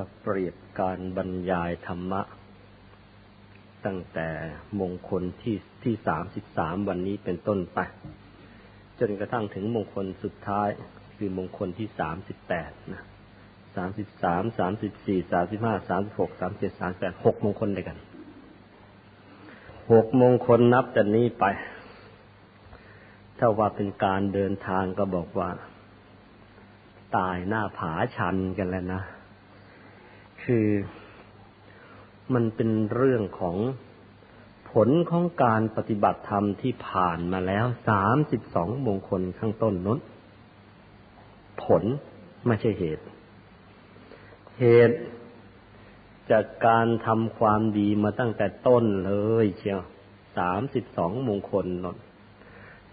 ถ้าเปรียบการบรรยายธรรมะ ตั้งแต่มงคลที่ที่สามสิบสามวันนี้เป็นต้นไป จนกระทั่งถึงมงคลสุดท้ายคือมงคลที่สามสิบแปดนะสามสิบสามสามสิบสี่สามสิบห้าสามสิบหกสามเจ็ดสามแปดหกมงคลด้วยกันหกมงคลนับจากนี้ไป ถ้าว่าเป็นการเดินทางก็บอกว่า ตายหน้าผาชันกันแล้วนะ คือมันเป็นเรื่องของผลของการปฏิบัติธรรมที่ผ่านมาแล้วสามสิบสองมงคลข้างต้นนั้น ผลไม่ใช่เหตุ เหตุจากการทำความดีมาตั้งแต่ต้นเลยเชียวสามสิบสองมงคลนน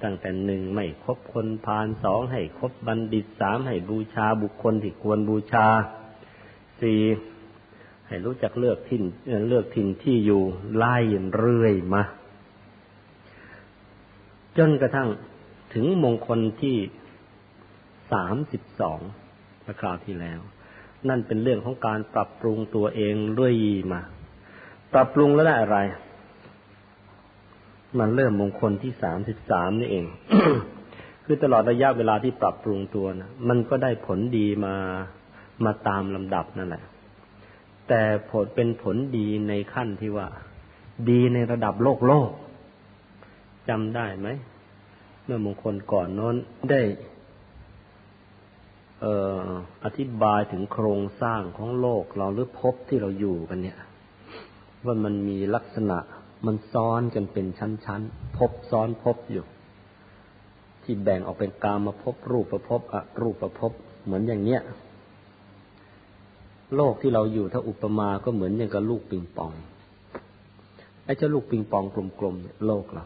ตั้งแต่หนึ่งไม่คบคนพาลสองให้คบบัณฑิตสามให้บูชาบุคคลที่ควรบูชาสี่ ให้รู้จักเลือกถิ่นเลือกถิ่นที่อยู่ไล่เรื่อยมา จนกระทั่งถึงมงคลที่สามสิบสองประคราวที่แล้ว นั่นเป็นเรื่องของการปรับปรุงตัวเองเรื่อยมา ปรับปรุงแล้วได้อะไร มันเริ่มมงคลที่สามสิบสามนี่เอง คือตลอดระยะเวลาที่ปรับปรุงตัวนะมันก็ได้ผลดีมามาตามลำดับนั่นแหละ แต่ผลเป็นผลดีในขั้นที่ว่า ดีในระดับโลกโลกจำได้ไหม เมื่อมงคลก่อนน้นได้อออธิบายถึงโครงสร้างของโลกเราหรือภพที่เราอยู่กันเนี่ย ว่ามันมีลักษณะมันซ้อนกันเป็นชั้นๆภพซ้อนภพอยู่ ที่แบ่งออกเป็นกามาภพรูปประภพอรูปประภพเหมือนอย่างเนี้ย โลกที่เราอยู่ถ้าอุปมาก็เหมือนอย่างกับลูกปิงปองไอ้เจ้าลูกปิงปองกลมๆเนี่ยโลกเรา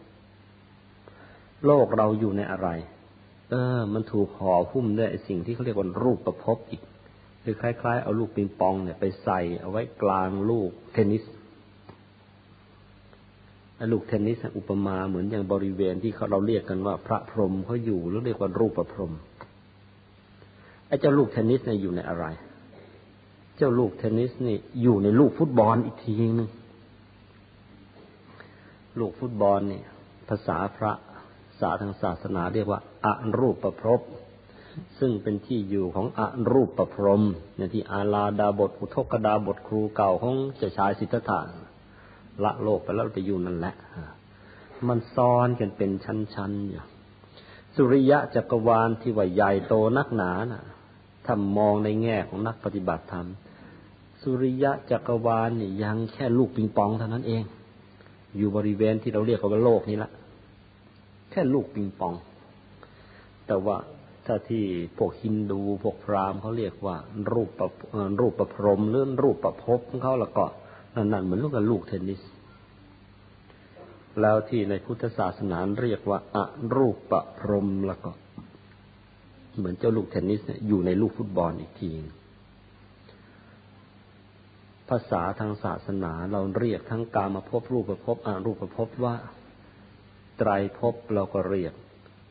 โลกเราอยู่ในอะไร เออ มันถูกห่อหุ้มด้วยสิ่งที่เขาเรียกว่ารูปประพบอีกคือคล้าย ๆ เอาลูกปิงปองเนี่ยไปใส่เอาไว้กลางลูกเทนนิสลูกเทนนิสอุปมาเหมือนอย่างบริเวณที่เขาเราเรียกกันว่า พระพรหมเขาอยู่หรือเรียกว่ารูปประพรหมไอ้เจ้าลูกเทนนิสเนี่ยอยู่ในอะไร เจ้าลูกเทนนิสนี่อยู่ในลูกฟุตบอลอีกทีนึงลูกฟุตบอลเนี่ย ภาษาพระษาทางศาสนาเรียกว่าอารูปประพรมซึ่งเป็นที่อยู่ของอารูปประพรมเนี่ยที่อาลาดาบทอุทกดาบทครูเก่าของเจ้าชายสิทธัตถะละโลกไปแล้วไปอยู่นั่นแหละ มันซ้อนกันเป็นชั้นๆอยู่สุริยะจักรวาลที่ว่าใหญ่โตนักหนาน่ะถ้ามองในแง่ของนักปฏิบัติธรรม สุริยะจักรวาลนี่ยังแค่ลูกปิงปองเท่านั้นเอง อยู่บริเวณที่เราเรียกว่าโลกนี้ละแค่ลูกปิงปอง แต่ว่าถ้าที่พวกฮินดูพวกพราหมณ์เขาเรียกว่า รูปประรูปประพรมหรือรูปประพบของเขาล้วก็นั่นเหมือนลูกกับลูกเทนนิส แล้วที่ในพุทธศาสนาเรียกว่าอะรูปประพรมล้วก็ เหมือนเจ้าลูกเทนนิสอยู่ในลูกฟุตบอลอีกที ภาษาทางศาสนาเราเรียกทั้งกามาพบรูปประพบอรูปประพบว่า ไตรภพเราก็เรียก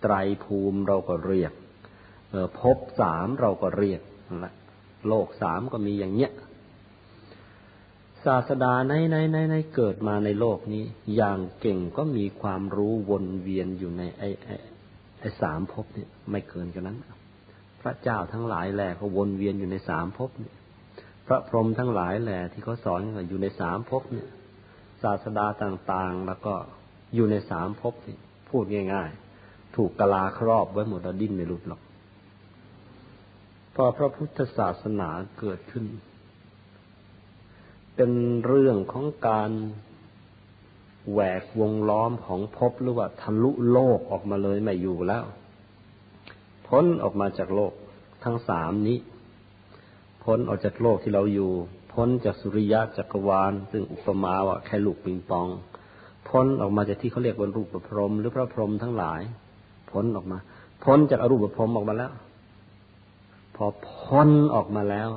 ไตรภูมิเราก็เรียกภพสามเราก็เรียกนะโลกสามก็มีอย่างเนี้ยศาสดาในในในในเกิดมาในโลกนี้ อย่างเก่งก็มีความรู้วนเวียนอยู่ในไอ้ไอ้ไอ้สามภพเนี่ย ไม่เกินกันนั้น พระเจ้าทั้งหลายแหล่ก็วนเวียนอยู่ในสามภพเนี่ย พระพรหมทั้งหลายแหล่ที่เขาสอนอยู่ในสามภพเนี่ยศาสดาต่างๆ แล้วก็อยู่ในสามภพพูดง่ายๆ ถูกกลาครอบไว้หมดดิ้นไม่หลุดหรอกพอพระพุทธศาสนาเกิดขึ้น เป็นเรื่องของการแหวกวงล้อมของภพหรือว่าทะลุโลกออกมาเลยไม่อยู่แล้ว พ้นออกมาจากโลกทั้งสามนี้ พ้นออกจากโลกที่เราอยู่ พ้นจากสุริยะจักรวาล ซึ่งอุปมาว่าแค่ลูกปิงปอง พ้นออกมาจากที่เขาเรียกว่ารูปประพรมหรือพระพรหมทั้งหลาย พ้นออกมา พ้นจากอรูปประพรมออกมาแล้ว พอพ้นออกมาแล้ว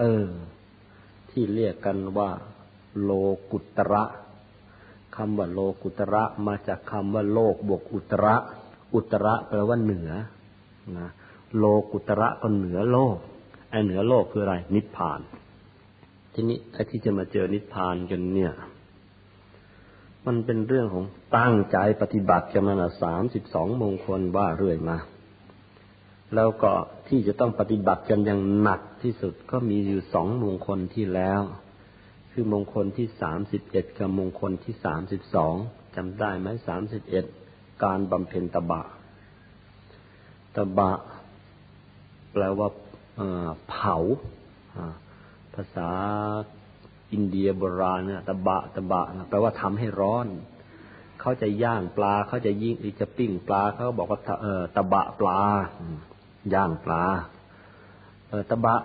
เออ ที่เรียกกันว่า โลกุตระคำว่าโลกุตระมาจากคำว่าโลกบวกอุตระ อุตระแปลว่าเหนือนะโลกุตระก็เหนือโลก ไอเหนือโลกคืออะไร นิพพาน ทีนี้ไอ้ที่จะมาเจอนิพพานกันเนี่ย มันเป็นเรื่องของตั้งใจปฏิบัติกันมาสามสิบสองมงคลว่าเรื่อยมา แล้วก็ที่จะต้องปฏิบัติกันอย่างหนักที่สุดก็มีอยู่สองมงคลที่แล้ว คือมงคลที่สามสิบเอ็ดกับมงคลที่สามสิบสองจำได้ไหมสามสิบเอ็ดการบำเพ็ญตบะ ตบะ แปลว่า เผาภาษาอินเดียโบราณเนี่ยตะบะตะบะแปลว่าทำให้ร้อน เขาจะย่างปลาเขาจะยิ่งจะปิ้งปลาเขาบอกว่าเอตะบะปลาย่างปลาเอตะบะ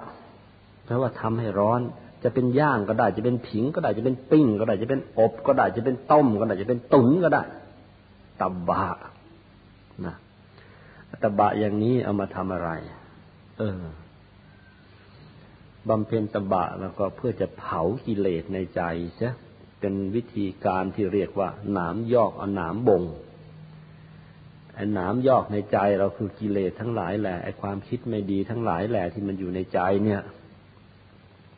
แปลว่าทำให้ร้อน จะเป็นย่างก็ได้จะเป็นผิงก็ได้จะเป็นปิ้ง ก็ได้จะเป็นอบก็ได้จะเป็นต้ม ก็ได้จะเป็นตุ๋นก็ได้ตะบะนะตะบะอย่างนี้เอามาทำอะไร เออ บำเพ็ญตบะแล้วก็เพื่อจะเผากิเลสในใจใช่เป็นวิธีการที่เรียกว่าหนามยอกเอาหนามบงไอ้หนามยอกในใจเราคือกิเลสทั้งหลายแหละไอ้ความคิดไม่ดีทั้งหลายแหละที่มันอยู่ในใจเนี่ย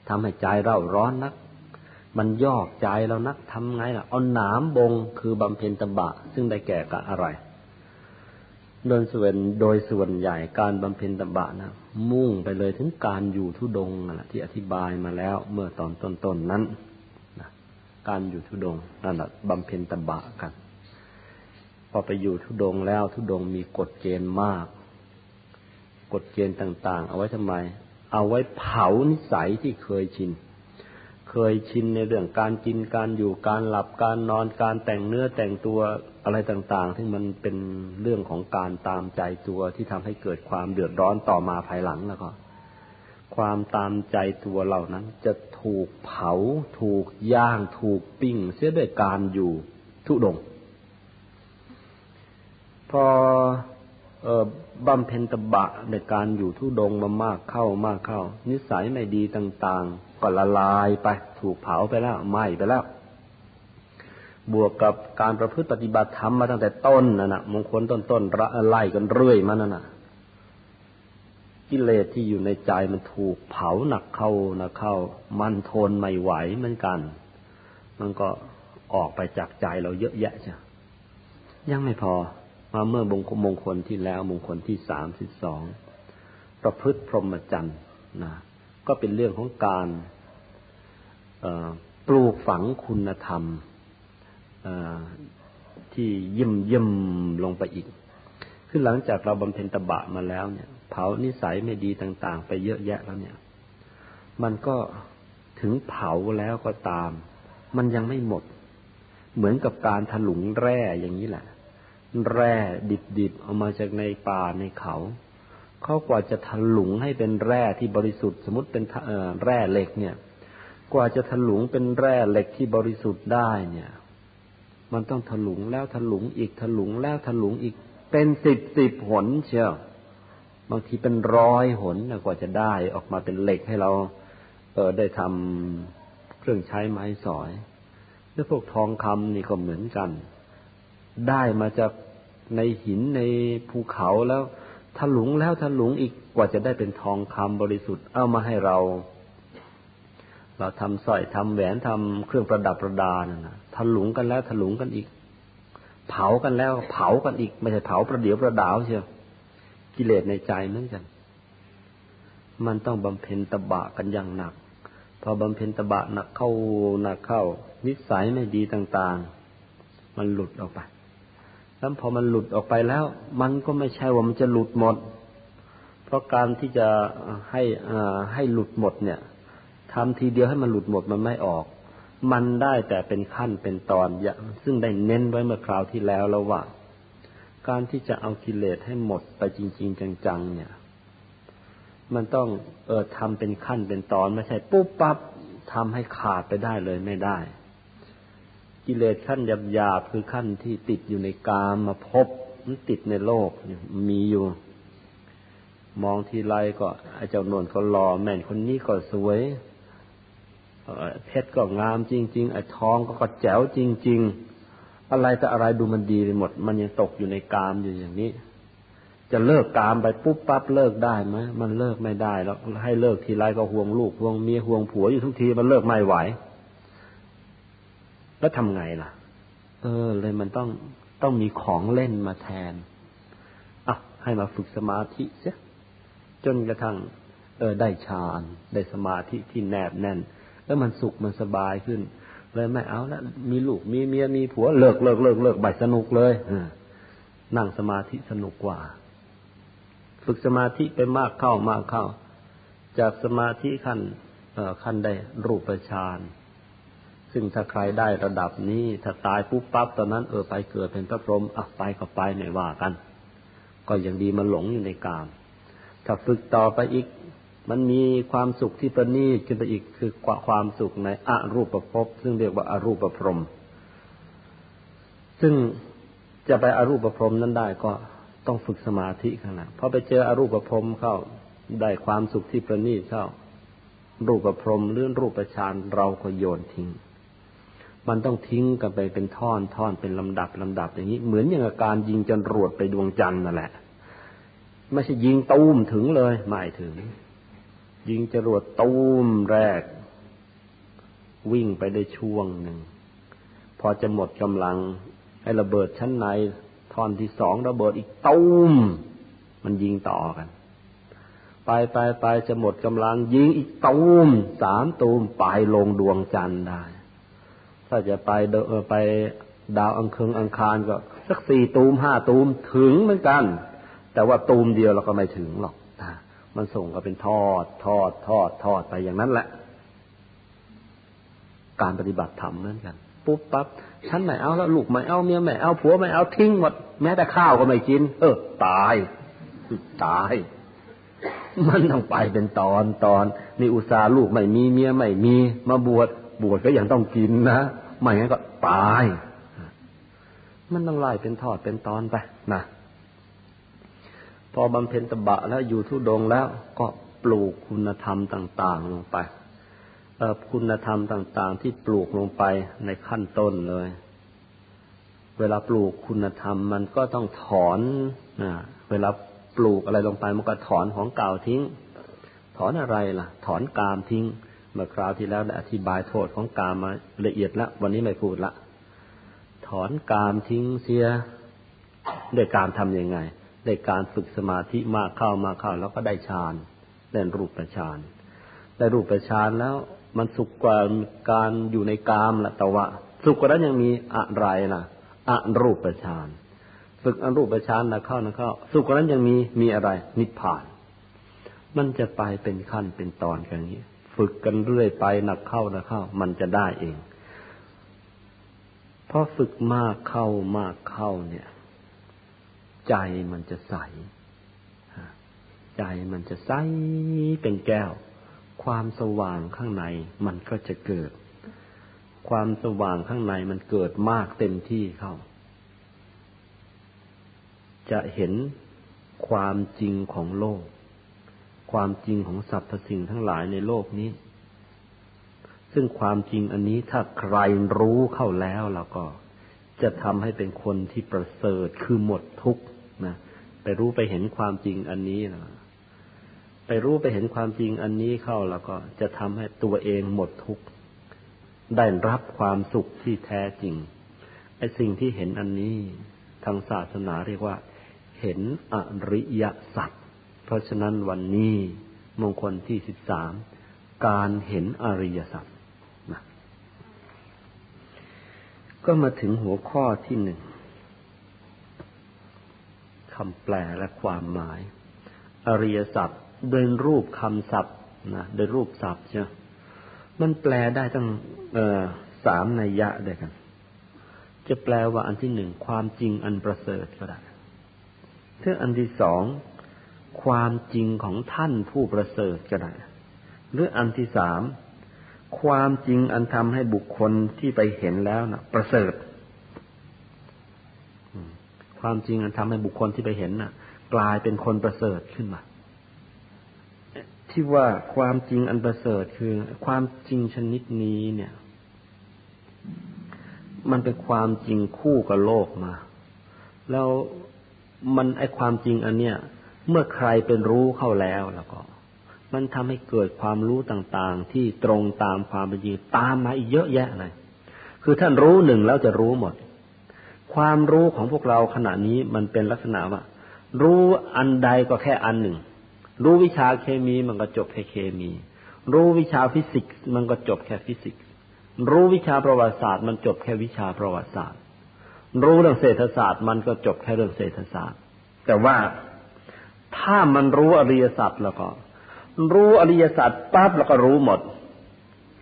ทำให้ใจเราร้อนนัก มันยอกใจเรานักทำไงล่ะ เอาหนามบงคือบำเพ็ญตบะ ซึ่งได้แก่กับอะไร โดยส่วนโดยส่วนใหญ่การบำเพ็ญตบะนะมุ่งไปเลยถึงการอยู่ทุดงนะที่อธิบายมาแล้วเมื่อตอนต้นๆนนั้นนะการอยู่ทุดงนั่นแหละบำเพ็ญตบะกัน พอไปอยู่ทุดงแล้วทุดงมีกฎเกณฑ์มาก กฎเกณฑ์ต่าง ๆ เอาไว้ทำไม เอาไว้เผานิสัยที่เคยชิน เคยชินในเรื่องการกินการอยู่การหลับการนอนการแต่งเนื้อแต่งตัว อะไรต่างๆ ที่มันเป็นเรื่องของการตามใจตัวที่ทำให้เกิดความเดือดร้อนต่อมาภายหลังแล้วก็ ความตามใจตัวเหล่านั้น จะถูกเผา ถูกย่าง ถูกปิ้ง เสียด้วยการอยู่ทุดง พอบำเพ็ญตบะในการอยู่ทุดงมามากเข้ามากเข้า นิสัยไม่ดีต่าง ๆ ก็ละลายไป ถูกเผาไปแล้วไหม้ไปแล้ว บวกกับการประพฤติปฏิบัติธรรมมาตั้งแต่ต้นนั่นนะมงคลต้นๆไล่กันเรื่อยมานั่นน่ะกิเลสที่อยู่ในใจมันถูกเผาหนักเข้าหนักเข้า มันทนไม่ไหวเหมือนกัน มันก็ออกไปจากใจเราเยอะแยะจ้ะยังไม่พอมาเมื่อมงคลมงคลที่แล้วมงคลที่สามสิบสองประพฤติพรหมจรรย์นะก็เป็นเรื่องของการปลูกฝังคุณธรรม ที่ยิ่มยิ่มลงไปอีก คือหลังจากเราบำเพ็ญตบะมาแล้วเนี่ย เผานิสัยไม่ดีต่าง ๆ ไปเยอะแยะแล้วเนี่ย มันก็ถึงเผาแล้วก็ตาม มันยังไม่หมด เหมือนกับการถลุงแร่อย่างนี้แหละ แร่ดิบๆเอามาจากในป่าในเขาเขากว่าจะถลุงให้เป็นแร่ที่บริสุทธิ์ สมมติเป็นแร่เหล็กเนี่ย กว่าจะถลุงเป็นแร่เหล็กที่บริสุทธิ์ได้เนี่ย มันต้องถลุงแล้วถลุงอีกถลุงแล้วถลุงอีก เป็นสิบสิบหนเชียวบางทีเป็นร้อยหนกว่าจะได้ออกมาเป็นเหล็กให้เรา เออได้ทำเครื่องใช้ไม้สอยแล้วพวกทองคำนี่ก็เหมือนกัน ได้มาจากในหินในภูเขาแล้วถลุงแล้วถลุงอีกกว่าจะได้เป็นทองคำบริสุทธิ์เอามาให้เรา เราทำสร้อยทำแหวนทำเครื่องประดับประดานะนะ ถลุงกันแล้วถลุงกันอีก เผากันแล้ว เผากันอีก ไม่ใช่เผาประเดี๋ยวประดาวเชียวกิเลสในใจเหมือนกัน มันต้องบำเพ็ญตบะกันอย่างหนัก พอบำเพ็ญตบะหนักเข้าหนักเข้า นิสัยไม่ดีต่าง ๆ มันหลุดออกไปแล้วพอมันหลุดออกไปแล้ว มันก็ไม่ใช่ว่ามันจะหลุดหมด เพราะการที่จะให้ให้หลุดหมดเนี่ยทำทีเดียวให้มันหลุดหมดมันไม่ออก มันได้แต่เป็นขั้นเป็นตอนซึ่งได้เน้นไว้เมื่อคราวที่แล้วแล้วว่า การที่จะเอากิเลสให้หมดไปจริง ๆ จังๆเนี่ย มันต้องเออทำเป็นขั้นเป็นตอนไม่ใช่ปุ๊บปั๊บทำให้ขาดไปได้เลยไม่ได้ กิเลสขั้นหยาบๆคือขั้นที่ติดอยู่ในกามมาพบมันติดในโลกมีอยู่ มองทีไรก็ไอ้เจ้านวลก็หล่อแม่นคนนี้ก็สวย เพชรก็งามจริง ๆ ไอ้ทองก็กแจ๋วจริง ๆ อะไรแต่อะไรดูมันดีไปหมด มันยังตกอยู่ในกามอยู่อย่างนี้ จะเลิกกามไปปุ๊บปั๊บเลิกได้ไหมมันเลิกไม่ได้แล้วให้เลิกทีไรก็ห่วงลูกห่วงเมียห่วงผัวอยู่ทุกทีมันเลิกไม่ไหว แล้วทำไงล่ะ เออ เลยมันต้องต้องมีของเล่นมาแทนอะให้มาฝึกสมาธิเสียจนกระทั่งเออได้ฌานได้สมาธิที่แนบแน่น แล้วมันสุขมันสบายขึ้น เลยไม่เอาแล้วมีลูกมีเมียมีผัวเลิกเลิกเลิกเลิกใบสนุกเลยนั่งสมาธิสนุกกว่า ฝึกสมาธิไปมากเข้ามากเข้า จากสมาธิขั้นขั้นได้รูปฌานซึ่งถ้าใครได้ระดับนี้ ถ้าตายปุ๊บปั๊บตอนนั้นเออไปเกิดเป็นพระพรหมอะไปก็ไปไม่ว่ากัน ก็ยังดีมันหลงอยู่ในกาม ถ้าฝึกต่อไปอีก มันมีความสุขที่ประณีตขึ้นไปอีกคือความสุขในอรูปภพซึ่งเรียกว่าอารูปพรหมซึ่งจะไปอรูปพรหมนั้นได้ก็ต้องฝึกสมาธิขนาดพอไปเจออรูปพรหมเข้าได้ความสุขที่ประณีตเข้า รูปพรหมหรือรูปฌานเราก็โยนทิ้ง มันต้องทิ้งกันไปเป็นท่อนท่อนเป็นลำดับลำดับอย่างนี้ เหมือนอย่างการยิงจรวดไปดวงจันทร์นั่นแหละ ไม่ใช่ยิงตูมถึงเลยไม่ถึง ยิงจรวดตูมแรก วิ่งไปได้ช่วงหนึ่ง พอจะหมดกำลังให้ระเบิดชั้นในท่อนที่สองระเบิดอีกตูม มันยิงต่อกัน ไปไปไปจะหมดกำลัง ยิงอีกตูมสามตูมไปลงดวงจันทร์ได้ ถ้าจะไปเดไปดาวอังคงอังคารก็ สักสี่ตูมห้าตูมถึงเหมือนกัน แต่ว่าตูมเดียวเราก็ไม่ถึงหรอก มันส่งก็เป็นทอด ทอด ทอด ทอดไปอย่างนั้นแหละ การปฏิบัติธรรมเหมือนกัน ปุ๊บปั๊บฉันไม่เอาแล้วลูกไม่เอาเมียไม่เอาผัวไม่เอาทิ้งหมดแม้แต่ข้าวก็ไม่กิน เออ ตายตาย มันต้องไปเป็นตอนตอนนี่อุตส่าห์ลูกไม่มีเมียไม่มี มาบวชบวชก็ยังต้องกินนะไม่งั้นก็ตาย มันต้องไล่เป็นทอดเป็นตอนไปนะ พอบำเพ็ญตบะแล้วอยู่ทุดงแล้วก็ปลูกคุณธรรมต่าง ๆ ลงไปคุณธรรมต่าง ๆ ที่ปลูกลงไปในขั้นต้นเลย เวลาปลูกคุณธรรมมันก็ต้องถอนนะเวลาปลูกอะไรลงไปมันก็ถอนของเก่าทิ้ง ถอนอะไรล่ะ ถอนกามทิ้ง เมื่อคราวที่แล้วได้อธิบายโทษของกามมาละเอียดแล้ววันนี้ไม่พูดละ ถอนกามทิ้งเสียด้วยการทำยังไง ด้การฝึกสมาธิมากเข้ามาเข้า แล้วก็ได้ฌานได้รูปฌานได้รูปฌานแล้วมันสุขกว่าการอยู่ในกามละต่ว่าสุขกว่านั้นยังมีอะไรล่ะอรูปฌานฝึกอรูปฌานนะเข้านะเข้า สุขกว่านั้นยังมีมีอะไร นิพพาน มันจะไปเป็นขั้นเป็นตอนกันอย่างนี้ ฝึกกันเรื่อยไปหนักเข้านะเข้า มันจะได้เองเพราะฝึกมากเข้ามากเข้าเนี่ย ใจมันจะใสใจมันจะใสเป็นแก้ว ความสว่างข้างในมันก็จะเกิด ความสว่างข้างในมันเกิดมากเต็มที่เข้า จะเห็นความจริงของโลก ความจริงของสรรพสิ่งทั้งหลายในโลกนี้ ซึ่งความจริงอันนี้ถ้าใครรู้เข้าแล้วเราก็ จะทำให้เป็นคนที่ประเสริฐคือหมดทุกข์นะไปรู้ไปเห็นความจริงอันนี้นะไปรู้ไปเห็นความจริงอันนี้เข้าแล้วก็จะทำให้ตัวเองหมดทุกข์ได้รับความสุขที่แท้จริงไอ้สิ่งที่เห็นอันนี้ทางศาสนาเรียกว่า เห็นอริยสัจเพราะฉะนั้นวันนี้มงคลที่สิบสามการเห็นอริยสัจนะ ก็มาถึงหัวข้อที่หนึ่งคำแปลและความหมาย อริยสัจโดยรูปคำศัพท์นะโดยรูปศัพท์ใช่มันแปลได้ตั้งสามนัยยะด้วยกัน จะแปลว่าอันที่หนึ่งความจริงอันประเสริฐก็ได้เื่ออันที่สองความจริงของท่านผู้ประเสริฐก็ได้ หรืออันที่สาม ความจริงอันทำให้บุคคลที่ไปเห็นแล้วนะ่ะประเสริฐความจริงอันทำให้บุคคลที่ไปเห็นน่ะ กลายเป็นคนประเสริฐขึ้นมาที่ว่าความจริงอันประเสริฐคือ ความจริงชนิดนี้เนี่ย มันเป็นความจริงคู่กับโลกมา แล้วมันไอความจริงอันเนี้ยเมื่อใครเป็นรู้เข้าแล้วแล้วก็ มันทำให้เกิดความรู้ต่างๆ ที่ตรงตามความเป็นจริงตามมาอีกเยอะแยะเลยคือท่านรู้หนึ่งแล้วจะรู้หมด ความรู้ของพวกเราขณะนี้มันเป็นลักษณะว่า รู้อันใดก็แค่อันหนึ่ง รู้วิชาเคมีมันก็จบแค่เคมี รู้วิชาฟิสิกส์มันก็จบแค่ฟิสิกส์ รู้วิชาประวัติศาสตร์ มันจบแค่วิชาประวัติศาสตร์ รู้เรื่องเศรษฐศาสตร์มันก็จบแค่เรื่องเศรษฐศาสตร์ แต่ว่าถ้ามันรู้อริยสัจแล้วก็ รู้อริยสัจปั๊บแล้วก็รู้หมด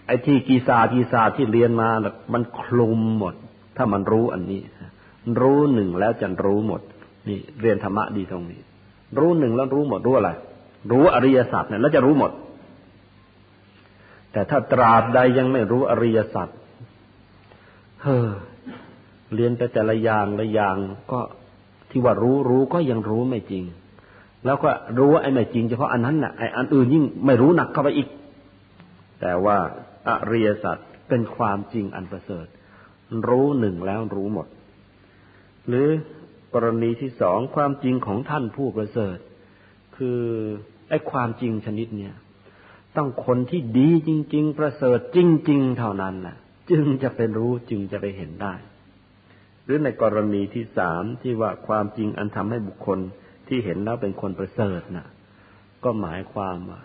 ไอ้ที่กี่ศาสตร์กี่ศาสตร์ที่เรียนมามันคลุมหมด ถ้ามันรู้อันนี้ รู้หนึ่งแล้วจะรู้หมด นี่เรียนธรรมะดีตรงนี้ รู้หนึ่งแล้วรู้หมดรู้อะไร รู้อริยสัจเนี่ยแล้วจะรู้หมด แต่ถ้าตราบใดยังไม่รู้อริยสัจเฮ้อเรียนไปแต่ละอย่างละอย่างก็ที่ว่ารู้รู้ก็ยังรู้ไม่จริง แล้วก็รู้ว่าไอ้ไม่จริงเฉพาะอันนั้นน่ะไอ้อันอื่นยิ่งไม่รู้หนักเข้าไปอีก แต่ว่าอริยสัจเป็นความจริงอันประเสริฐ รู้หนึ่งแล้วรู้หมด หรือกรณีที่สองความจริงของท่านผู้ประเสริฐ คือไอ้ความจริงชนิดเนี้ยต้องคนที่ดีจริง ๆ ประเสริฐจริง ๆ เท่านั้นแหละจึงจะเป็นรู้จึงจะไปเห็นได้ หรือในกรณีที่สามที่ว่าความจริงอันทำให้บุคคล ที่เห็นแล้วเป็นคนประเสริฐนะ่ะ ก็หมายความว่า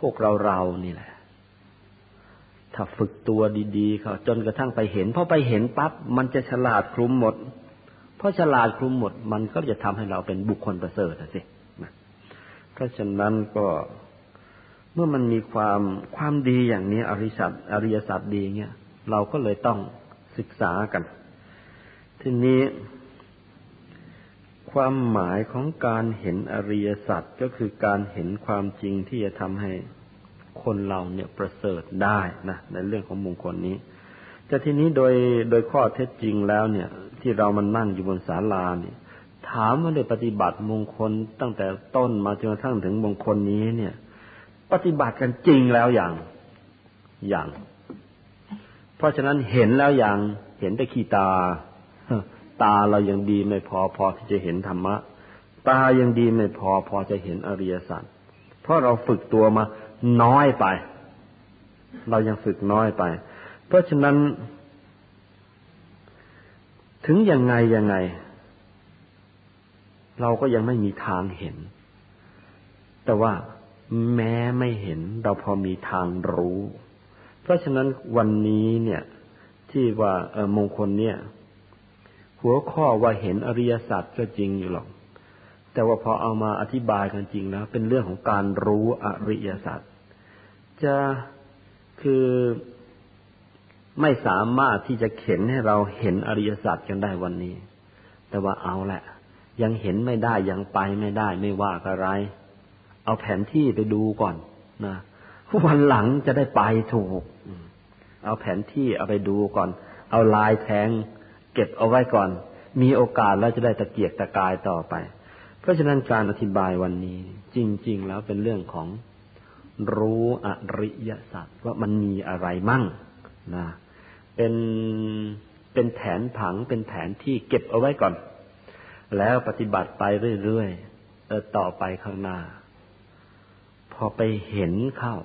พวกเราเรานี่แหละ ถ้าฝึกตัวดีๆเขาจนกระทั่งไปเห็นพอไปเห็นปั๊บมันจะฉลาดคลุมหมดเพราะฉลาดคลุมหมด มันก็จะทำให้เราเป็นบุคคลประเสริฐสิเพราะฉะนั้นก็เมื่อมันมีความความดีอย่างนี้อริสัตอริยสัจดีเงี้ยเราก็เลยต้องศึกษากัน ทีนี้ ความหมายของการเห็นอริยสัจก็คือการเห็นความจริงที่จะทำให้คนเราเนี่ยประเสริฐได้นะในเรื่องของมงคลนี้ แต่ทีนี้โดยโดยข้อเท็จจริงแล้วเนี่ย ที่เรามันนั่งอยู่บนศาลาเนี่ย ถามว่าได้ปฏิบัติมงคลตั้งแต่ต้นมาจนกระทั่งถึงมงคลนี้เนี่ย ปฏิบัติกันจริงแล้วอย่างอย่าง เพราะฉะนั้นเห็นแล้วอย่างเห็นแต่ขีตา ตาเรายังดีไม่พอพอที่จะเห็นธรรมะ ตายังดีไม่พอพอจะเห็นอริยสัจเพราะเราฝึกตัวมาน้อยไป เรายังฝึกน้อยไป เพราะฉะนั้น ถึงยังไงยังไง เราก็ยังไม่มีทางเห็น แต่ว่าแม้ไม่เห็นเราพอมีทางรู้ เพราะฉะนั้นวันนี้เนี่ย ที่ว่าเออมงคลเนี่ย หัวข้อว่าเห็นอริยสัจก็จริงอยู่หรอก แต่ว่าพอเอามาอธิบายกันจริงแล้วเป็นเรื่องของการรู้อริยสัจจะคือไม่สามารถที่จะเข็นให้เราเห็นอริยสัจกันได้วันนี้ แต่ว่าเอาแหละ ยังเห็นไม่ได้ยังไปไม่ได้ไม่ว่าอะไร เอาแผนที่ไปดูก่อนนะวันหลังจะได้ไปถูก เอาแผนที่เอาไปดูก่อน เอาลายแทง เก็บเอาไว้ก่อน มีโอกาสแล้วจะได้ตะเกียกตะกายต่อไป เพราะฉะนั้นการอธิบายวันนี้ จริง ๆ แล้วเป็นเรื่องของรู้อริยสัจว่ามันมีอะไรมั่งนะเป็นเป็นแผนผังเป็นแผนที่เก็บเอาไว้ก่อน แล้วปฏิบัติไปเรื่อยๆเออต่อไปข้างหน้า พอไปเห็นเข้า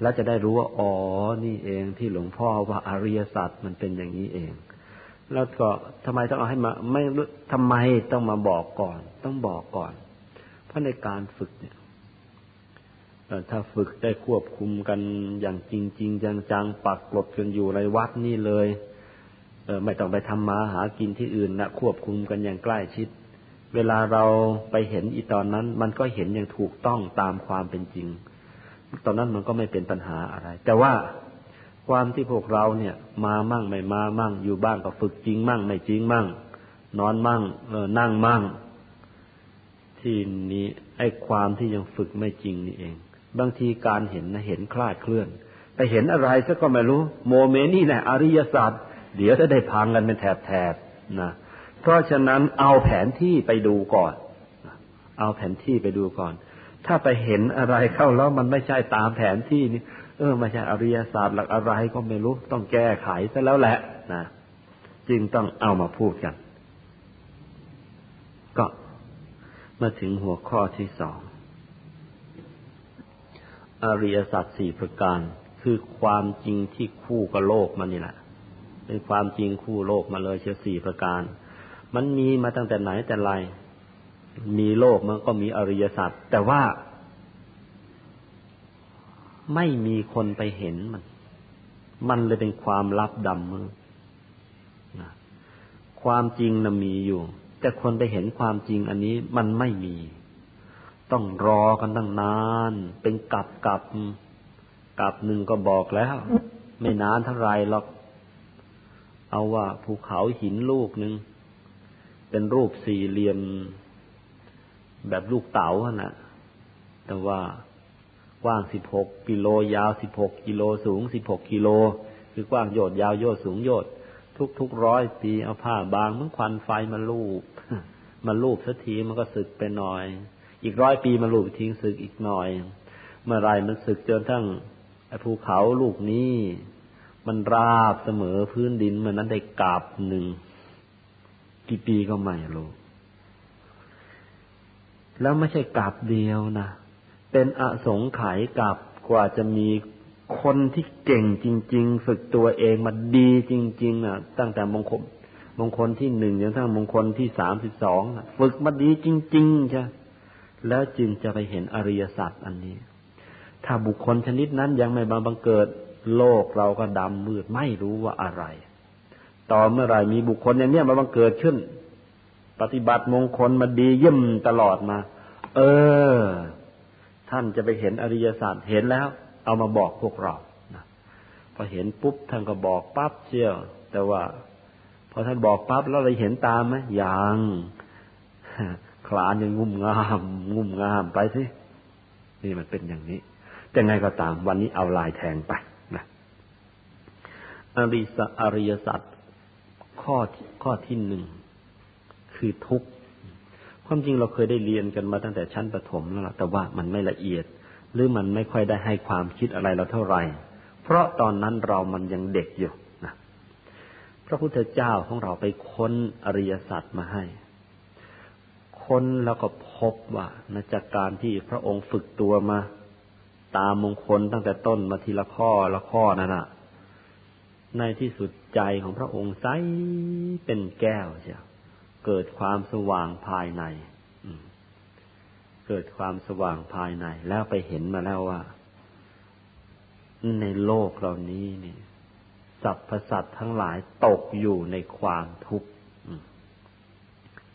แล้วจะได้รู้ว่าอ๋อนี่เองที่หลวงพ่อว่าอริยสัจมันเป็นอย่างนี้เอง แล้วก็ทำไมต้องเอาให้มา ไม่ทำไมต้องมาบอกก่อน ต้องบอกก่อน เพราะในการฝึกเนี่ยถ้าฝึกได้ควบคุมกันอย่างจริงจริงจังๆปักกลดกันอยู่ในวัดนี่เลย เออไม่ต้องไปทำมาหากินที่อื่นนะควบคุมกันอย่างใกล้ชิด เวลาเราไปเห็นอีตอนนั้น มันก็เห็นอย่างถูกต้องตามความเป็นจริง ตอนนั้นมันก็ไม่เป็นปัญหาอะไร แต่ว่า ความที่พวกเราเนี่ย มามั่งไม่มามั่ง อยู่บ้านก็ฝึกจริงมั่ง ไม่จริงมั่ง นอนมั่งเออนั่งมั่ง ที่นี้ไอ้ความที่ยังฝึกไม่จริงนี่เอง บางทีการเห็นนะเห็นคลาดเคลื่อน ไปเห็นอะไรซะก็ไม่รู้ โมเมนี่แหละอริยศาสตร์เดี๋ยวจะได้พังกันเป็นแถบๆนะเพราะฉะนั้นเอาแผนที่ไปดูก่อน เอาแผนที่ไปดูก่อน ถ้าไปเห็นอะไรเข้าแล้วมันไม่ใช่ตามแผนที่นี่ เออไม่ใช่อริยศาสตร์หลักอะไรก็ไม่รู้ต้องแก้ไขซะแล้วแหละนะจึงต้องเอามาพูดกัน ก็มาถึงหัวข้อที่สองอริยสัจสี่ประการ คือความจริงที่คู่กับโลกมันนี่แหละเป็นความจริงคู่โลกมาเลยเชียวสี่ประการ มันมีมาตั้งแต่ไหนแต่ไรมีโลกมันก็มีอริยสัจแต่ว่า ไม่มีคนไปเห็นมัน มันเลยเป็นความลับดำมือความจริงนะมีอยู่ แต่คนไปเห็นความจริงอันนี้มันไม่มี ต้องรอกันตั้งนาน เป็นกับกับกับหนึ่งก็บอกแล้ว ไม่นานเท่าไรหรอก เอาว่าภูเขาหินลูกหนึ่งเป็นรูปสี่เหลี่ยม แบบลูกเต๋าน่ะ แต่ว่า กว้างสิบหกกิโลยาวสิบหกกิโลสูงสิบหกกิโล คือกว้างโยดยาวโยดสูงโยดทุกทุกร้อยปีเอาผ้าบางมันควันไฟมาลูบมาลูบสักทีมันก็สึกไปหน่อย อีกร้อยปีมาลูบทิ้งสึกอีกหน่อย เมื่อไรมันสึกจนทั้งภูเขาลูกนี้ มันราบเสมอพื้นดินมันนั้นได้กาบหนึ่งกี่ปีก็ไม่รู้แล้วไม่ใช่กาบเดียวนะ เป็นอสงไขยกาบกว่าจะมีคนที่เก่งจริง ๆ ฝึกตัวเองมาดีจริงๆอะ ตั้งแต่มงคลมงคลที่หนึ่งจนทั้งมงคลที่สามสิบสองฝึกมาดีจริงๆใช่แล้วจึงจะไปเห็นอริยสัจอันนี้ ถ้าบุคคลชนิดนั้นยังไม่บังบังเกิด โลกเราก็ดำมืดไม่รู้ว่าอะไร ต่อเมื่อไรมีบุคคลอย่างนี้มาบังเกิดขึ้น ปฏิบัติมงคลมาดีเยี่ยมตลอดมา เออ ท่านจะไปเห็นอริยสัจเห็นแล้ว เอามาบอกพวกเรานะพอเห็นปุ๊บท่านก็บอกปั๊บเชี่ยว แต่ว่า พอท่านบอกปั๊บแล้วเราเห็นตามไหมยังคลานยังงุ่มงาม งุ่มงามไปสินี่มันเป็นอย่างนี้แต่ไงก็ตาม วันนี้เอาลายแทงไปนะอริสอริยสัจข้อข้อที่หนึ่งคือทุกข์ ความจริงเราเคยได้เรียนกันมาตั้งแต่ชั้นประถมแล้วล่ะแต่ว่ามันไม่ละเอียด หรือมันไม่ค่อยได้ให้ความคิดอะไรเราเท่าไหร่ เพราะตอนนั้นเรามันยังเด็กอยู่นะพระพุทธเจ้าของเราไปค้นอริยสัจมาให้ ค้นแล้วก็พบว่าในจากการที่พระองค์ฝึกตัวมา ตามมงคลตั้งแต่ต้นมาทีละข้อละข้อนั่นนะในที่สุดใจของพระองค์ใสเป็นแก้วเชียว เกิดความสว่างภายในเกิดความสว่างภายใน แล้วไปเห็นมาแล้วว่า ในโลกเหล่านี้นี่สรรพสัตว์ทั้งหลายตกอยู่ในความทุกข์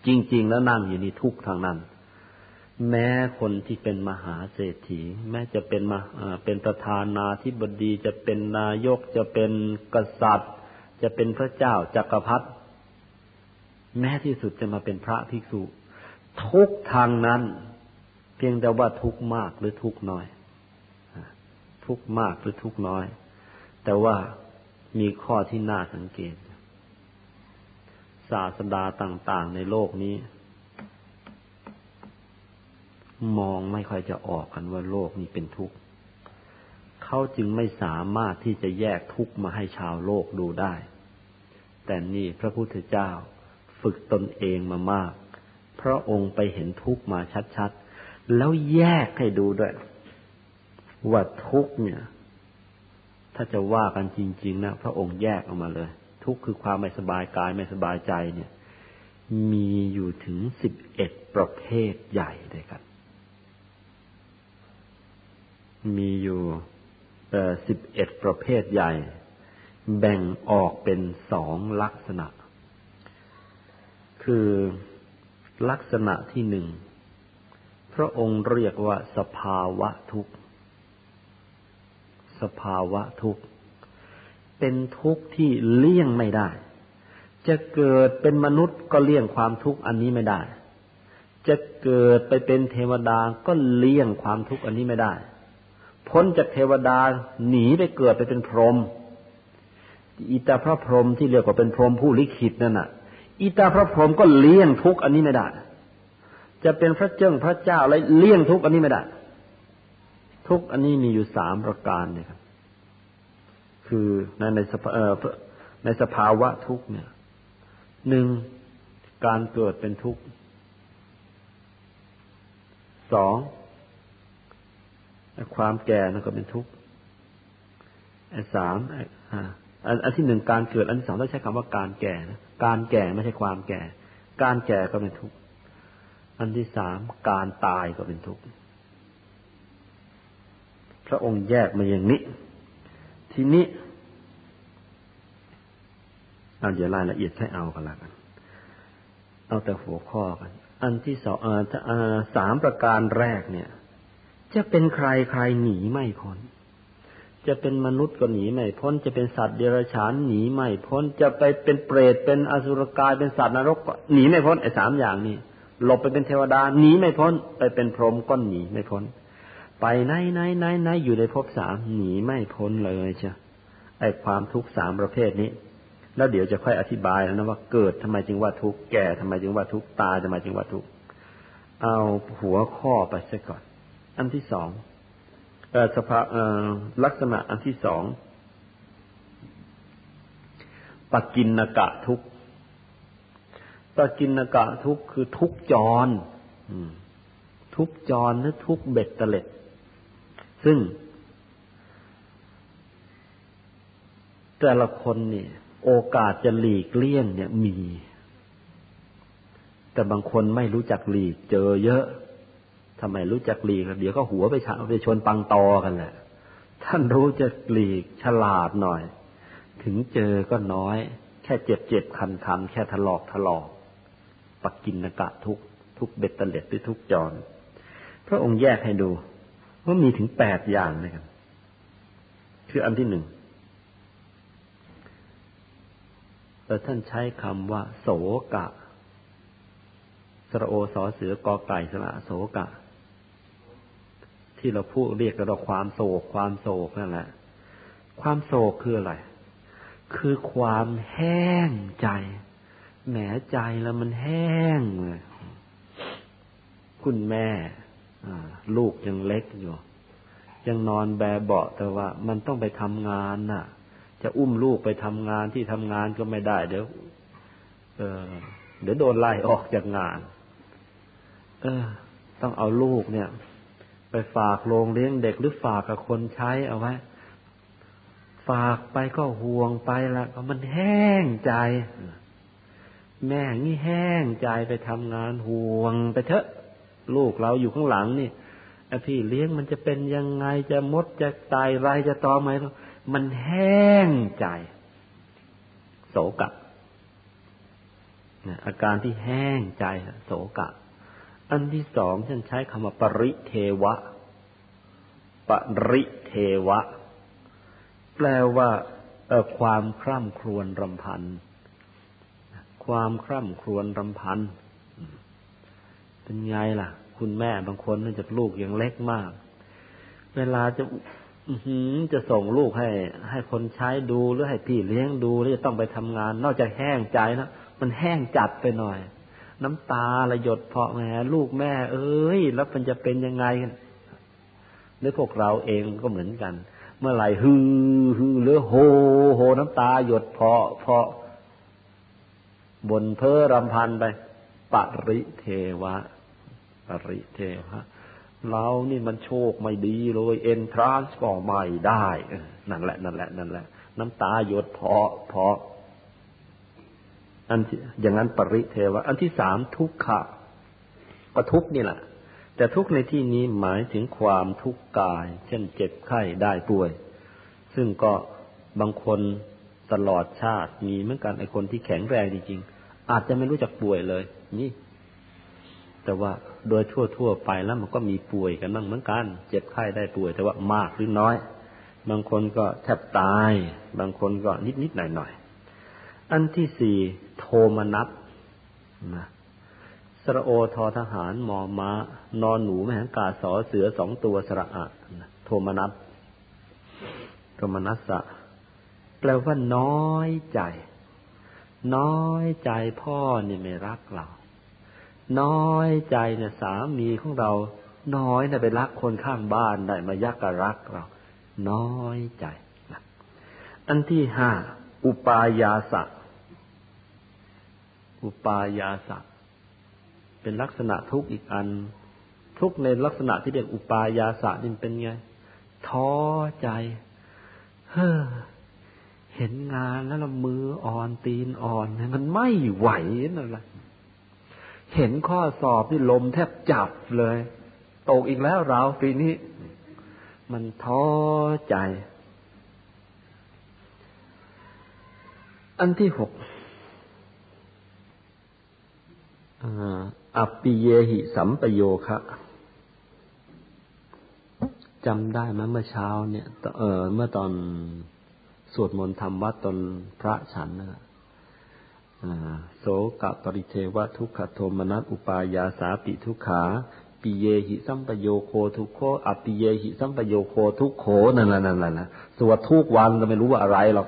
จริง ๆ แล้วนั่งอยู่ในทุกข์ทางนั้น แม้คนที่เป็นมหาเศรษฐี แม้จะเป็นมาเป็นประธานาธิบดีจะเป็นนายกจะเป็นกษัตริย์ จะเป็นพระเจ้าจักรพรรดิ แม้ที่สุดจะมาเป็นพระภิกษุ ทุกทางนั้น เพียงแต่ว่าทุกมากหรือทุกน้อย ทุกมากหรือทุกน้อย แต่ว่ามีข้อที่น่าสังเกต ศาสดาต่าง ๆ ในโลกนี้ มองไม่ค่อยจะออกกันว่าโลกนี้เป็นทุกข์เขาจึงไม่สามารถที่จะแยกทุกข์มาให้ชาวโลกดูได้ แต่นี่พระพุทธเจ้า ฝึกตนเองมามาก พระองค์ไปเห็นทุกข์มาชัดๆ แล้วแยกให้ดูด้วย ว่าทุกเนี่ย ถ้าจะว่ากันจริง ๆ นะ พระองค์แยกออกมาเลย ทุกคือความไม่สบายกายไม่สบายใจเนี่ย มีอยู่ถึงสิบเอ็ดประเภทใหญ่เลยครับมีอยู่สิบเอ็ดประเภทใหญ่ แบ่งออกเป็นสองลักษณะ คือลักษณะที่หนึ่ง พระองค์เรียกว่าสภาวะทุกข์ สภาวะทุกข์ เป็นทุกข์ที่เลี่ยงไม่ได้ จะเกิดเป็นมนุษย์ก็เลี่ยงความทุกข์อันนี้ไม่ได้ จะเกิดไปเป็นเทวดาก็เลี่ยงความทุกข์อันนี้ไม่ได้ พ้นจากเทวดาหนีไปเกิดไปเป็นพรหมอีตาพระพรหมที่เรียกว่าเป็นพรหมผู้ลิขิตนั่นน่ะ อีตาพระพรหมก็เลี่ยงทุกอันนี้ไม่ได้ จะเป็นพระเจ้าพระเจ้าอะไรเลี่ยงทุกอันนี้ไม่ได้ ทุกอันนี้มีอยู่สามประการเนี่ยครับ คือในในสภาในสภาวะทุกเนี่ยหนึ่งการเกิดเป็นทุกข์สองความแก่นั่นก็เป็นทุกข์ไอ้สามอันอันที่หนึ่งการเกิด อันที่สองต้องใช้คำว่าการแก่นะ การแก่ไม่ใช่ความแก่ การแก่ก็เป็นทุกข์ อันที่สามการตายก็เป็นทุกข์ พระองค์แยกมาอย่างนี้ ทีนี้เอาเดี๋ยวรายละเอียดให้เอากันละกัน เอาแต่หัวข้อกัน อันที่สองสามประการแรกเนี่ย จะเป็นใครใครหนีไม่พ้น จะเป็นมนุษย์ก็หนีไม่พ้น จะเป็นสัตว์เดรัจฉานหนีไม่พ้น จะไปเป็นเปรตเป็นอสุรกายเป็นสัตว์นรกก็หนีไม่พ้นไอ้สามอย่างนี้หลบไปเป็นเทวดาหนีไม่พ้น ไปเป็นพรหมก็หนีไม่พ้น ไปไหนไหนไหนไหนอยู่ในภพสามหนีไม่พ้นเลยเชียไอ้ความทุกข์สามประเภทนี้ แล้วเดี๋ยวจะค่อยอธิบายนะว่าเกิดทำไมจึงว่าทุกข์แก่ทำไมจึงว่าทุกข์ตายทำไมจึงว่าทุกข์เอาหัวข้อไปซะก่อน อันที่สอง สภาลักษณะอันที่สองปกินนกะทุกปกินนกะทุกคือทุกจรทุกจรหรือทุกเบ็ดเตล็ด ซึ่ง แต่ละคนเนี่ย โอกาสจะหลีกเลี่ยงเนี่ยมี แต่บางคนไม่รู้จักหลีกเจอเยอะ ทำไมรู้จักหลีกเดี๋ยวก็หัวไปชไปชนปังตอกันแหละท่านรู้จะหลีกฉลาดหน่อย ถึงเจอก็น้อย แค่เจ็บเจ็บคันคันแค่ถลอกถลอกปักกินกะทุกทุกเบ็ดเตล็ดด้วยทุกจรพระองค์แยกให้ดูว่ามีถึงแปดอย่างนะครับคืออันที่หนึ่งแต่ท่านใช้คำว่า โสกะสระโอสอเสือกอไก่สระโสกะ ที่เราพูดเรียกกันว่าความโศก ความโศกนั่นแหละ ความโศกคืออะไร คือความแห้งใจ แหมใจแล้วมันแห้งเลยคุณแม่ลูกยังเล็กอยู่ ยังนอนแบเบาแต่ว่า มันต้องไปทำงานน่ะ จะอุ้มลูกไปทำงานที่ทำงานก็ไม่ได้ เดี๋ยวเออเดี๋ยวโดนไล่ออกจากงาน เออ ต้องเอาลูกเนี่ย ฝากโรงเลี้ยงเด็กหรือฝากกับคนใช้เอาไว้ ฝากไปก็ห่วงไปละก็มันแห้งใจ แม่นี่แห้งใจไปทำงานห่วงไปเถอะ ลูกเราอยู่ข้างหลังนี่ไอพี่เลี้ยงมันจะเป็นยังไงจะมดจะตายไรจะตอมไหมมันแห้งใจโศกะอาการที่แห้งใจโศกะ อันที่สองฉันใช้คำว่าปริเทวะ ปริเทวะ แปลว่าความคร่ำครวญรำพัน ความคร่ำครวญรำพัน เป็นไงล่ะ คุณแม่บางคนเนื่องจากลูกยังเล็กมาก เวลาจะจะส่งลูกให้ ให้คนใช้ดูหรือให้พี่เลี้ยงดูแล้วจะต้องไปทำงาน นอกจากแห้งใจนะมันแห้งจัดไปหน่อย น้ำตาระหยดเพาะแม่ลูกแม่ เอ้ย แล้วมันจะเป็นยังไงกันหรือพวกเราเองก็เหมือนกัน เมื่อไหร่ฮือฮือหรือโฮโฮน้ำตาหยดเพาะเพาะบนเพ้อรำพันไปปริเทวะปริเทวะเรานี่มันโชคไม่ดีเลยเอนทรานส์ก็ไม่ได้ นั่นแหละ นั่นแหละ นั่นแหละ น้ำตาหยดเพาะเพาะ อันอย่างนั้นปริเทวะ อันที่สามทุกขะก็ทุกนี่แหละ แต่ทุกในที่นี้หมายถึงความทุกข์กาย เช่นเจ็บไข้ได้ป่วย ซึ่งก็บางคนตลอดชาติมีเหมือนกันไอคนที่แข็งแรงจริงๆอาจจะไม่รู้จักป่วยเลย นี่ แต่ว่าโดยทั่วๆไปแล้วมันก็มีป่วยกันบ้างเหมือนกัน เจ็บไข้ได้ป่วย แต่ว่ามากหรือน้อย บางคนก็แทบตาย บางคนก็นิดๆหน่อยๆอันที่สี่ โทมนัสนะสระโอทอทหารมอม้านอนหนูแมงกาสอเสือสองตัวสระอะโทมนัสโทมนัสสะแปลว่าน้อยใจ น้อยใจพ่อเนี่ยไม่รักเรา น้อยใจเนี่ยสามีของเรา น้อยเนี่ยไปรักคนข้างบ้านได้มายักกรักเรา น้อยใจนะอันที่ห้าอุปายาสะ อุปายาสะเป็นลักษณะทุกข์อีกอัน ทุกข์ในลักษณะที่เรียกอุปายาสะนี่เป็นไง ท้อใจ เฮ้อเห็นงานแล้วละมืออ่อนตีนอ่อนมันไม่ไหวนั่นแหละเห็นข้อสอบที่ลมแทบจับเลยตกอีกแล้วเราปีนี้ มันท้อใจ อันที่หก อัปปิเยหิสัมปโยคะจำได้ไหมเมื่อเช้าเนี่ยเออเมื่อตอนสวดมนต์ทำวัดตอนพระฉันนะโสกะปริเทวะทุกขโทมนัสอุปายาสาปิทุกขาปิเยหิสัมปโยโคทุกโคอัปิเยหิสัมปโยโคทุกโคนั่นแหละนั่นแหละนะสวดทุกวันก็ไม่รู้ว่าอะไรหรอก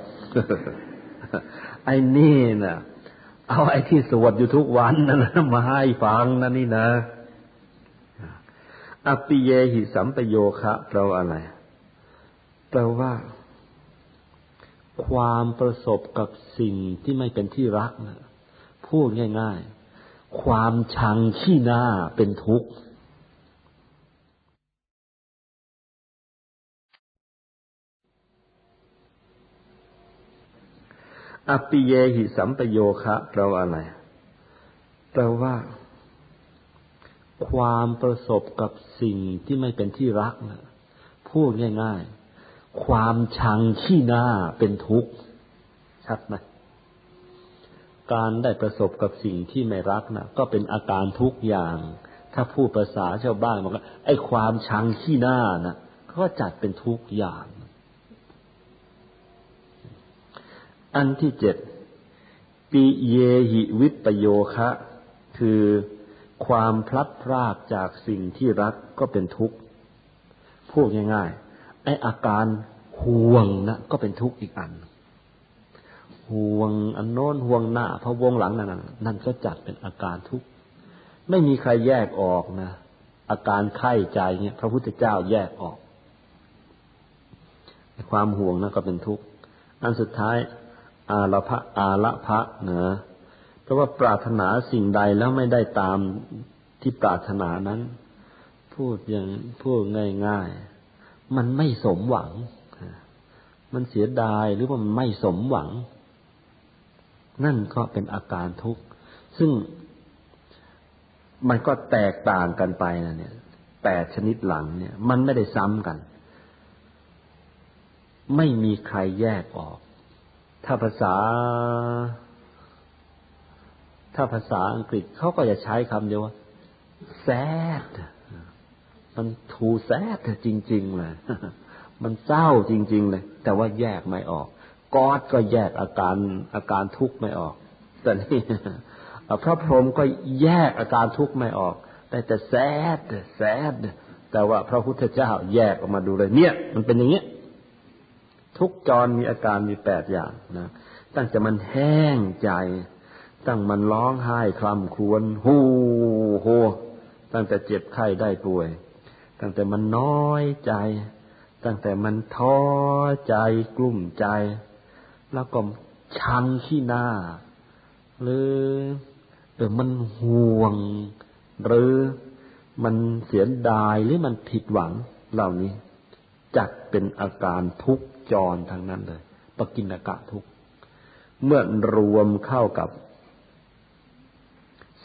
ไอ้นี่น่ะ เอาไอ้ที่สวดอยู่ทุกวันนั่นมาให้ฟังนั่นนี่นะอปิเยหิสัมปโยคะแปลว่าอะไรแปลว่า ความประสบกับสิ่งที่ไม่เป็นที่รักนะพูดง่าย ๆ ความชังขี้หน้าเป็นทุกข์ อปิเยหิสัมปโยคะแปลว่าอะไรแปลว่า ความประสบกับสิ่งที่ไม่เป็นที่รักนะพูดง่ายๆ ความชังขี้หน้าเป็นทุกข์ชัดไหมการได้ประสบกับสิ่งที่ไม่รักนะก็เป็นอาการทุกอย่าง ถ้าพูดภาษาชาวบ้านบอกว่าไอ้ความชังขี้หน้านะก็จัดเป็นทุกอย่าง อันที่เจ็ดปิเยหิวิปโยคะ คือความพลัดพรากจากสิ่งที่รักก็เป็นทุกข์พูดง่ายๆไออาการห่วงนะก็เป็นทุกข์อีกอัน ห่วงอันโน้นห่วงหน้าพะวงหลังนั่นนั่นก็จัดเป็นอาการทุกข์ไม่มีใครแยกออกนะอาการไข้ใจเนี่ย พระพุทธเจ้าแยกออก ความห่วงนะก็เป็นทุกข์อันสุดท้าย อาละพะอาละพะนะเพราะว่าปรารถนาสิ่งใดแล้วไม่ได้ตามที่ปรารถนานั้น พูดอย่างพูดง่ายๆ มันไม่สมหวัง มันเสียดายหรือว่ามันไม่สมหวัง นั่นก็เป็นอาการทุกข์ ซึ่งมันก็แตกต่างกันไปนะเนี่ยแปดชนิดหลังเนี่ย มันไม่ได้ซ้ำกัน ไม่มีใครแยกออก ถ้าภาษา ถ้าภาษาอังกฤษเขาก็จะใช้คำเดียวว่า sad มัน too sad จริง ๆ เลย มันเศร้าจริง ๆ เลย แต่ว่าแยกไม่ออกกอดก็แยกอาการอาการทุกข์ไม่ออก แต่นี่พระพรหมก็แยกอาการทุกข์ไม่ออก แต่แต่ sad sad แต่ว่าพระพุทธเจ้าแยกออกมาดูเลย เนี่ย มันเป็นอย่างเนี้ย ทุกจรมีอาการมีแปดอย่างนะ ตั้งแต่มันแห้งใจ ตั้งมันร้องไห้คลำครวญฮูโฮตั้งแต่เจ็บไข้ได้ป่วย ตั้งแต่มันน้อยใจ ตั้งแต่มันท้อใจกลุ้มใจ แล้วก็ชังขี้หน้า หรือเออมันห่วง หรือมันเสียดายหรือมันผิดหวังเหล่านี้จัดเป็นอาการทุกข์ จรทางนั้นเลยปกินกะทุก เมื่อรวมเข้ากับ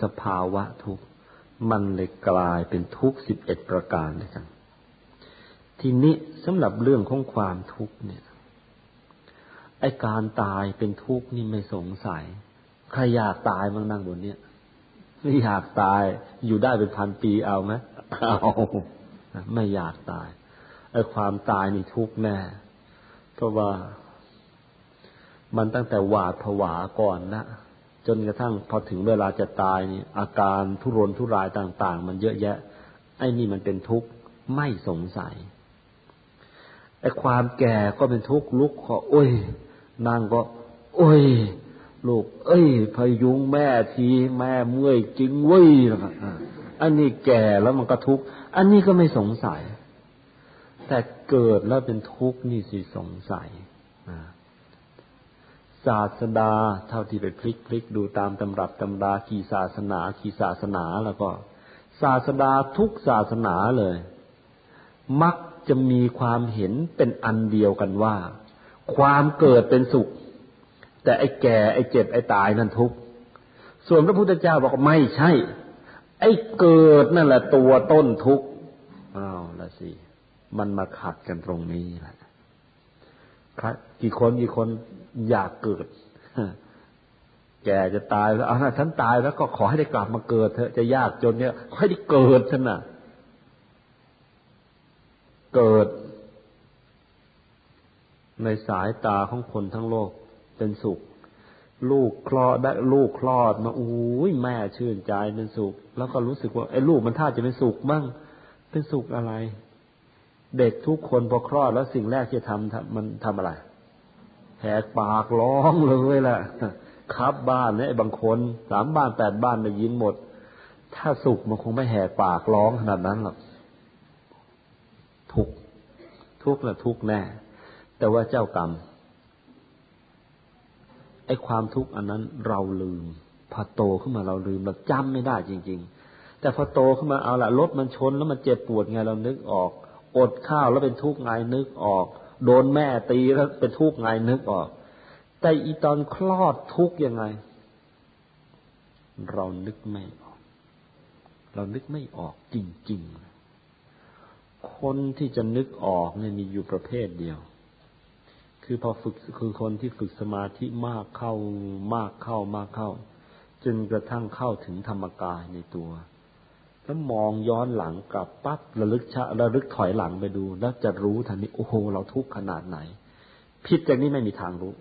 สภาวะทุกมันเลยกลายเป็นทุกสิบเอ็ดประการเลยกัน ทีนี้สำหรับเรื่องของความทุกข์เนี่ย ไอการตายเป็นทุกข์นี่ไม่สงสัย ใครอยากตายมั้งนั่งบนเนี้ยไม่อยากตายอยู่ได้เป็นพันปีเอาไหมเอา ไม่อยากตายไอความตายนี่ทุกข์แน่ เพราะว่า มันตั้งแต่หวาดผวาก่อนนะจนกระทั่งพอถึงเวลาจะตายนี่อาการทุรนทุรายต่าง ๆ มันเยอะแยะ ไอ้นี่มันเป็นทุกข์ไม่สงสัยไอ้ความแก่ก็เป็นทุกข์ลุกขอโอ้ยนางก็ โอ้ยลูก เอ้ย พยุงแม่ทีแม่เมื่อยจริงเว้ยอันนี้แก่แล้วมันก็ทุกข์อันนี้ก็ไม่สงสัย แต่ เกิดแล้วเป็นทุกข์นี่สิสงสัยศาสดาเท่าที่ไปพลิกพลิกดูตามตำรับตำราขี่ศาสนาขี่ศาสนาแล้วก็ ศาสดาทุกศาสนาเลย มักจะมีความเห็นเป็นอันเดียวกันว่า ความเกิดเป็นสุข แต่ไอ้แก่ไอ้เจ็บไอ้ตายนั่นทุกข์ส่วนพระพุทธเจ้าบอกไม่ใช่ ไอ้เกิดนั่นแหละตัวต้นทุกข์อ้าวละสิ มันมาขัดกันตรงนี้แหละกี่คนกี่คนอยากเกิด แกจะตายแล้วเอานะฉันตายแล้วก็ขอให้ได้กลับมาเกิดเถอะจะยากจนเนี่ยขอให้ได้เกิดฉันน่ะ เกิด ในสายตาของคนทั้งโลกเป็นสุข ลูกคลอดได้ลูกคลอดมาอุ้ยแม่ชื่นใจเป็นสุข แล้วก็รู้สึกว่าไอ้ลูกมันท่าจะเป็นสุขบ้างเป็นสุขอะไร เด็กทุกคนพอคลอดแล้วสิ่งแรกที่ทำมันทำอะไรแหกปากร้องเลยแหละครับบ้านเนี่ยบางคนสามบ้านแปดบ้านได้ยินหมด ถ้าสุขมันคงไม่แหกปากร้องขนาดนั้นหรอกทุกทุกนะทุกแน่ แต่ว่าเจ้ากรรมไอ้ความทุกข์อันนั้นเราลืม พอโตขึ้นมาเราลืมเราจำไม่ได้จริง ๆ แต่พอโตขึ้นมาเอาละรถมันชนแล้วมันเจ็บปวดไงเรานึกออก อดข้าวแล้วเป็นทุกข์ไงนึกออก โดนแม่ตีแล้วเป็นทุกข์ไงนึกออก แต่อีตอนคลอดทุกข์ยังไง เรานึกไม่ออก เรานึกไม่ออกจริงๆ คนที่จะนึกออกเนี่ยมีอยู่ประเภทเดียว คือพอฝึกคือคนที่ฝึกสมาธิมากเข้ามากเข้ามากเข้าจนกระทั่งเข้าถึงธรรมกายในตัว แล้วมองย้อนหลังกลับปั๊บระลึกชะระลึกถอยหลังไปดู แล้วจะรู้ทันนี้โอ้โหเราทุกข์ขนาดไหนพิษจากนี้ไม่มีทางรู้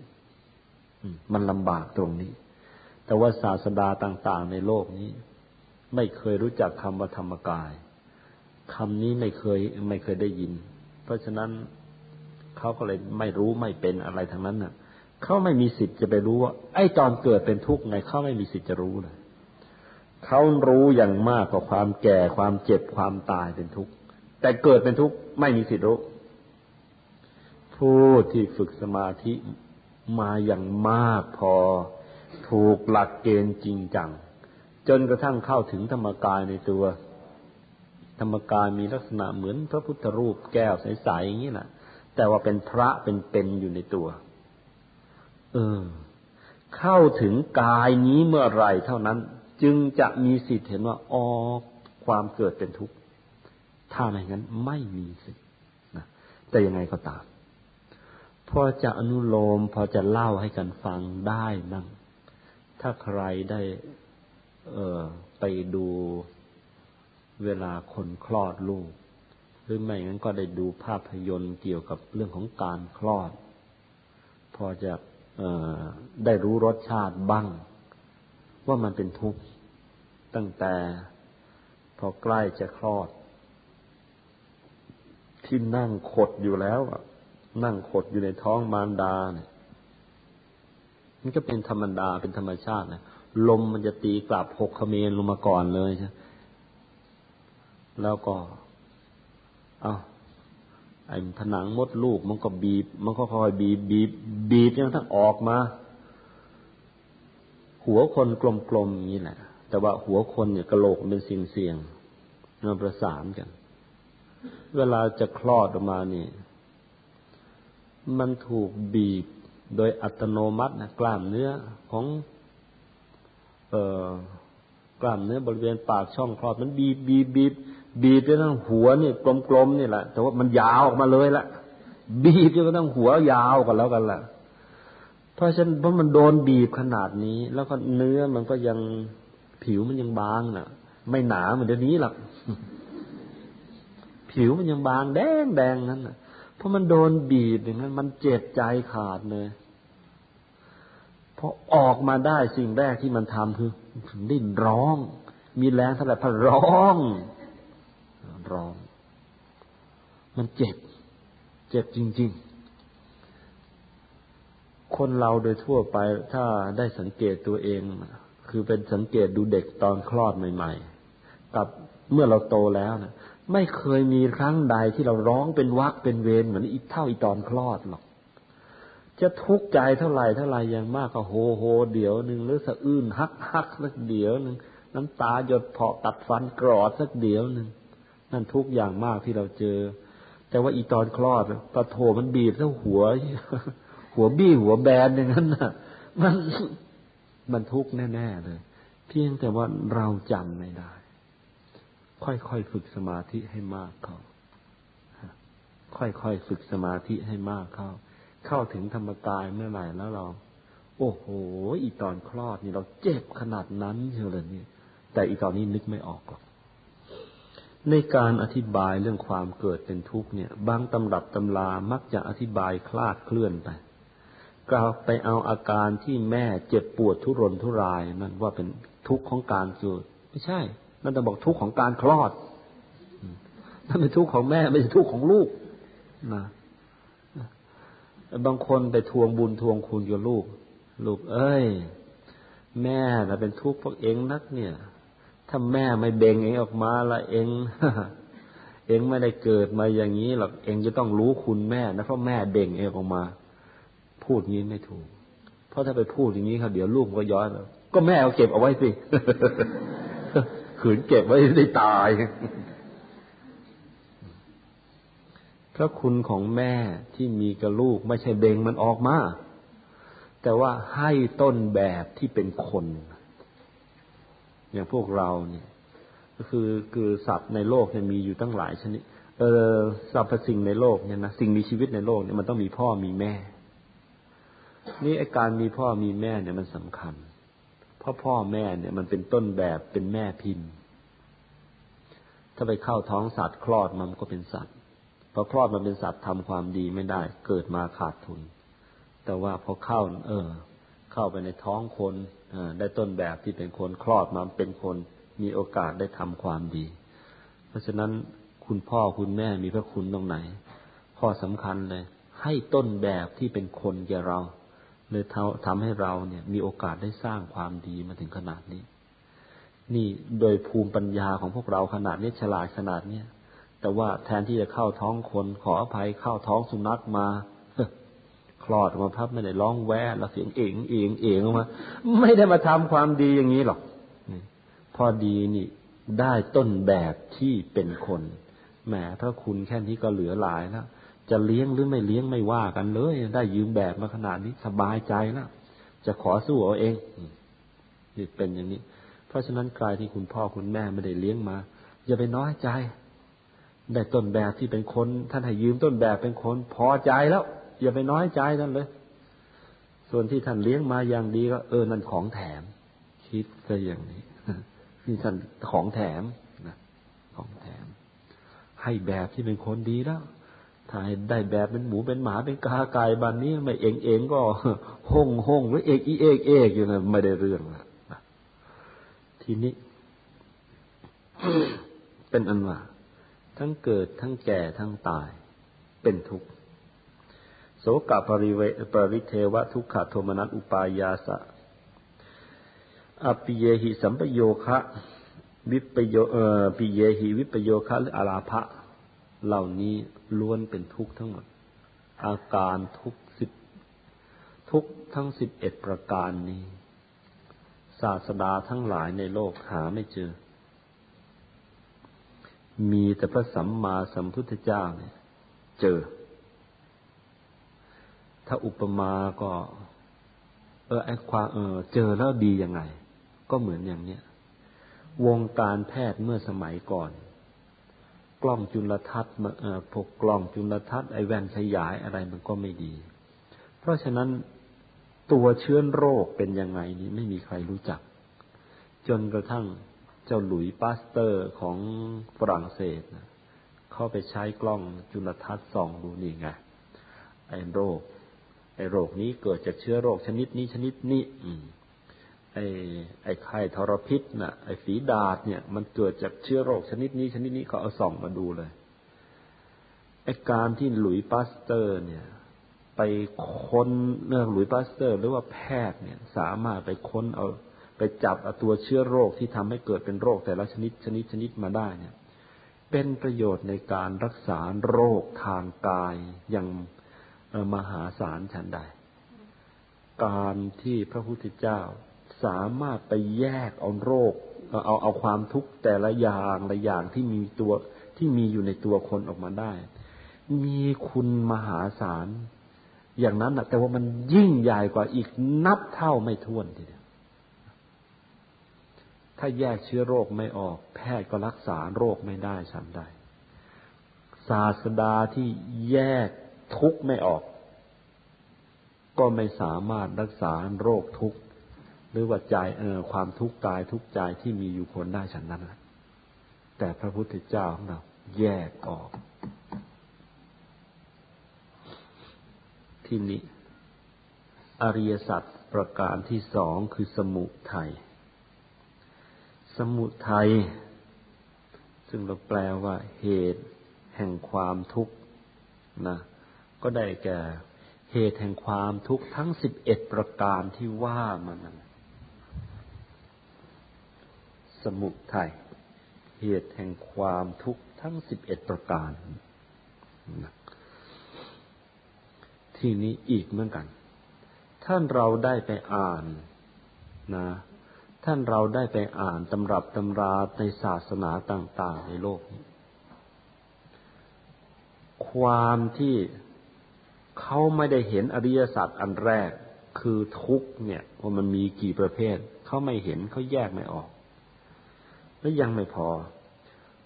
มันลำบากตรงนี้ แต่ว่าศาสดาต่าง ๆ ในโลกนี้ ไม่เคยรู้จักคำว่าธรรมกายคำนี้ไม่เคยไม่เคยได้ยิน เพราะฉะนั้นเขาก็เลยไม่รู้ไม่เป็นอะไรทั้งนั้นน่ะเขาไม่มีสิทธิ์จะไปรู้ว่าไอ้ตอนเกิดเป็นทุกข์ไงเขาไม่มีสิทธิ์จะรู้เลย เขารู้อย่างมากกว่าความแก่ความเจ็บความตายเป็นทุกข์แต่เกิดเป็นทุกข์ไม่มีสิทธิ์รู้ผู้ที่ฝึกสมาธิมาอย่างมากพอ ถูกหลักเกณฑ์จริงจัง จนกระทั่งเข้าถึงธรรมกายในตัว ธรรมกายมีลักษณะเหมือนพระพุทธรูปแก้วใสๆอย่างนี้แหละแต่ว่าเป็นพระเป็นเป็นอยู่ในตัว เออ เข้าถึงกายนี้เมื่อไรเท่านั้น จึงจะมีสิทธิ์เห็นว่าอ๋อความเกิดเป็นทุกข์ถ้าไม่งั้นไม่มีสิทธิ์นะแต่ยังไงก็ตามพอจะอนุโลมพอจะเล่าให้กันฟังได้นั่งถ้าใครได้ เออไปดูเวลาคนคลอดลูก หรือไม่งั้นก็ได้ดูภาพยนตร์เกี่ยวกับเรื่องของการคลอด พอจะได้รู้รสชาติบ้าง ว่ามันเป็นทุกข์ ตั้งแต่ พอใกล้จะคลอด ที่นั่งขดอยู่แล้วนั่งขดอยู่ในท้องมารดาเนี่ยมันก็เป็นธรรมดาเป็นธรรมชาตินะลมมันจะตีกลับหกขเมนลงมาก่อนเลยใช่แล้วก็เอาไอ้ผนังมดลูกมันก็บีบ มันก็คอยบีบบีบ บีบจนทั้งออกมา หัวคนกลมๆอย่างนี้แหละ แต่ว่าหัวคนเนี่ยกระโหลกเป็นสิ่งเสี่ยงมาประสานกัน เวลาจะคลอดออกมานี่มันถูกบีบโดยอัตโนมัตินะกล้ามเนื้อของเอ่อกล้ามเนื้อบริเวณปากช่องคลอดมันบีบบีบบีบบีบจนทั้งหัวนี่กลมๆนี่แหละ แต่ว่ามันยาวออกมาเลยละบีบจนกระทั่งหัวยาวกันแล้วกันแหละเพราะฉะนั้นเพราะมันโดนบีบขนาดนี้ แล้วก็เนื้อมันก็ยัง ผิวมันยังบางน่ะ ไม่หนาเหมือนเดี๋ยวนี้หรอกผิวมันยังบางแดงแดงนั้นน่ะเพราะมันโดนบีบอย่างนั้น มันเจ็บใจขาดเลยพอออกมาได้สิ่งแรกที่มันทำคือดิ้นร้อง มีแรงเท่าไหร่พอร้อง ร้อง มันเจ็บ เจ็บจริง ๆ คนเราโดยทั่วไป ถ้าได้สังเกตตัวเอง คือเป็นสังเกตดูเด็กตอนคลอดใหม่ ๆ กับเมื่อเราโตแล้วนะไม่เคยมีครั้งใดที่เราร้องเป็นวักเป็นเวรเหมือนอีเท่าอีตอนคลอดหรอก จะทุกข์ใจเท่าไหร่เท่าไหร่อย่างมากก็โฮโฮเดี๋ยวหนึ่งหรือสะอื้นฮักฮักสักเดี๋ยวหนึ่งน้ำตาหยดเพาะตัดฟันกรอดสักเดี๋ยวหนึ่งนั่นทุกอย่างมากที่เราเจอ แต่ว่าอีตอนคลอดปะโถมันบีบแล้วหัว หัวบี้หัวแบนอย่างนั้นน่ะ มัน มันทุกข์แน่ๆเลย เพียงแต่ว่าเราจำไม่ได้ ค่อยๆฝึกสมาธิให้มากเข้าค่อยๆฝึกสมาธิให้มากเข้า เข้าถึงธรรมกายเมื่อไหร่แล้วเรา โอ้โห อีตอนคลอดนี่เราเจ็บขนาดนั้นเชียวเลยนี่ แต่อีตอนนี้นึกไม่ออกหรอก ในการอธิบายเรื่องความเกิดเป็นทุกข์เนี่ย บางตำรับตำรามักจะอธิบายคลาดเคลื่อนไป กล่าวไปเอาอาการที่แม่เจ็บปวดทุรนทุรายนั่นว่าเป็นทุกข์ของการเกิดไม่ใช่ นั่นจะบอกทุกข์ของการคลอดนั่นเป็นทุกข์ของแม่ไม่ใช่ทุกข์ของลูกนะบางคนไปทวงบุญทวงคุณกับลูก ลูก เอ้ย แม่นะเป็นทุกข์พวกเองนักเนี่ย ถ้าแม่ไม่เบ่งเองออกมาละเองเองไม่ได้เกิดมาอย่างนี้หรอกเองจะต้องรู้คุณแม่นะเพราะแม่เบ่งเองออกมา พูดงี้ไม่ถูก เพราะถ้าไปพูดอย่างนี้ครับเดี๋ยวลูกก็ย้อนก็แม่เอาเก็บเอาไว้สิขืนเก็บไว้ได้ตายพระคุณของแม่ที่มีกับลูกไม่ใช่เบ่งมันออกมา แต่ว่าให้ต้นแบบที่เป็นคน อย่างพวกเราเนี่ย ก็คือคือสัตว์ในโลกเนี่ยมีอยู่ตั้งหลายชนิด เออสรรพสิ่งในโลกเนี่ยนะสิ่งมีชีวิตในโลกเนี่ยมันต้องมีพ่อมีแม่ นี่ไอการมีพ่อมีแม่เนี่ยมันสำคัญ เพราะพ่อแม่เนี่ยมันเป็นต้นแบบเป็นแม่พิมพ์ ถ้าไปเข้าท้องสัตว์คลอดมันก็เป็นสัตว์พอคลอดมาเป็นสัตว์ทำความดีไม่ได้ เกิดมาขาดทุน แต่ว่าพอเข้า เออ เข้าไปในท้องคนได้ต้นแบบที่เป็นคนคลอดมาเป็นคนมีโอกาสได้ทำความดี เพราะฉะนั้นคุณพ่อคุณแม่มีพระคุณตรงไหน ข้อสำคัญเลย ให้ต้นแบบที่เป็นคนแก่เรา เลยทำให้เราเนี่ย มีโอกาสได้สร้างความดีมาถึงขนาดนี้ นี่โดยภูมิปัญญาของพวกเราขนาดนี้ฉลาดขนาดเนี้ยแต่ว่าแทนที่จะเข้าท้องคนขออภัยเข้าท้องสุนัขมาคลอดมาพับไม่ได้ร้องแวะแล้วเสียงเองเองเองออกมาไม่ได้มาทำความดีอย่างนี้หรอกพอดีนี่ได้ต้นแบบที่เป็นคนแหมถ้าคุณแค่นี้ก็เหลือหลายแล้ว จะเลี้ยงหรือไม่เลี้ยงไม่ว่ากันเลย ได้ยืมแบบมาขนาดนี้สบายใจแล้วจะขอสู้เอาเองนี่เป็นอย่างนี้ เพราะฉะนั้นกลายที่คุณพ่อคุณแม่ไม่ได้เลี้ยงมา อย่าไปน้อยใจ ได้ต้นแบบที่เป็นคน ท่านให้ยืมต้นแบบเป็นคน พอใจแล้ว อย่าไปน้อยใจนั่นเลย ส่วนที่ท่านเลี้ยงมาอย่างดีก็ เออนั่นของแถม คิดซะอย่างนี้นี่ท่านของแถมนะของแถม ให้แบบที่เป็นคนดีแล้ว ถ้าได้แบบเป็นหมูเป็นหมาเป็นกาไก่บันนี้ไม่เองเองก็ห้องห้องหรือเอกอีเอกเอกอยู่นะไม่ได้เรื่องนะทีนี้ เป็นอันว่าทั้งเกิดทั้งแก่ทั้งตาย เป็นทุกข์โสกปริเวปริเทวะทุกขโทมนัสอุปายาสะอปิเยหิสัมปโยคะ วิปโยเออปิเยหิวิปโยคะหรืออาราภะ เหล่านี้ล้วนเป็นทุกข์ทั้งหมด อาการทุกสิบทุกทั้งสิบเอ็ดประการนี้ ศาสดาทั้งหลายในโลกหาไม่เจอ มีแต่พระสัมมาสัมพุทธเจ้าเนี่ย เจอ ถ้าอุปมาก็ เออไอความเออ เจอแล้วดียังไง ก็เหมือนอย่างเนี้ยวงการแพทย์เมื่อสมัยก่อน กล้องจุลทรรศน์พวกกล้องจุลทรรศน์ไอแว่นขยายอะไรมันก็ไม่ดี เพราะฉะนั้นตัวเชื้อโรคเป็นยังไงนี้ไม่มีใครรู้จัก จนกระทั่งเจ้าหลุยส์ ปาสเตอร์ของฝรั่งเศสเข้าไปใช้กล้องจุลทรรศน์ส่องดูนี่ไงไอโรคไอโรคนี้เกิดจากเชื้อโรคชนิดนี้ชนิดนี้อืม ไอ้ไอ้ไข้ทรพิษน่ะไอ้ฝีดาษเนี่ย มันเกิดจากเชื้อโรคชนิดนี้ ชนิดนี้เขาเอาส่องมาดูเลยไอ้การที่หลุยส์ ปาสเตอร์ เนี่ย ไปค้นเรื่องหลุยส์ ปาสเตอร์ หรือว่าแพทย์เนี่ย สามารถไปค้นเอา ไปจับตัวเชื้อโรคที่ทำให้เกิดเป็นโรคแต่ละชนิดชนิดชนิดมาได้เนี่ย เป็นประโยชน์ในการรักษาโรคทางกายอย่างมหาศาลฉันใด การที่พระพุทธเจ้า สามารถไปแยกเอาโรค เอาเอาความทุกข์แต่ละอย่างละอย่างที่มีตัวที่มีอยู่ในตัวคนออกมาได้ มีคุณมหาศาล อย่างนั้นนะแต่ว่ามันยิ่งใหญ่กว่าอีกนับเท่าไม่ถ้วนทีเดียวถ้าแยกเชื้อโรคไม่ออก แพทย์ก็รักษาโรคไม่ได้ฉันได้ ศาสดาที่แยกทุกข์ไม่ออก ก็ไม่สามารถรักษาโรคทุกข์ หรือว่าใจเออความทุกข์กายทุกข์ใจที่มีอยู่คนได้ฉันนั้นแหละแต่พระพุทธเจ้าของเราแยกออก ที่นี้ อริยสัจประการที่สองคือสมุทัยสมุทัยซึ่งเราแปลว่าเหตุแห่งความทุกข์นะก็ได้แก่เหตุแห่งความทุกข์ทั้งสิบเอ็ดประการที่ว่ามานั้น สมุทัยเหตุแห่งความทุกข์ทั้งสิบเอ็ดประการ ที่นี้อีกเหมือนกัน ท่านเราได้ไปอ่านนะ ท่านเราได้ไปอ่านตำรับตำราในศาสนาต่าง ๆ ในโลกนี้ ความที่เขาไม่ได้เห็นอริยสัจอันแรกคือทุกเนี่ยว่ามันมีกี่ประเภท เขาไม่เห็นเขาแยกไม่ออก และยังไม่พอ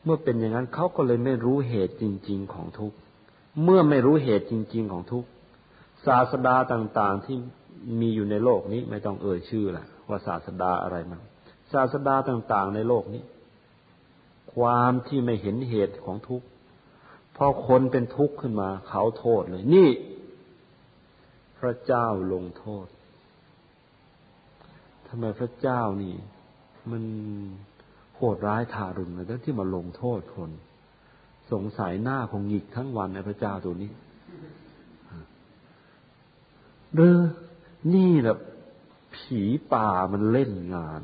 เมื่อเป็นอย่างนั้นเขาก็เลยไม่รู้เหตุจริง ๆของทุกข์เมื่อไม่รู้เหตุจริง ๆ ของทุกข์ศาสดาต่าง ๆที่มีอยู่ในโลกนี้ไม่ต้องเอ่ยชื่อละว่าศาสดาอะไรมันศาสดาต่าง ๆ ในโลกนี้ ความที่ไม่เห็นเหตุของทุกข์พอคนเป็นทุกข์ขึ้นมา เขาโทษเลย นี่ พระเจ้าลงโทษทำไมพระเจ้านี่ มัน โหดร้ายทารุณเลยที่มาลงโทษคน สงสัยหน้าคงหงิกทั้งวันในพระเจ้าตัวนี้เรือนี่แหละผีป่ามันเล่นงาน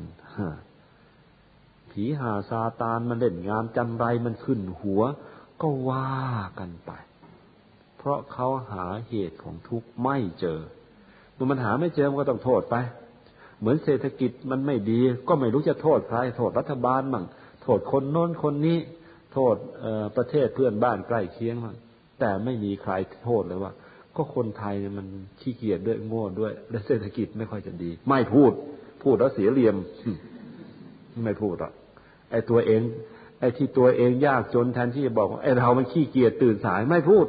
ผีหาซาตานมันเล่นงานจำไรมันขึ้นหัว ก็ว่ากันไป เพราะเขาหาเหตุของทุกข์ไม่เจอ เมื่อมันหาไม่เจอมันก็ต้องโทษไป เหมือนเศรษฐกิจมันไม่ดี ก็ไม่รู้จะโทษใครโทษรัฐบาลมั่งโทษคนโน้นคนนี้ โทษประเทศเพื่อนบ้านใกล้เคียงมั่งแต่ไม่มีใครโทษเลยว่า ก็คนไทยเนี่ยมันขี้เกียจด้วยโง่ด้วย และเศรษฐกิจไม่ค่อยจะดี ไม่พูด พูดแล้วเสียเหลี่ยมไม่พูดหรอกไอ้ตัวเอง ไอ้ที่ตัวเองยากจนแทนที่จะบอกว่าไอ้เรามันขี้เกียจตื่นสายไม่พูด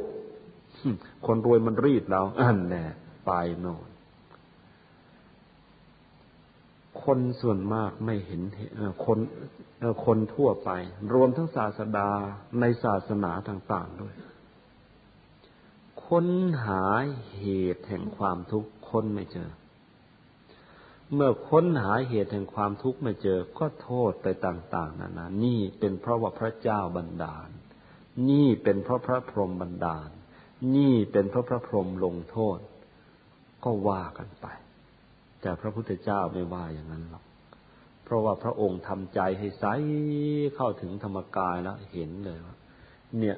คนรวยมันรีดเราอันแน่ไปโน่น คนส่วนมากไม่เห็นคนคนทั่วไป รวมทั้งศาสดาในศาสนาต่างๆด้วย ค้นหาเหตุแห่งความทุกข์ค้นไม่เจอ เมื่อค้นหาเหตุแห่งความทุกข์ไม่เจอ ก็โทษไปต่างๆนานา นี่เป็นเพราะว่าพระเจ้าบันดาล นี่เป็นเพราะพระพรหมบันดาล นี่เป็นเพราะพระพรหมลงโทษ ก็ว่ากันไป แต่พระพุทธเจ้าไม่ว่าอย่างนั้นหรอก เพราะว่าพระองค์ทำใจให้ใสเข้าถึงธรรมกายแล้วเห็นเลยว่า เนี่ย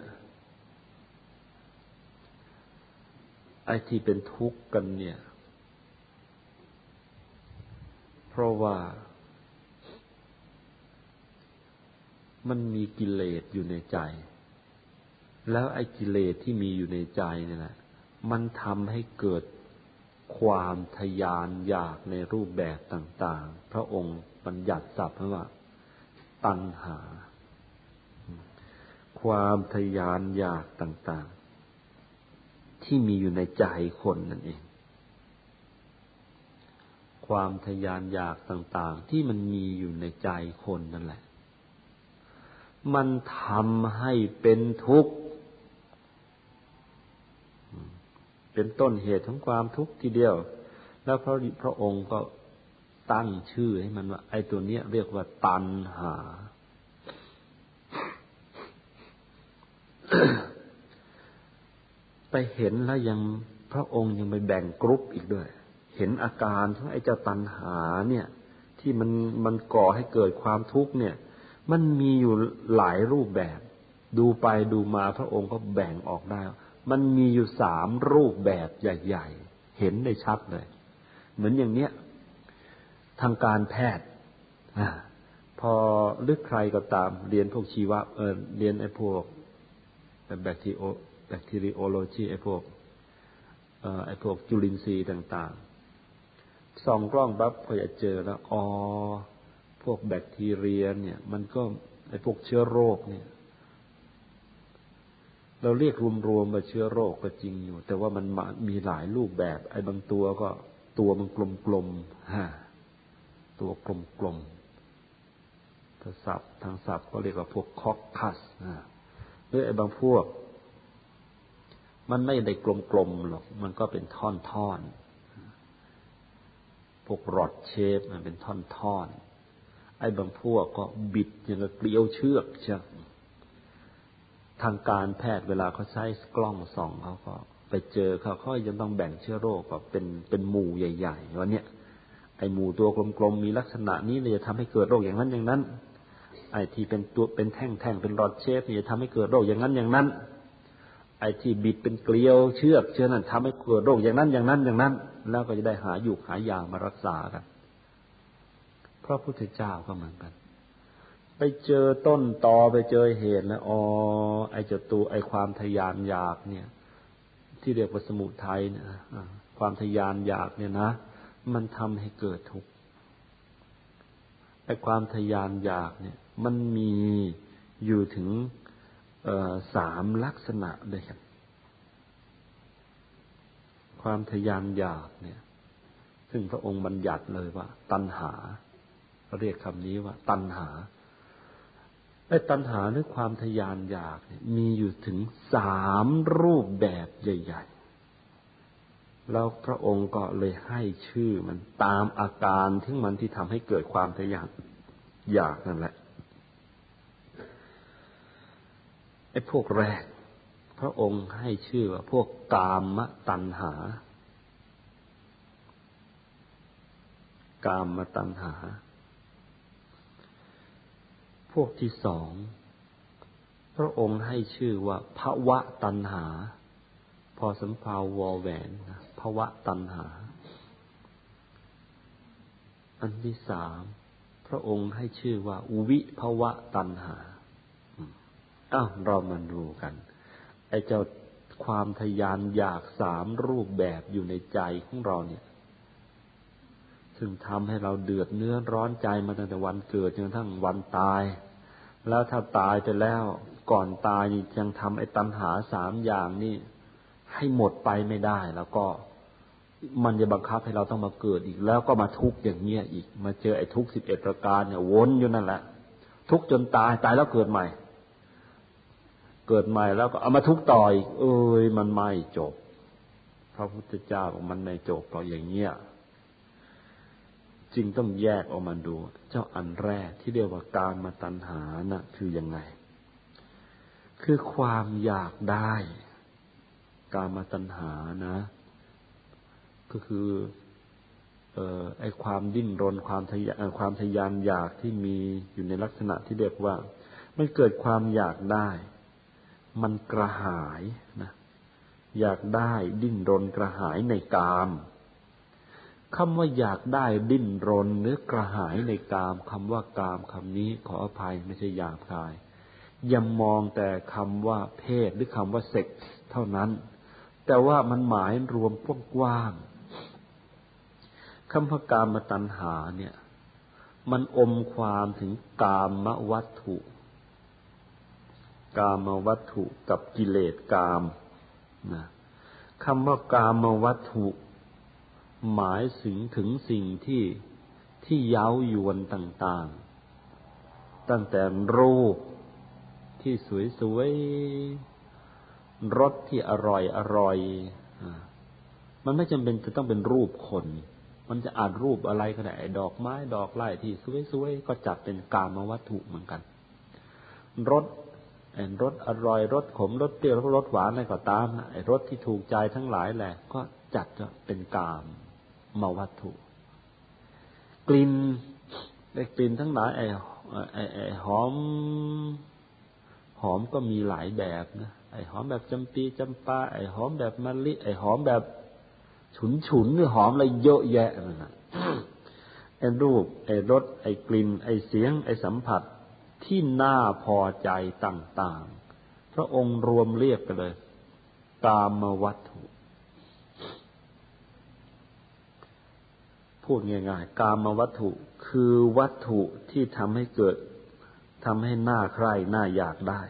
ไอ้ที่เป็นทุกข์กันเนี่ย เพราะว่ามันมีกิเลสอยู่ในใจ แล้วไอ้กิเลสที่มีอยู่ในใจนี่แหละ มันทำให้เกิด ความทยานอยากในรูปแบบต่างๆ พระองค์บัญญัติศัพท์ว่า ตัณหา ความทยานอยากต่างๆ ที่มีอยู่ในใจคนนั่นเอง ความทยานอยากต่างๆ ที่มันมีอยู่ในใจคนนั่นแหละ มันทำให้เป็นทุกข์ เป็นต้นเหตุของความทุกข์ทีเดียว แล้วพระพระองค์ก็ตั้งชื่อให้มันว่า ไอ้ตัวเนี้ยเรียกว่าตันหา ไปเห็นแล้วยังพระองค์ยังไปแบ่งกรุ๊ปอีกด้วย เห็นอาการของไอ้เจ้าตัณหาเนี่ย ที่มันมันก่อให้เกิดความทุกข์เนี่ย มันมีอยู่หลายรูปแบบ ดูไปดูมาพระองค์ก็แบ่งออกได้ มันมีอยู่สามรูปแบบใหญ่ๆ เห็นได้ชัดเลย เหมือนอย่างเนี้ย ทางการแพทย์พอลึกใครก็ตาม เรียนพวกชีวะเออเรียนไอ้พวกแบคทีโอแบคทีริโอโลจีไอ้พวกเอ่อไอ้พวกจุลินทรีย์ต่างๆส่องกล้องปั๊บพอจะเจอแล้วอ๋อพวกแบคทีเรียเนี่ย มันก็ไอ้พวกเชื้อโรคเนี่ย เราเรียกรวมๆว่าเชื้อโรคก็จริงอยู่ แต่ว่ามันมีหลายรูปแบบ ไอ้บางตัวก็ตัวมันกลมๆฮะตัวกลมๆถ้าศัพท์ทางศัพท์ก็เรียกว่าพวกคอกคัสหรือไอ้บางพวก มันไม่ได้กลมๆหรอก มันก็เป็นท่อนๆ พวกรอดเชฟมันเป็นท่อนๆ ไอ้บางพวกก็บิดอย่างกับเกลียวเชือกเชีย ทางการแพทย์เวลาเขาใช้กล้องส่องเขาก็ไปเจอเขาเขาจะต้องแบ่งเชื้อโรคก็เป็นเป็นหมู่ใหญ่ๆว่าเนี่ยไอหมู่ตัวกลมๆมีลักษณะนี้เลยจะทำให้เกิดโรคอย่างนั้นอย่างนั้น ไอที่เป็นตัวเป็นแท่งๆเป็นรอดเชฟนี่จะทำให้เกิดโรคอย่างนั้นอย่างนั้น ไอที่บิดเป็นเกลียวเชือกเชื้อนั้นทำให้เกิดโรคอย่างนั้นอย่างนั้นอย่างนั้น แล้วก็จะได้หาอยู่หายามารักษากันพระพุทธเจ้าก็เหมือนกัน ไปเจอต้นตอไปเจอเหตุแล้วอ๋อไอจตัวไอความทยานอยากเนี่ย ที่เรียกว่าสมุทัยเนี่ยความทยานอยากเนี่ยนะ มันทำให้เกิดทุกข์ไอความทยานอยากเนี่ย มันมีอยู่ถึงสามลักษณะเลยครับความทยานอยากเนี่ย ซึ่งพระองค์บัญญัติเลยว่า ตัณหา เรียกคำนี้ว่า ตัณหา ไอ้ตัณหาหรือความทยานอยากเนี่ยมีอยู่ถึงสามรูปแบบใหญ่ ๆ แล้วพระองค์ก็เลยให้ชื่อมันตามอาการที่มันที่ทำให้เกิดความทยานอยากนั่นแหละไอ้พวกแรก พระองค์ให้ชื่อว่าพวกกามตัณหา กามตัณหา พวกที่สอง พระองค์ให้ชื่อว่าภวะตันหา พอสำพาววอแหวนภวะตันหา อันที่สามพระองค์ให้ชื่อว่าอุวิภวะตันหาอ้าวเรามาดูกัน ไอ้เจ้าความทยานอยากสามรูปแบบอยู่ในใจของเราเนี่ย ซึ่งทำให้เราเดือดเนื้อร้อนใจมาตั้งแต่วันเกิดจนกระทั่งวันตาย แล้วถ้าตายไปแล้วก่อนตายยังทำไอ้ตัณหาสามอย่างนี่ให้หมดไปไม่ได้แล้วก็มันจะบังคับให้เราต้องมาเกิดอีกแล้วก็มาทุกข์อย่างเงี้ยอีก มาเจอไอ้ทุกข์สิบเอ็ดประการเนี่ยวนอยู่นั่นแหละทุกข์จนตายตายแล้วเกิดใหม่ เกิดใหม่แล้วก็เอามาทุกข์ต่ออีกเอ้ยมันไม่จบ พระพุทธเจ้าบอกมันไม่จบเพราะอย่างเงี้ย จึงต้องแยกออกมาดู เจ้าอันแรกที่เรียกว่าการมาตัณหานะ่ะคือยังไง คือความอยากได้ การมาตัณหานะ ก็คือเอ่อไอความดิ้นรนความทยานความทยานอยากที่มีอยู่ในลักษณะที่เรียกว่า มันเกิดความอยากได้ มันกระหายนะอยากได้ดิ้นรนกระหายในกาม คำว่าอยากได้ดิ้นรนหรือกระหายในกามคำว่ากามคำนี้ขออภัยไม่ใช่หยาบคายอย่ามองแต่คำว่าเพศหรือคำว่าเซ็กส์เท่านั้น แต่ว่ามันหมายรวมกว้างคำว่ากามตัณหาเนี่ย มันอมความถึงกามวัตถุ กามวัตถุกับกิเลสกามนะคำว่ากามวัตถุ หมายถึงถึงสิ่งที่ที่เย้ายวนต่างๆ ตั้งแต่รูปที่สวยๆ รสที่อร่อยอร่อย มันไม่จำเป็นจะต้องเป็นรูปคน มันจะอาจรูปอะไรก็ได้ดอกไม้ดอกไม้ที่สวยๆ ก็จัดเป็นกามวัตถุเหมือนกัน รสรสอร่อยรสขมรสเปรี้ยวรสหวานอะไรก็ตามไอ้รสที่ถูกใจทั้งหลายแหละ ก็จัดจะเป็นกาม มาวัตถุ กลิ่นได้กลิ่นทั้งหลายไอ้ไอ้ไอ้หอม หอมก็มีหลายแบบนะไอ้หอมแบบจำปีจำปาไอ้หอมแบบมะลิ ไอ้หอมแบบฉุนฉุนหรือหอมอะไรเยอะแยะนั่นนะไอ้รูป ไอ้รส ไอ้กลิ่น ไอ้เสียง ไอ้สัมผัสที่น่าพอใจต่าง ๆ พระองค์รวมเรียกกันเลย กามวัตถุ พูดง่ายๆ กามวัตถุคือวัตถุที่ทำให้เกิดทำให้หน้าใคร่หน้าอยากได้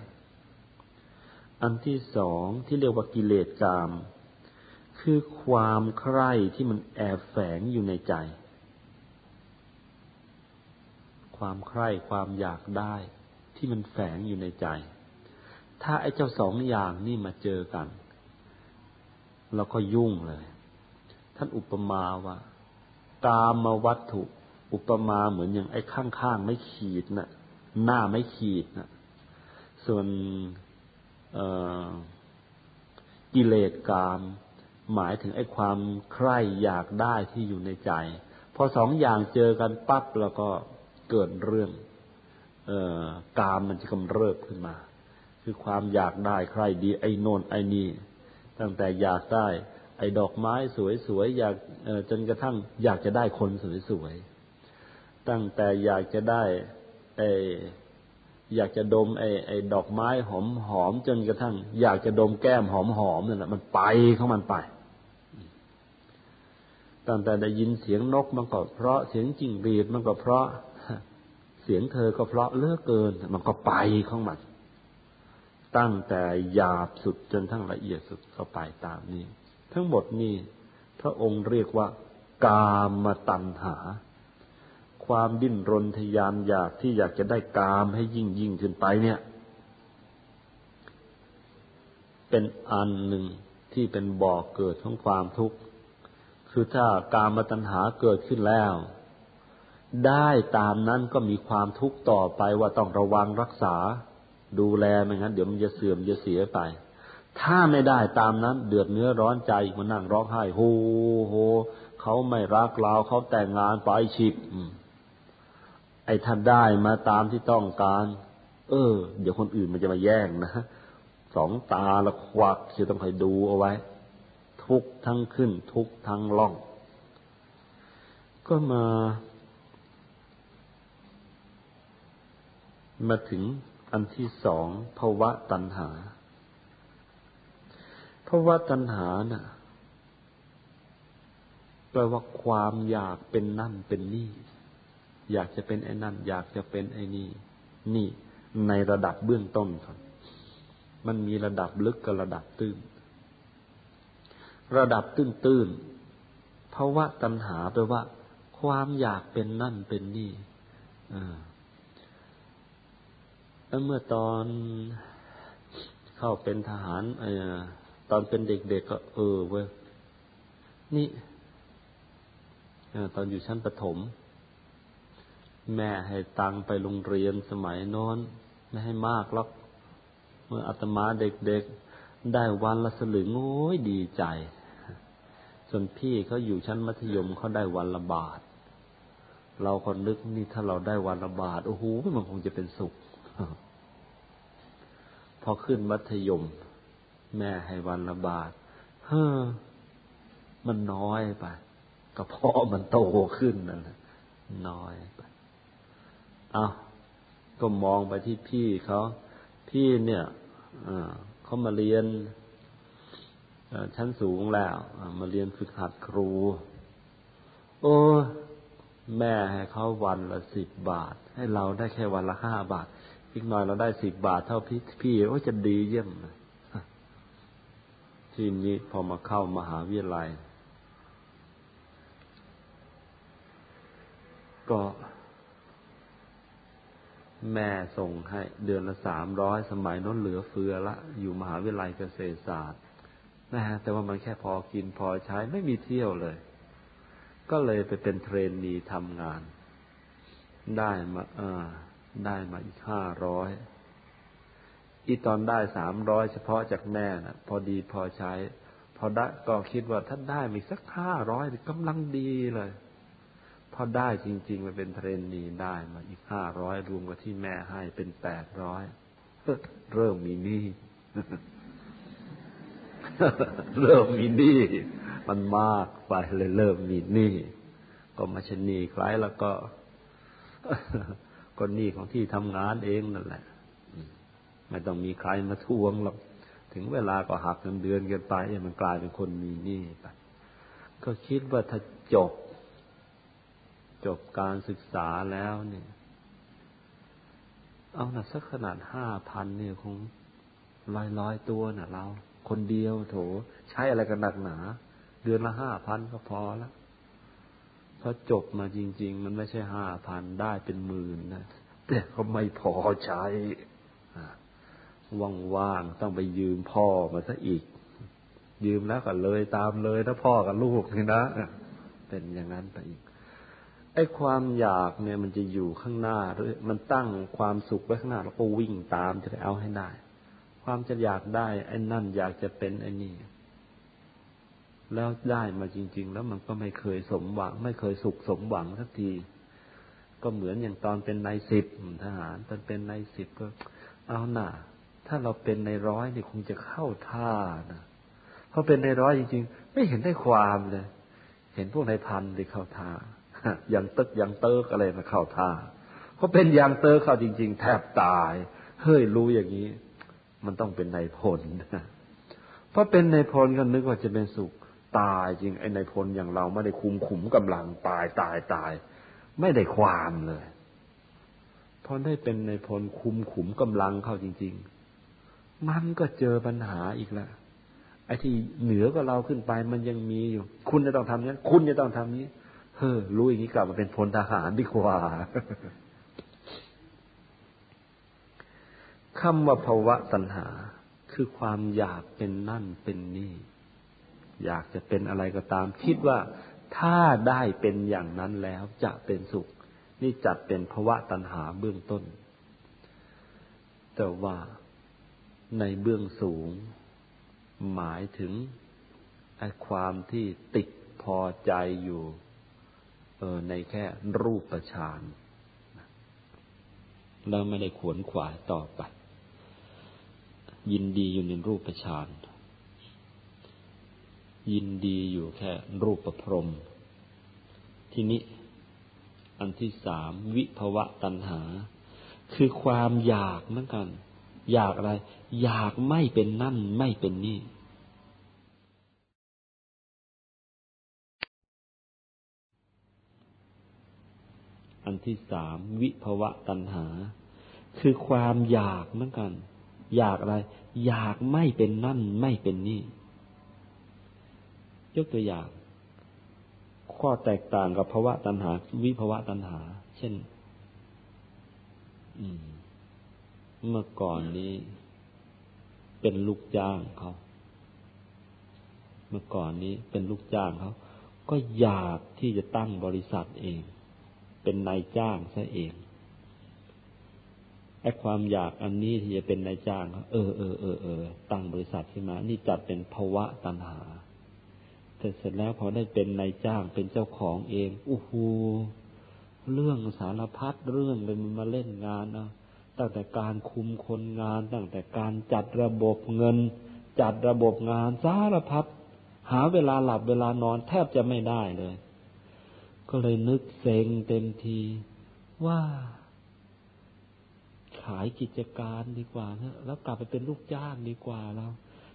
อันที่สองที่เรียกว่ากิเลสกาม คือความใคร่ที่มันแอบแฝงอยู่ในใจ ความใคร่ความอยากได้ที่มันแฝงอยู่ในใจ ถ้าไอ้เจ้าสองอย่างนี่มาเจอกัน เราก็ยุ่งเลย ท่านอุปมาว่า กามวัตถุ อุปมาเหมือนอย่างไอ้ข้างๆไม่ขีดนะ่ะ หน้าไม่ขีดนะส่วนกิเลสกาม หมายถึงไอ้ความใคร่อยากได้ที่อยู่ในใจ พอสองอย่างเจอกันปั๊บแล้วก็เกิดเรื่องออกามมันจะกำเริบขึ้นมา คือความอยากได้ใครดีไอ้โนนไอ้นี่ ตั้งแต่อยากได้ ไอ้ดอกไม้สวยๆอยากจนกระทั่ง อยากจะได้คนสวยๆตั้งแต่อยากจะได้ไออยากจะดมไอ้ไอ้ดอกไม้หอมหอมจนกระทั่ง อยากจะดมแก้มหอมหอมนั่นแหละมันไปของมันไปตั้งแต่ได้ยินเสียงนกมันก็เพราะเสียงจิ้งหรีดมันก็เพราะ เสียงเธอก็เพราะเลือกเกิน มันก็ไปของมันตั้งแต่หยาบสุดจนทั้งละเอียดสุดก็ไปตามนี้ ทั้งหมดนี้พระองค์เรียกว่า กามตัณหา ความดิ้นรนทยานอยากที่อยากจะได้กามให้ยิ่งยิ่งขึ้นไปเนี่ย เป็นอันหนึ่งที่เป็นบ่อกเกิดของความทุกข์ คือถ้ากามตัณหาเกิดขึ้นแล้ว ได้ตามนั้นก็มีความทุกข์ต่อไปว่าต้องระวังรักษา ดูแลไม่งั้นเดี๋ยวมันจะเสื่อมจะเสียไป ถ้าไม่ได้ตามนั้น เดือดเนื้อร้อนใจมานั่งร้องไห้โฮโฮเขาไม่รักเราเขาแต่งงานไปฉิบไอ้ท่านได้มาตามที่ต้องการ เออ เดี๋ยวคนอื่นมันจะมาแย่งนะสองตาละควักจะต้องคอยดูเอาไว้ ทุกทั้งขึ้น ทุกทั้งล่อง ก็มา มาถึงอันที่สองภาวะตัณหา ภาวะตัณหาน่ะแปลว่าความอยากเป็นนั่นเป็นนี่ อยากจะเป็นไอ้นั่น อยากจะเป็นไอ้นี่ นี่ ในระดับเบื้องต้นครับ มันมีระดับลึกกับระดับตื้น ระดับตื้นตื้นเพราะว่าตัณหาแปลว่า ความอยากเป็นนั่นเป็นนี่แล้วเมื่อตอนเข้าเป็นทหารเออ ตอนเป็นเด็กๆก็ เออเว้ยนี่ตอนอยู่ชั้นประถม แม่ให้ตังไปโรงเรียนสมัยโน้น ไม่ให้มากหรอกเมื่ออาตมาเด็กๆ ได้วันละสลึงโอ้ยดีใจ ส่วนพี่เขาอยู่ชั้นมัธยมเขาได้วันละบาท เราคนนึกนี่ถ้าเราได้วันละบาท โอ้โหมันคงจะเป็นสุข พอขึ้นมัธยม แม่ให้วันละบาทเฮ้อมันน้อยไปก็เพราะมันโตขึ้นนั่นแหละน้อยไปเอาก็มองไปที่พี่เขาพี่เนี่ยเขามาเรียนชั้นสูงแล้วมาเรียนฝึกหัดครู โอ้แม่ให้เขาวันละสิบบาท ให้เราได้แค่วันละห้าบาทอีกหน่อยเราได้สิบบาทเท่าพี่พี่โอ้จะดีเยี่ยม ที่นี้พอมาเข้ามหาวิทยาลัย ก็แม่ส่งให้เดือนละสามร้อยสมัยนั้นเหลือเฟือละ อยู่มหาวิทยาลัยเกษตรศาสตร์นะฮะแต่ว่ามันแค่พอกินพอใช้ไม่มีเที่ยวเลย ก็เลยไปเป็นเทรนนีทำงาน ได้มาเออได้มาอีกห้าร้อย อีตอนได้สามร้อยเฉพาะจากแม่นะพอดีพอใช้ พอได้ก็คิดว่าถ้าได้มีสักห้าร้อยกำลังดีเลย พอได้จริงๆมันเป็นเทรนนีได้มาอีกห้าร้อยรวมกับที่แม่ให้เป็นแปดร้อยเริ่มมีหนี้เริ่มมีหนี้มันมากไปเลยเริ่มมีหนี้ก็มาชนีใครแล้วก็ ก็หนี้ของที่ทำงานเองนั่นแหละ ไม่ต้องมีใครมาทวงหรอก ถึงเวลาก็หักเงินเดือนกันไปมันกลายเป็นคนมีหนี้ไปก็คิดว่าถ้าจบ จบการศึกษาแล้วเนี่ย เอาหนักสักขนาดห้าพันเนี่ยคงลอยลอยตัวน่ะ เรา คนเดียวโถ ใช้อะไรกันหนักหนา เดือนละห้าพันก็พอแล้วพอจบมาจริง ๆ มันไม่ใช่ห้าพันได้เป็นหมื่นนะแต่ก็ไม่พอใช้ ว่างๆต้องไปยืมพ่อมาซะอีก ยืมแล้วก็เลยตามเลยถ้าพ่อกับลูกนี่นะเป็นอย่างนั้นไปอีกไอ้ความอยากเนี่ยมันจะอยู่ข้างหน้าหรือมันตั้งความสุขไว้ข้างหน้าแล้วก็วิ่งตามจะได้เอาให้ได้ ความจะอยากได้ ไอ้นั่นอยากจะเป็นไอ้นี่แล้วได้มาจริง ๆ แล้วมันก็ไม่เคยสมหวัง ไม่เคยสุขสมหวังสักที ก็เหมือนอย่างตอนเป็นนายสิบทหารตอนเป็นนายสิบก็ เอาหน่า ถ้าเราเป็นในร้อยนี่คงจะเข้าท่านะเพราะเป็นในร้อยจริงๆ ไม่เห็นได้ความเลย เห็นพวกในพันที่เข้าท่าอย่างตึกอย่างเติกอะไรมาเข้าท่าเพราะเป็นอย่างเติกเข้าจริง ๆ แทบตาย เฮ้ยรู้อย่างนี้ มันต้องเป็นในพลเพราะเป็นในพลก็นึกว่าจะเป็นสุขตายจริงไอ้ในพลอย่างเราไม่ได้คุมขุมกำลังตายตายตาย ไม่ได้ความเลยพอได้เป็นในพลคุมขุมกำลังเข้าจริง ๆ มันก็เจอปัญหาอีกล้วไอ้ที่เหนือก็เราขึ้นไปมันยังมีอยู่ คุณจะต้องทำนี้คุณจะต้องทำนี้ เฮ้อรู้อย่างนี้กลับมาเป็นพลทหารดีกว่าคำว่าภาวะตัณหา คือความอยากเป็นนั่นเป็นนี่ อยากจะเป็นอะไรก็ตาม คิดว่าถ้าได้เป็นอย่างนั้นแล้วจะเป็นสุข นี่จัดเป็นภาวะตัณหาเบื้องต้น แต่ว่า ในเบื้องสูง หมายถึงไอ้ความที่ติดพอใจอยู่ เออในแค่รูปประชานแล้วไม่ได้ขวนขวายต่อไป ยินดีอยู่ในรูปประชานยินดีอยู่แค่รูปประพรม ทีนี้ อันที่สามวิภวะตัณหา คือความอยากเหมือนกัน อยากอะไร อยากไม่เป็นนั่นไม่เป็นนี่อันที่สามวิภวะตัณหา คือความอยากเหมือนกัน อยากอะไร อยากไม่เป็นนั่นไม่เป็นนี่ ยกตัวอย่าง ข้อแตกต่างกับภาวะตัณหา วิภาวะตัณหา เช่น เมื่อก่อนนี้ เป็นลูกจ้างเขา เมื่อก่อนนี้เป็นลูกจ้างเขา ก็อยากที่จะตั้งบริษัทเอง เป็นนายจ้างซะเองไอ้ความอยากอันนี้ที่จะเป็นนายจ้างเขาเออเออเออเออตั้งบริษัทขึ้นมา นี่จัดเป็นภาวะตัณหา แต่เสร็จแล้วพอได้เป็นนายจ้างเป็นเจ้าของเองโอ้โหเรื่องสารพัดเรื่องเลยมันมาเล่นงานนะ ตั้งแต่การคุมคนงาน ตั้งแต่การจัดระบบเงิน จัดระบบงานสารพัดหาเวลาหลับเวลานอนแทบจะไม่ได้เลย ก็เลยนึกเซ็งเต็มทีว่า ขายกิจการดีกว่านะแล้วกลับไปเป็นลูกจ้างดีกว่าแล้ว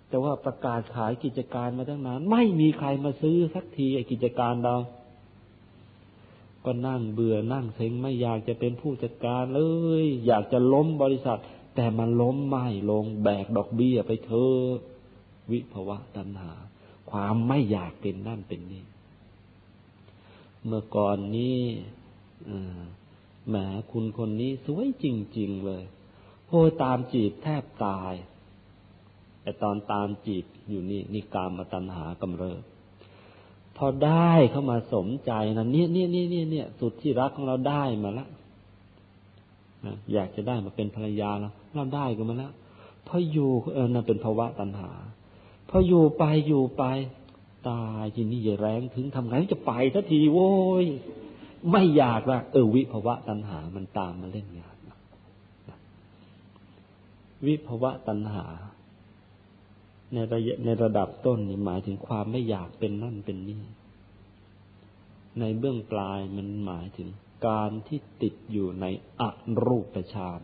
แต่ว่าประกาศขายกิจการมาตั้งนาน ไม่มีใครมาซื้อสักทีไอ้กิจการเรา ก็นั่งเบื่อนั่งเซ็งไม่อยากจะเป็นผู้จัดการเลย อยากจะล้มบริษัท แต่มันล้มไม่ลงแบกดอกเบี้ยไปเถอะวิภวะตัณหา ความไม่อยากเป็นนั่นเป็นนี่ เมื่อก่อนนี้แหมคุณคนนี้สวยจริง ๆ เลยโอ้ตามจีบแทบตาย แต่ตอนตามจีบอยู่นี่นี่กามาตัณหากำเริบ พอได้เข้ามาสมใจนะเนี่ยเนี่ยเนี่ยเนี่ยเนี่ยสุดที่รักของเราได้มาแล้วนะอยากจะได้มาเป็นภรรยาเราเราได้กันมาแล้วพออยู่เออนั่นเป็นภาวะตัณหาพออยู่ไปอยู่ไปตายทีนี้อย่าแรงถึงทำไงจะไปสักทีโว้ยไม่อยากละเออวิภาวะตัณหามันตามมาเล่นงานวิภาวะตัณหา ในระยะในระดับต้นนี่หมายถึงความไม่อยากเป็นนั่นเป็นนี่ ในเบื้องปลายมันหมายถึงการที่ติดอยู่ในอรูปฌาน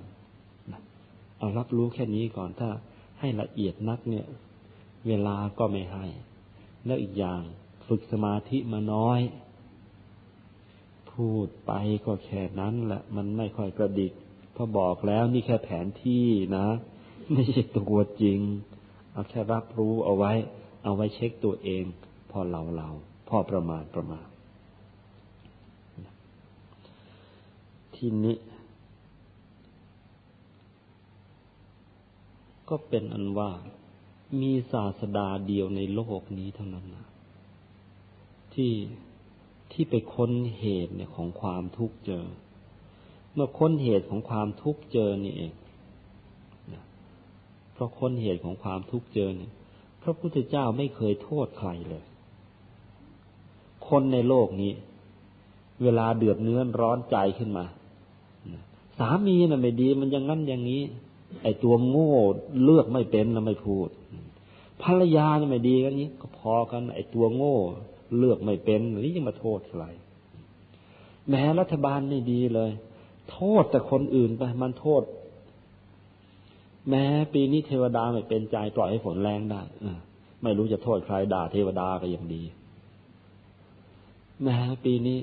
เอารับรู้แค่นี้ก่อนถ้าให้ละเอียดนักเนี่ย เวลาก็ไม่ให้ แล้วอีกอย่างฝึกสมาธิมาน้อย พูดไปก็แค่นั้นแหละมันไม่ค่อยกระดิกพอบอกแล้วนี่แค่แผนที่นะ ไม่ใช่ตัวจริง เอาแค่รับรู้เอาไว้ เอาไว้เช็คตัวเอง พอเราเราพอประมาณประมาณ ทีนี้ ก็เป็นอันว่ามีศาสดาเดียวในโลกนี้เท่านั้นนะที่ที่ไปค้นเหตุเนี่ยของความทุกข์เจอ เมื่อค้นเหตุของความทุกข์เจอนี่เอง ราะค้นเหตุของความทุกข์เจอเนี่ยพระพุทธเจ้าไม่เคยโทษใครเลย คนในโลกนี้ เวลาเดือดเนื้อร้อนใจขึ้นมา สามีน่ะไม่ดีมันอย่างนั้นอย่างนี้ ไอ้ตัวโง่เลือกไม่เป็นแล้วไม่พูด ภรรยาน่ะไม่ดีกันนี้ ก็พอกัน ไอ้ตัวโง่เลือกไม่เป็นนี่ยังมาโทษใครแม้รัฐบาลไม่ดีเลย โทษแต่คนอื่นไปมันโทษ แม้ปีนี้เทวดาไม่เป็นใจปล่อยให้ฝนแรงได้ไม่รู้จะโทษใครด่าเทวดาก็ยังดีแม้ปีนี้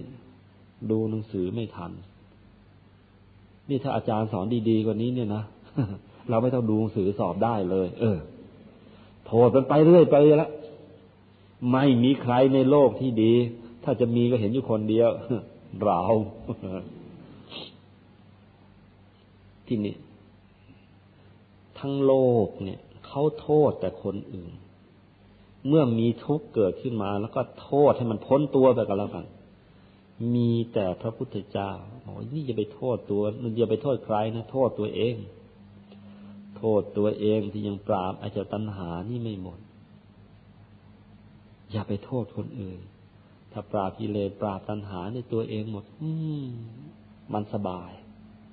ดูหนังสือไม่ทัน นี่ถ้าอาจารย์สอนดีๆกว่านี้เนี่ยนะเราไม่ต้องดูหนังสือสอบได้เลย เออ โทษมันไปเรื่อยไปแล้วไม่มีใครในโลกที่ดี ถ้าจะมีก็เห็นอยู่คนเดียวเราที่นี่ ทั้งโลกเนี่ยเขาโทษแต่คนอื่น เมื่อมีทุกข์เกิดขึ้นมา แล้วก็โทษให้มันพ้นตัวไปกันแล้วกัน มีแต่พระพุทธเจ้าบอกนี่อย่าไปโทษตัวอย่าไปโทษใครนะโทษตัวเอง โทษตัวเองที่ยังปราบอาจจะตัณหานี่ไม่หมด อย่าไปโทษคนอื่น ถ้าปราบกิเลสปราบตัณหาในตัวเองหมด อืมมันสบาย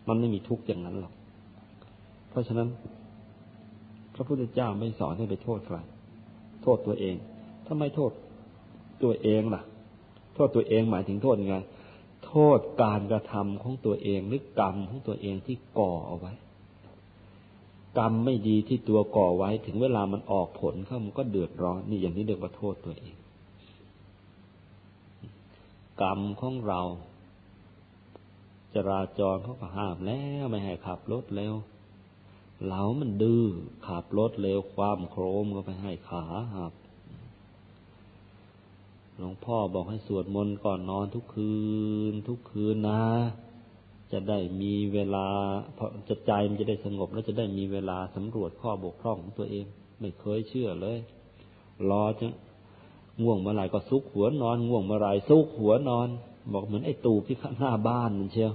มันไม่มีทุกข์อย่างนั้นหรอก เพราะฉะนั้น พระพุทธเจ้าไม่สอนให้ไปโทษใคร โทษตัวเองถ้าไมโทษตัวเองล่ะ โทษตัวเองหมายถึงโทษยังไง โทษการกระทำของตัวเองหรือกรรมของตัวเองที่ก่อเอาไว้ กรรมไม่ดีที่ตัวก่อไว้ ถึงเวลามันออกผลเข้ามันก็เดือดร้อน นี่อย่างนี้เรียกว่าโทษตัวเอง กรรมของเรา จราจรเขาก็ห้ามแล้วไม่ให้ขับรถเร็ว เรามันดื้อขับรถเร็วความโครมก็ไปให้ขาหักหลวงพ่อบอกให้สวดมนต์ก่อนนอนทุกคืน ทุกคืนนะ จะได้มีเวลาเพราะจะใจมันจะได้สงบแล้วจะได้มีเวลาสำรวจข้อบกพร่องของตัวเอง ไม่เคยเชื่อเลย รอจะง่วงเมื่อไรก็ซุกหัวนอน ง่วงเมื่อไรซุกหัวนอน บอกเหมือนไอ้ตูที่ข้างหน้าบ้านมันเชียว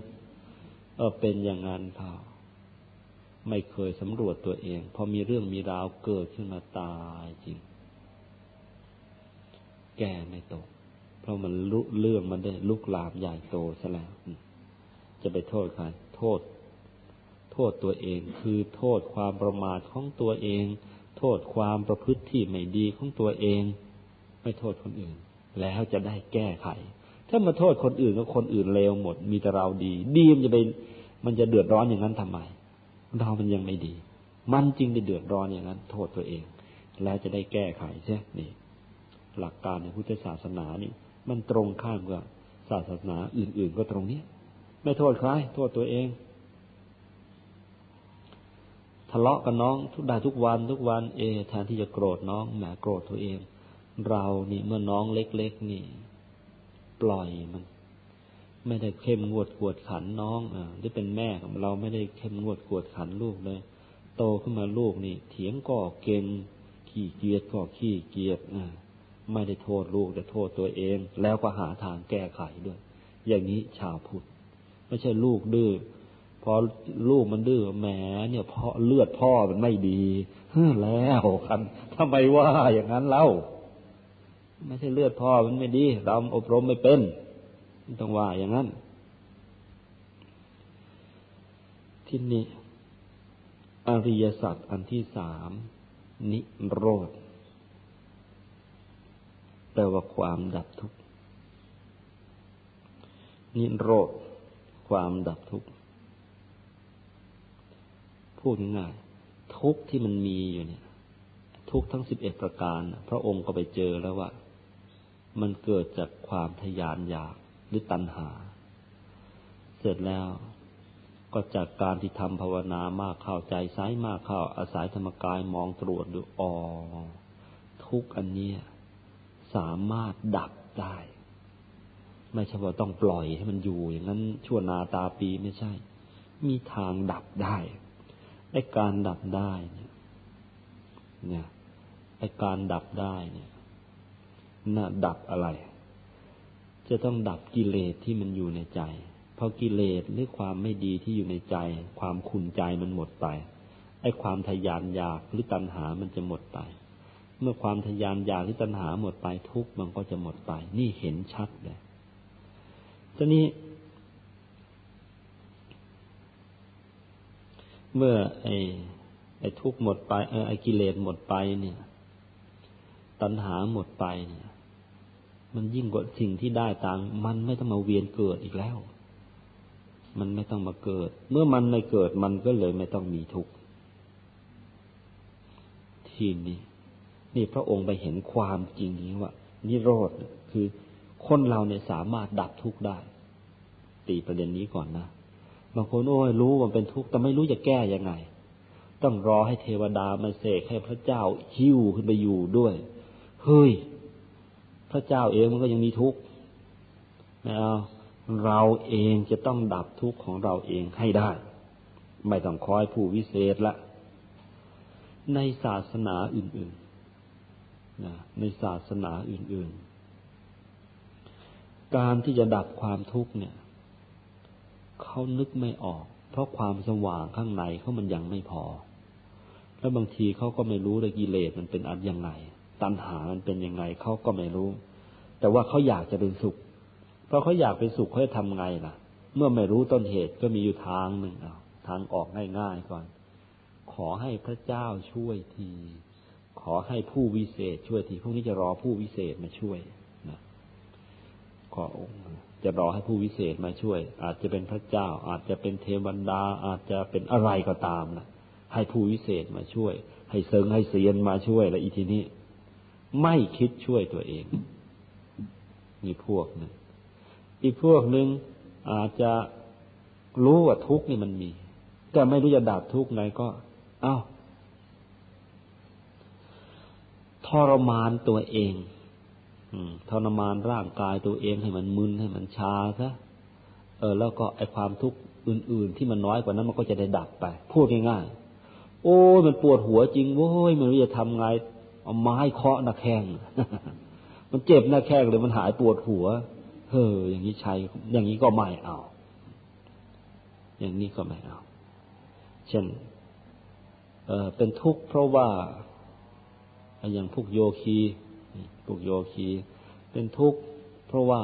เออเป็นอย่างนั้นเปล่า ไม่เคยสำรวจตัวเอง พอมีเรื่องมีราวเกิดขึ้นมาตายจริง แก่ไม่ตก เพราะมันลุเรื่องมันได้ลุกลามใหญ่โตซะแล้ว จะไปโทษใครโทษ โทษตัวเอง คือโทษความประมาทของตัวเอง โทษความประพฤติที่ไม่ดีของตัวเอง ไม่โทษคนอื่น แล้วจะได้แก้ไข ถ้ามาโทษคนอื่นก็คนอื่นเลวหมด มีแต่เราดี ดีมันจะไปมันจะเดือดร้อนอย่างนั้นทำไม เรามันยังไม่ดี มันจริงจะเดือดร้อนอย่างนั้น โทษตัวเอง แล้วจะได้แก้ไขใช่นี่ หลักการในพุทธศาสนานี่มันตรงข้ามกับศาสนาอื่น ๆ ก็ตรงเนี้ย ไม่โทษใครโทษตัวเอง ทะเลาะกับน้องทุกได้ทุกวันทุกวันเอแทนที่จะโกรธน้องแหมโกรธตัวเอง เรานี่เมื่อน้องเล็ก ๆ นี่ ปล่อยมัน ไม่ได้เข้มงวดกวดขันน้องอ่าที่เป็นแม่ของเราไม่ได้เข้มงวดกวดขันลูกเลย โตขึ้นมาลูกนี่ เถียงก็เก่งขี้เกียจก็ขี้เกียจอ่าไม่ได้โทษลูกแต่โทษตัวเอง แล้วก็หาทางแก้ไขด้วย อย่างนี้ชาวพุทธไม่ใช่ลูกดื้อพอลูกมันดื้อแหมเนี่ยพ่อเลือดพ่อมันไม่ดีแล้วกันทำไมว่าอย่างนั้นเล่า ไม่ใช่เลือดพ่อมันไม่ดีเราอบรมไม่เป็น ต้องว่าอย่างนั้น ที่นี้ อริยสัจอันที่สาม นิโรธ แปลว่าความดับทุกข์ นิโรธ ความดับทุกข์ พูดง่ายๆทุกข์ที่มันมีอยู่เนี่ย ทุกข์ทั้งสิบเอ็ดประการ พระองค์ก็ไปเจอแล้วว่า มันเกิดจากความทยานอยาก หรือตัณหา เสร็จแล้วก็จากการที่ทำภาวนามากเข้าใจซ้ายมากเข้าอาศัยธรรมกายมองตรวจดูอ๋อทุกอันนี้สามารถดับได้ ไม่ใช่ว่าต้องปล่อยให้มันอยู่ อย่างนั้นชั่วนาตาปีไม่ใช่ มีทางดับได้ไอ้การดับได้เนี่ยเนี่ยไอ้การดับได้เนี่ยน่ะดับอะไร จะต้องดับกิเลสที่มันอยู่ในใจ เพอกิเลสหรือความไม่ดีที่อยู่ในใจ ความขุนใจมันหมดไป ไอ้ความทยานอยากหรือตัณหามันจะหมดไป เมื่อความทยานอยากหรือตัณหาหมดไปทุกมันก็จะหมดไป นี่เห็นชัดเลยทีนี้ เมื่อไอ้ไอ้ทุกข์หมดไป เออไอ้กิเลสหมดไปเนี่ย ตัณหาหมดไปเนี่ย มันยิ่งกว่าสิ่งที่ได้ตังมันไม่ต้องมาเวียนเกิดอีกแล้ว มันไม่ต้องมาเกิด เมื่อมันไม่เกิดมันก็เลยไม่ต้องมีทุกข์ทีนี้นี่พระองค์ไปเห็นความจริงนี้ว่า นิโรธคือคนเราเนี่ยสามารถดับทุกข์ได้ ตีประเด็นนี้ก่อนนะบางคนโอ้ยรู้ว่าเป็นทุกข์แต่ไม่รู้จะแก้ยังไง ต้องรอให้เทวดามาเสกให้พระเจ้าหิ้วขึ้นไปอยู่ด้วย เฮ้ย พระเจ้าเองมันก็ยังมีทุกข์นะเราเองจะต้องดับทุกข์ของเราเองให้ได้ ไม่ต้องคอยผู้วิเศษละ ในศาสนาอื่นๆนะในศาสนาอื่น ๆ การที่จะดับความทุกข์เนี่ยเขานึกไม่ออก เพราะความสว่างข้างในเขามันยังไม่พอ แล้วบางทีเขาก็ไม่รู้เลยกิเลสมันเป็นอันยังไง ตัณหามันเป็นยังไงเขาก็ไม่รู้ แต่ว่าเขาอยากจะเป็นสุข เพราะเขาอยากเป็นสุขเขาจะทำไงล่ะ เมื่อไม่รู้ต้นเหตุก็มีอยู่ทางหนึ่งเอาทางออกง่ายๆก่อน ขอให้พระเจ้าช่วยที ขอให้ผู้วิเศษช่วยทีพวกนี้จะรอผู้วิเศษมาช่วยนะขอองค์จะรอให้ผู้วิเศษมาช่วย อาจจะเป็นพระเจ้า อาจจะเป็นเทวันดา อาจจะเป็นอะไรก็ตามนะให้ผู้วิเศษมาช่วย ให้เซิงให้เสียนมาช่วยแล้วอีทีนี้ ไม่คิดช่วยตัวเองมีพวกนึงอีกพวกหนึ่งอาจจะรู้ว่าทุกข์นี่มันมี แต่ไม่รู้จะดับทุกข์ไงก็ เอา้าทรมานตัวเองทรมานร่างกายตัวเองให้มันมึนให้มันชาซะเออ แล้วก็ไอความทุกข์อื่น ๆ ที่มันน้อยกว่านั้นมันก็จะได้ดับไป พูดง่ายๆโอ้ยมันปวดหัวจริงโว้ยมันรู้จะทำไง เอาไม้เคาะหน้าแข้งมันเจ็บหน้าแข้งเลยมันหายปวดหัว เฮ้ยอย่างนี้ใช้อย่างนี้ก็ไม่เอา อย่างนี้ก็ไม่เอา เช่นเออเป็นทุกข์เพราะว่าอย่างพวกโยคีพวกโยคี เป็นทุกข์เพราะว่า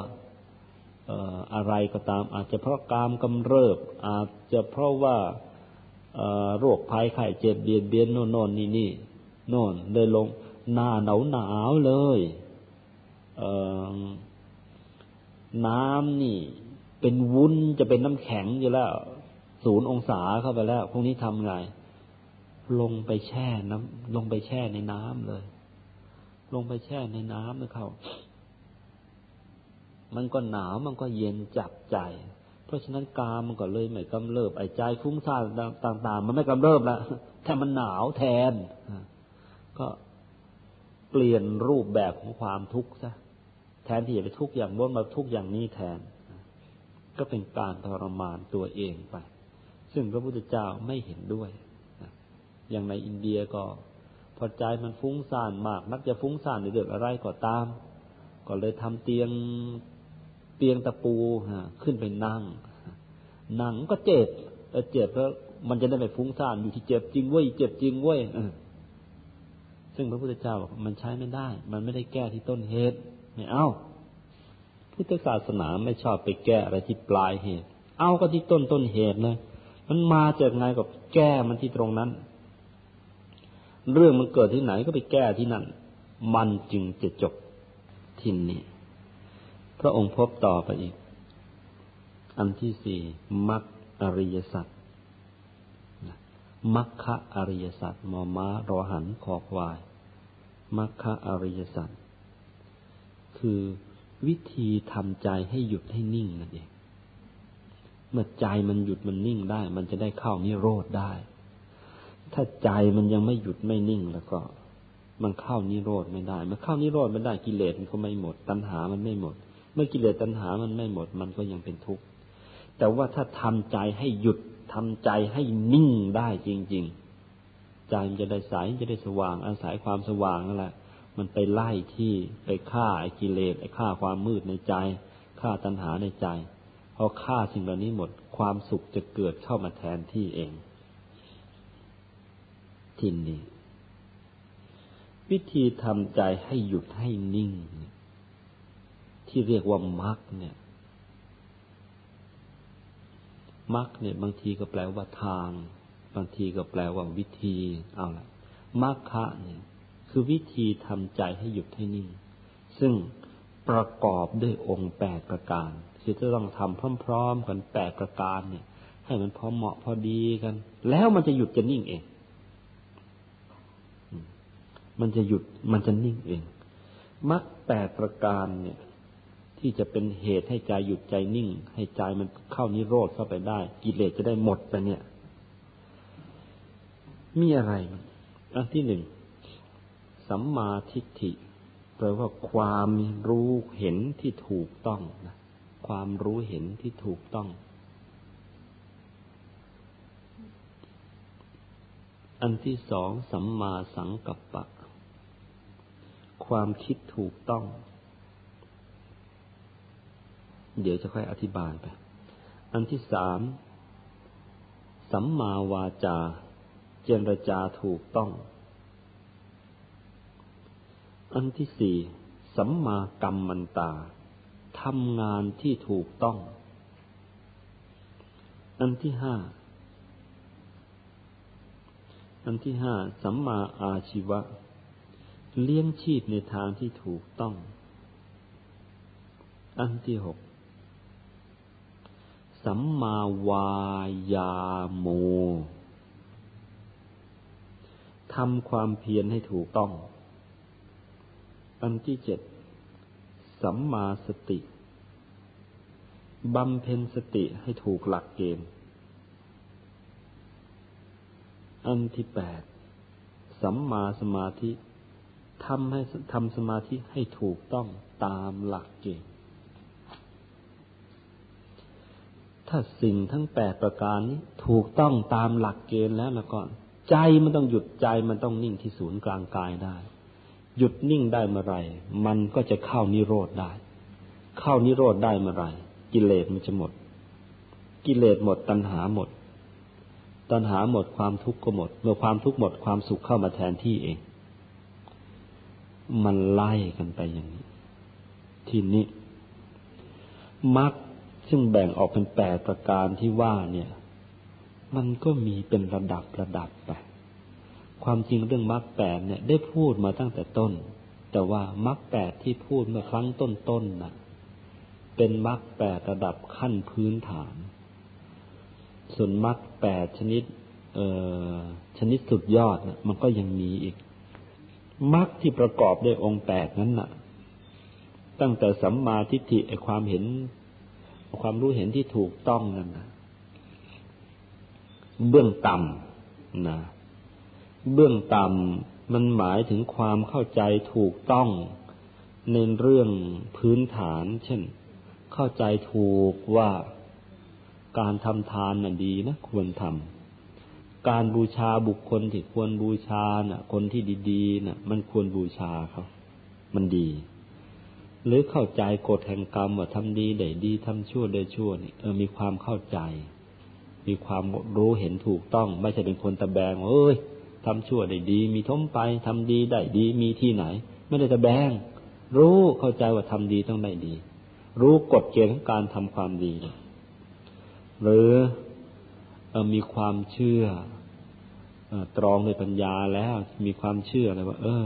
อะไรก็ตาม อาจจะเพราะกามกำเริบ อาจจะเพราะว่าโรคภัยไข้เจ็บเบียดเบียนโน่นโน่นนี่นี่โน่นเลยลง หน้าหนาวหนาวเลยน้ำนี่ เป็นวุ้นจะเป็นน้ำแข็งอยู่แล้วศูนย์องศาเข้าไปแล้ว พวกนี้ทำไง ลงไปแช่น้ำลงไปแช่ในน้ำเลย ลงไปแช่ในน้ำนะเขามันก็หนาวมันก็เย็นจับใจ เพราะฉะนั้นกามันก็เลยไม่กำเริบไอ้ใจฟุ้งซ่านต่าง ๆ มันไม่กำเริบแล้วแต่มันหนาวแทนก็ เปลี่ยนรูปแบบของความทุกข์ซะแทนที่จะไปทุกข์อย่างโน้นมาทุกข์อย่างนี้แทน ก็เป็นการทรมานตัวเองไป ซึ่งพระพุทธเจ้าไม่เห็นด้วย อย่างในอินเดียก็ พอใจมันฟุ้งซ่านมาก นักจะฟุ้งซ่านในเรื่องอะไรก็ตาม ก็เลยทำเตียงเตียงตะปูฮะขึ้นไปนั่ง หนังก็เจ็บเจ็บแล้วมันจะได้ไม่ฟุ้งซ่านอยู่ที่เจ็บจริงเว้ยเจ็บจริงเว้ย ซึ่งพระพุทธเจ้าบอกมันใช้ไม่ได้ มันไม่ได้แก้ที่ต้นเหตุไม่เอาพุทธศาสนาไม่ชอบไปแก้อะไรที่ปลายเหตุ เอาก็ที่ต้นต้นเหตุเลยมันมาจากไงกับแก้มันที่ตรงนั้น เรื่องมันเกิดที่ไหนก็ไปแก้ที่นั่น มันจึงจะจบทินนี้พระองค์พบต่อไปอีก อันที่สี่มัคอริยสัจ มัคคะอริยสัจมอม้ารอหันคอควาย มัคคะอริยสัจคือวิธีทำใจให้หยุดให้นิ่งนั่นเอง เมื่อใจมันหยุดมันนิ่งได้ มันจะได้เข้านิโรธได้ ถ้าใจมันยังไม่หยุดไม่นิ่งแล้วก็ มันเข้านิโรธไม่ได้ มันเข้านิโรธไม่ได้กิเลสมันก็ไม่หมด ตัณหามันไม่หมด เมื่อกิเลสตัณหามันไม่หมด มันก็ยังเป็นทุกข์ แต่ว่าถ้าทำใจให้หยุด ทำใจให้นิ่งได้จริง ๆ ใจมันจะได้ใสจะได้สว่างอาศัยความสว่างนั่นแหละมันไปไล่ที่ไปฆ่าไอ้กิเลสไอ้ฆ่าความมืดในใจฆ่าตัณหาในใจพอฆ่าสิ่งเหล่านี้หมดความสุขจะเกิดเข้ามาแทนที่เองทินนี้วิธีทำใจให้หยุดให้นิ่ง ที่เรียกว่ามรรคเนี่ย มรรคเนี่ยบางทีก็แปลว่าทาง บางทีก็แปลว่าวิธีเอาละมรรคะเนี่ย คือวิธีทำใจให้หยุดให้นิ่ง ซึ่งประกอบด้วยองค์แปดประการ คือจะต้องทำพร้อม ๆ กันแปดประการเนี่ย ให้มันพอเหมาะพอดีกัน แล้วมันจะหยุดจะนิ่งเอง มันจะหยุดมันจะนิ่งเองมรรคแปดประการเนี่ย ที่จะเป็นเหตุให้ใจหยุดใจนิ่ง ให้ใจมันเข้านิโรธเข้าไปได้ กิเลสจะได้หมดไปเนี่ย มีอะไรอันที่หนึ่งสัมมาทิฏฐิแปลว่าความรู้เห็นที่ถูกต้องนะความรู้เห็นที่ถูกต้อง อันที่สองสัมมาสังกัปปะ ความคิดถูกต้อง เดี๋ยวจะค่อยอธิบายไป อันที่สามสัมมาวาจา เจรจาถูกต้อง อันที่สี่สัมมากรรมมันตาทำงานที่ถูกต้อง อันที่ห้าอันที่ห้าสัมมาอาชีวะ เลี้ยงชีพในทางที่ถูกต้อง อันที่หก สัมมาวายาโมทำความเพียรให้ถูกต้อง อันที่เจ็ด สัมมาสติบำเพ็ญสติให้ถูกหลักเกณฑ์ อันที่แปด สัมมาสมาธิทำให้ทำสมาธิให้ถูกต้องตามหลักเกณฑ์ ถ้าสิ่งทั้งแปดประการนี้ ถูกต้องตามหลักเกณฑ์แล้วแล้วก็ใจมันต้องหยุดใจมันต้องนิ่งที่ศูนย์กลางกายได้ หยุดนิ่งได้เมื่อไรมันก็จะเข้านิโรธได้ เข้านิโรธได้เมื่อไรกิเลสมันจะหมด กิเลสหมดตัณหาหมด ตัณหาหมดความทุกข์ก็หมด เมื่อความทุกข์หมดความสุขเข้ามาแทนที่เอง มันไล่กันไปอย่างนี้ ทีนี้มรรค ซึ่งแบ่งออกเป็นแปดประการที่ว่าเนี่ย มันก็มีเป็นระดับระดับไป ความจริงเรื่องมรรคแปดเนี่ย ได้พูดมาตั้งแต่ต้น แต่ว่ามรรคแปดที่พูดเมื่อครั้งต้นๆนน่ะ เป็นมรรคแปดระดับขั้นพื้นฐาน ส่วนมรรคแปดชนิด เอ่อชนิดสุดยอดน่ะมันก็ยังมีอีกมรรคที่ประกอบด้วยองค์แปดนั้นน่ะ ตั้งแต่สัมมาทิฏฐิไอความเห็น ความรู้เห็นที่ถูกต้องนั่นนะเบื้องต่ำนะเบื้องต่ำมันหมายถึงความเข้าใจถูกต้องในเรื่องพื้นฐาน เช่น เข้าใจถูกว่าการทำทานน่ะดีนะควรทำการบูชาบุคคลที่ควรบูชาน่ะ คนที่ดีๆน่ะ มันควรบูชาเขา มันดี หรือเข้าใจกฎแห่งกรรมว่าทำดีได้ดีทำชั่วได้ชั่วนี่เออมีความเข้าใจ มีความรู้เห็นถูกต้อง ไม่ใช่เป็นคนตะแบงเอ้ยทำชั่วได้ดี มีทมไปทำดีได้ดี มีที่ไหน ไม่ได้ตะแบง รู้เข้าใจว่าทำดีต้องได้ดี รู้กฎเกณฑ์ของการทำความดี หรือออมีความเชื่อตรองในปัญญาแล้วมีความเชื่อเลยว่า เออ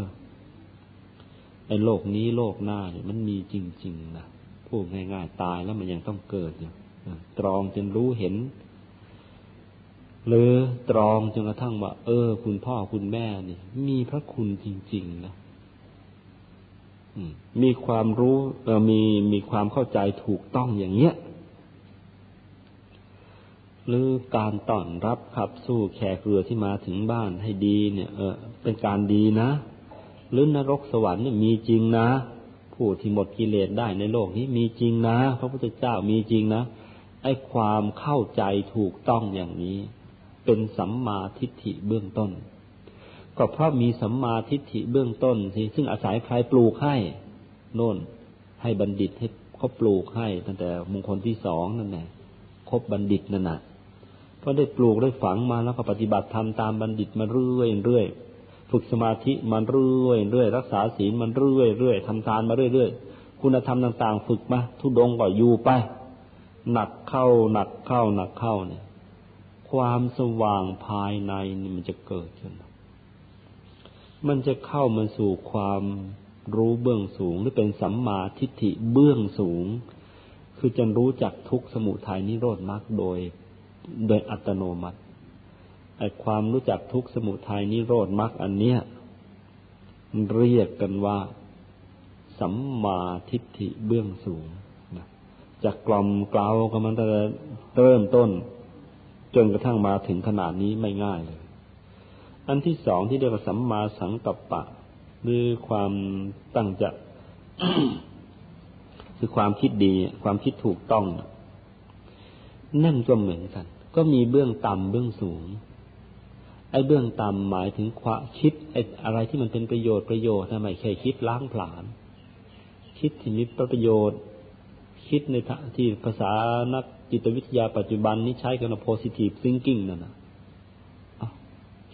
ไอ้โลกนี้โลกหน้าเนี่ยมันมีจริง ๆนะพูดง่ายๆตายแล้วมันยังต้องเกิดอยู่ตรองจนรู้เห็น หรือตรองจนกระทั่งว่า เออ คุณพ่อคุณแม่นี่มีพระคุณจริง ๆ นะมีความรู้เออมีมีความเข้าใจถูกต้องอย่างเงี้ยหรือการต้อนรับขับสู้แขกเรือที่มาถึงบ้านให้ดีเนี่ย เออเป็นการดีนะ หรือนรกสวรรค์เนี่ยมีจริงนะ ผู้ที่หมดกิเลสได้ในโลกนี้มีจริงนะ พระพุทธเจ้ามีจริงนะไอ้ความเข้าใจถูกต้องอย่างนี้ เป็นสัมมาทิฏฐิเบื้องต้น ก็เพราะมีสัมมาทิฏฐิเบื้องต้นสิซึ่งอาศัยใครปลูกให้โน่น ให้บัณฑิตให้เขาปลูกให้ตั้งแต่มงคลที่สองนั่นแหละครบบัณฑิตนั่นแหะเพราะได้ปลูกได้ฝังมาแล้วก็ปฏิบัติทำตามบัณฑิตมาเรื่อยเรื่อย ฝึกสมาธิมันเรื่อยเรื่อยรักษาศีลมันเรื่อยเรื่อยทำทานมาเรื่อยเรื่อยคุณธรรมต่าง ๆ ฝึกมาทุดงก็อยู่ไป หนักเข้าหนักเข้าหนักเข้าเนี่ย ความสว่างภายในนี่มันจะเกิดขึ้นมันจะเข้ามาสู่ความรู้เบื้องสูงหรือเป็นสัมมาทิฏฐิเบื้องสูง คือจะรู้จักทุกสมุทัยนิโรธมรรคโดย โดยอัตโนมัติ ไอ้ความรู้จักทุกสมุทัยนิโรธมรรคอันเนี้ยเรียกกันว่า สัมมาทิฏฐิเบื้องสูงนะจากกล่อมกลาวกันมันแต่เริ่มต้น จนกระทั่งมาถึงขนาดนี้ไม่ง่ายเลย อันที่สองที่เรียกว่าสัมมาสังกัปปะหรือความตั้งจะคือความคิดดี ความคิดถูกต้องนั่นก็เหมือนกัน ก็มีเบื้องต่ำเบื้องสูง ไอ้เบื้องต่ำหมายถึงความคิดไอ้อะไรที่มันเป็นประโยชน์ประโยชน์ทำไมแค่คิดล้างผลาญคิดที่มีประโยชน์ คิดในที่ภาษานักจิตวิทยาปัจจุบันนี้ใช้กันว่า positive thinking นั่นนะ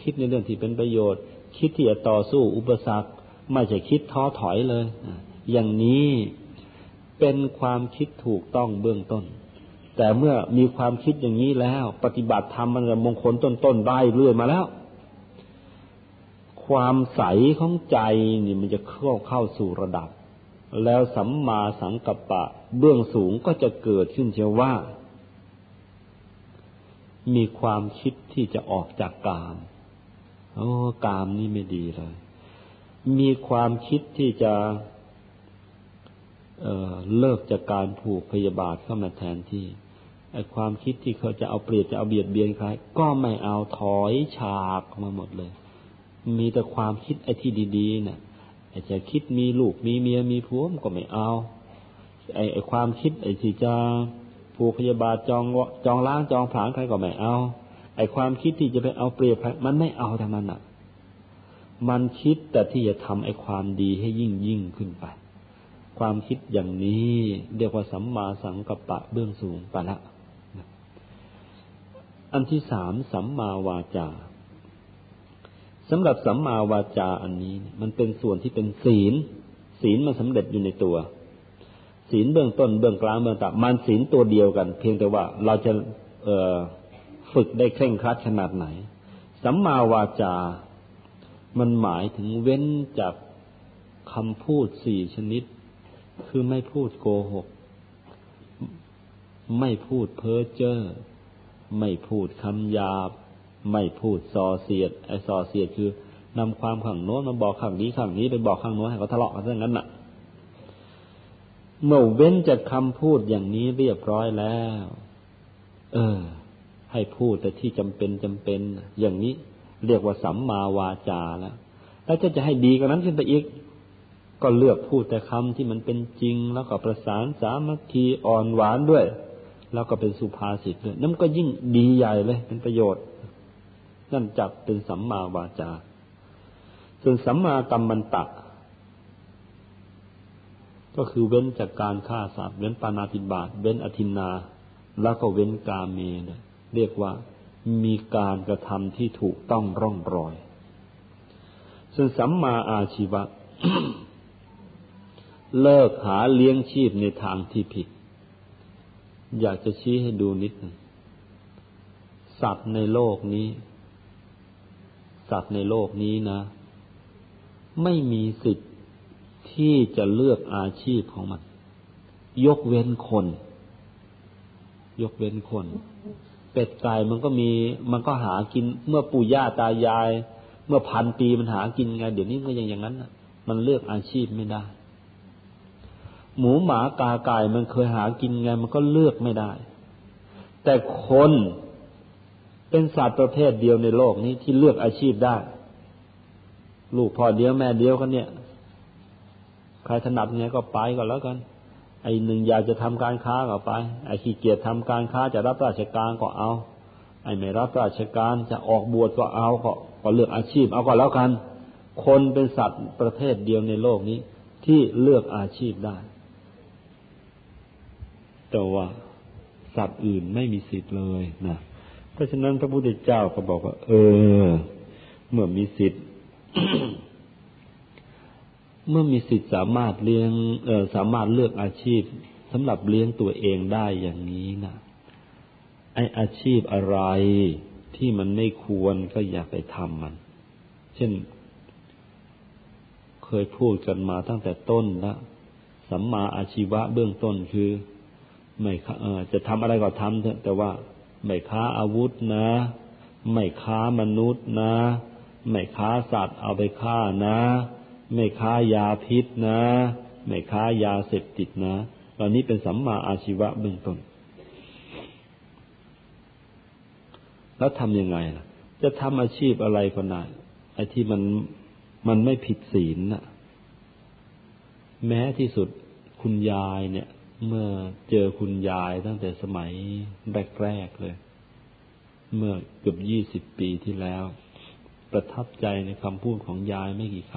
คิดในเรื่องที่เป็นประโยชน์ คิดที่จะต่อสู้อุปสรรค ไม่ใช่คิดท้อถอยเลย อย่างนี้เป็นความคิดถูกต้องเบื้องต้น แต่เมื่อมีความคิดอย่างนี้แล้ว ปฏิบัติธรรมมันจะมงคลต้นๆได้เรื่อยมาแล้ว ความใสของใจนี่มันจะเข้าเข้าสู่ระดับ แล้วสัมมาสังกัปปะเบื้องสูงก็จะเกิดขึ้นเชียวว่า มีความคิดที่จะออกจากกามโอ้กามนี่ไม่ดีเลย มีความคิดที่จะเเลิกจากการผูกพยาบาทเข้ามาแทนที่ ความคิดที่เขาจะเอาเปรียบจะเอาเบียดเบียนใครก็ไม่เอาถอยฉากมาหมดเลย มีแต่ความคิดไอ้ที่ดีๆเนี่ยไอ้จะคิดมีลูกมีเมียมีผัวก็ไม่เอาไอ้ไอ้ความคิดไอ้ที่จะผูกพยาบาทจองจองล้างจองผลาญใครก็ไม่เอา ไอ้ความคิดที่จะไปเอาเปรียบใครมันไม่เอาแต่มันอะ มันคิดแต่ที่จะทำไอ้ความดีให้ยิ่งยิ่งขึ้นไป ความคิดอย่างนี้ เรียกว่าสัมมาสังกัปปะเบื้องสูงไปละ อันที่สามสัมมาวาจาสำหรับสัมมาวาจาอันนี้มันเป็นส่วนที่เป็นศีล ศีลมันสำเร็จอยู่ในตัว ศีลเบื้องต้นเบื้องกลางเบื้องต่ำมันศีลตัวเดียวกัน เพียงแต่ว่าเราจะฝึกได้เคร่งครัดขนาดไหน สัมมาวาจา มันหมายถึงเว้นจากคำพูดสี่ชนิด คือไม่พูดโกหก ไม่พูดเพ้อเจ้อ ไม่พูดคำหยาบ ไม่พูดส่อเสียด ไอ้ส่อเสียดคือนำความขังโน้นมาบอกขังนี้ขังนี้ไปบอกขังโน้นให้เขาทะเลาะกันซะงั้นน่ะ เมื่อเว้นจากคำพูดอย่างนี้เรียบร้อยแล้ว เออ ให้พูดแต่ที่จำเป็นจำเป็น อย่างนี้เรียกว่าสัมมาวาจาแล้วแล้วจะจะให้ดีกว่านั้นขึ้นไปอีก ก็เลือกพูดแต่คำที่มันเป็นจริงแล้วก็ประสานสามัคคีอ่อนหวานด้วย แล้วก็เป็นสุภาษิตด้วยนั่นก็ยิ่งดีใหญ่เลยเป็นประโยชน์ นั่นจับเป็นสัมมาวาจา ส่วนสัมมากัมมันตะ ก็คือเว้นจากการฆ่าสัตว์เว้นปานาติบาตเว้นอธินา แล้วก็เว้นกาเมนเรียกว่ามีการกระทำที่ถูกต้องร่องรอย ส่วนสัมมาอาชีวะ เลิกหาเลี้ยงชีพในทางที่ผิด อยากจะชี้ให้ดูนิดนึงสัตว์ในโลกนี้ สัตว์ในโลกนี้นะ ไม่มีสิทธิ์ที่จะเลือกอาชีพของมัน ยกเว้นคน ยกเว้นคน เป็ดไก่มันก็มี มันก็หากิน เมื่อปู่ย่าตายาย เมื่อพันปีมันหากินไง เดี๋ยวนี้ก็ยังอย่างนั้นมันเลือกอาชีพไม่ได้ หมูหมากาไก่มันเคยหากินไงมันก็เลือกไม่ได้ แต่คนเป็นสัตว์ประเภทเดียวในโลกนี้ที่เลือกอาชีพได้ ลูกพ่อเดียวแม่เดียวกันเนี่ยใครถนัดไงก็ไปก็แล้วกัน ไอ้หนึ่งอยากจะทำการค้าก็ไป ไอ้ขี้เกียจทำการค้าจะรับราชการก็เอา ไอ้ไม่รับราชการจะออกบวชก็เอาก็ก็เลือกอาชีพ เอาก็แล้วกัน คนเป็นสัตว์ประเภทเดียวในโลกนี้ที่เลือกอาชีพได้ แต่ว่าสัตว์อื่นไม่มีสิทธิ์เลยนะเพราะฉะนั้นพระพุทธเจ้าก็บอกว่า เออ เมื่อมีสิทธิ์เมื่อมีสิทธิ์สามารถเลี้ยงเออสามารถเลือกอาชีพสำหรับเลี้ยงตัวเองได้อย่างนี้นะไออาชีพอะไรที่มันไม่ควรก็อย่าไปทำมัน เช่น เคยพูดกันมาตั้งแต่ต้นแล้วสัมมาอาชีวะเบื้องต้นคือ ไม่เอจะทำอะไรก็ทำเถอะแต่ว่าไม่ค้าอาวุธนะ ไม่ค้ามนุษย์นะ ไม่ค้าสัตว์เอาไปฆ่านะ ไม่ค้ายาพิษนะ ไม่ค้ายาเสพติดนะเหล่านี้เป็นสัมมาอาชีวะเบื้องต้น แล้วทำยังไงล่ะ จะทำอาชีพอะไรก็ได้ไอ้ที่มันมันไม่ผิดศีลน่ะแม้ที่สุดคุณยายเนี่ย เมื่อเจอคุณยายตั้งแต่สมัยแรกๆเลย เมื่อเกือบยี่สิบปีที่แล้ว ประทับใจในคำพูดของยายไม่กี่ค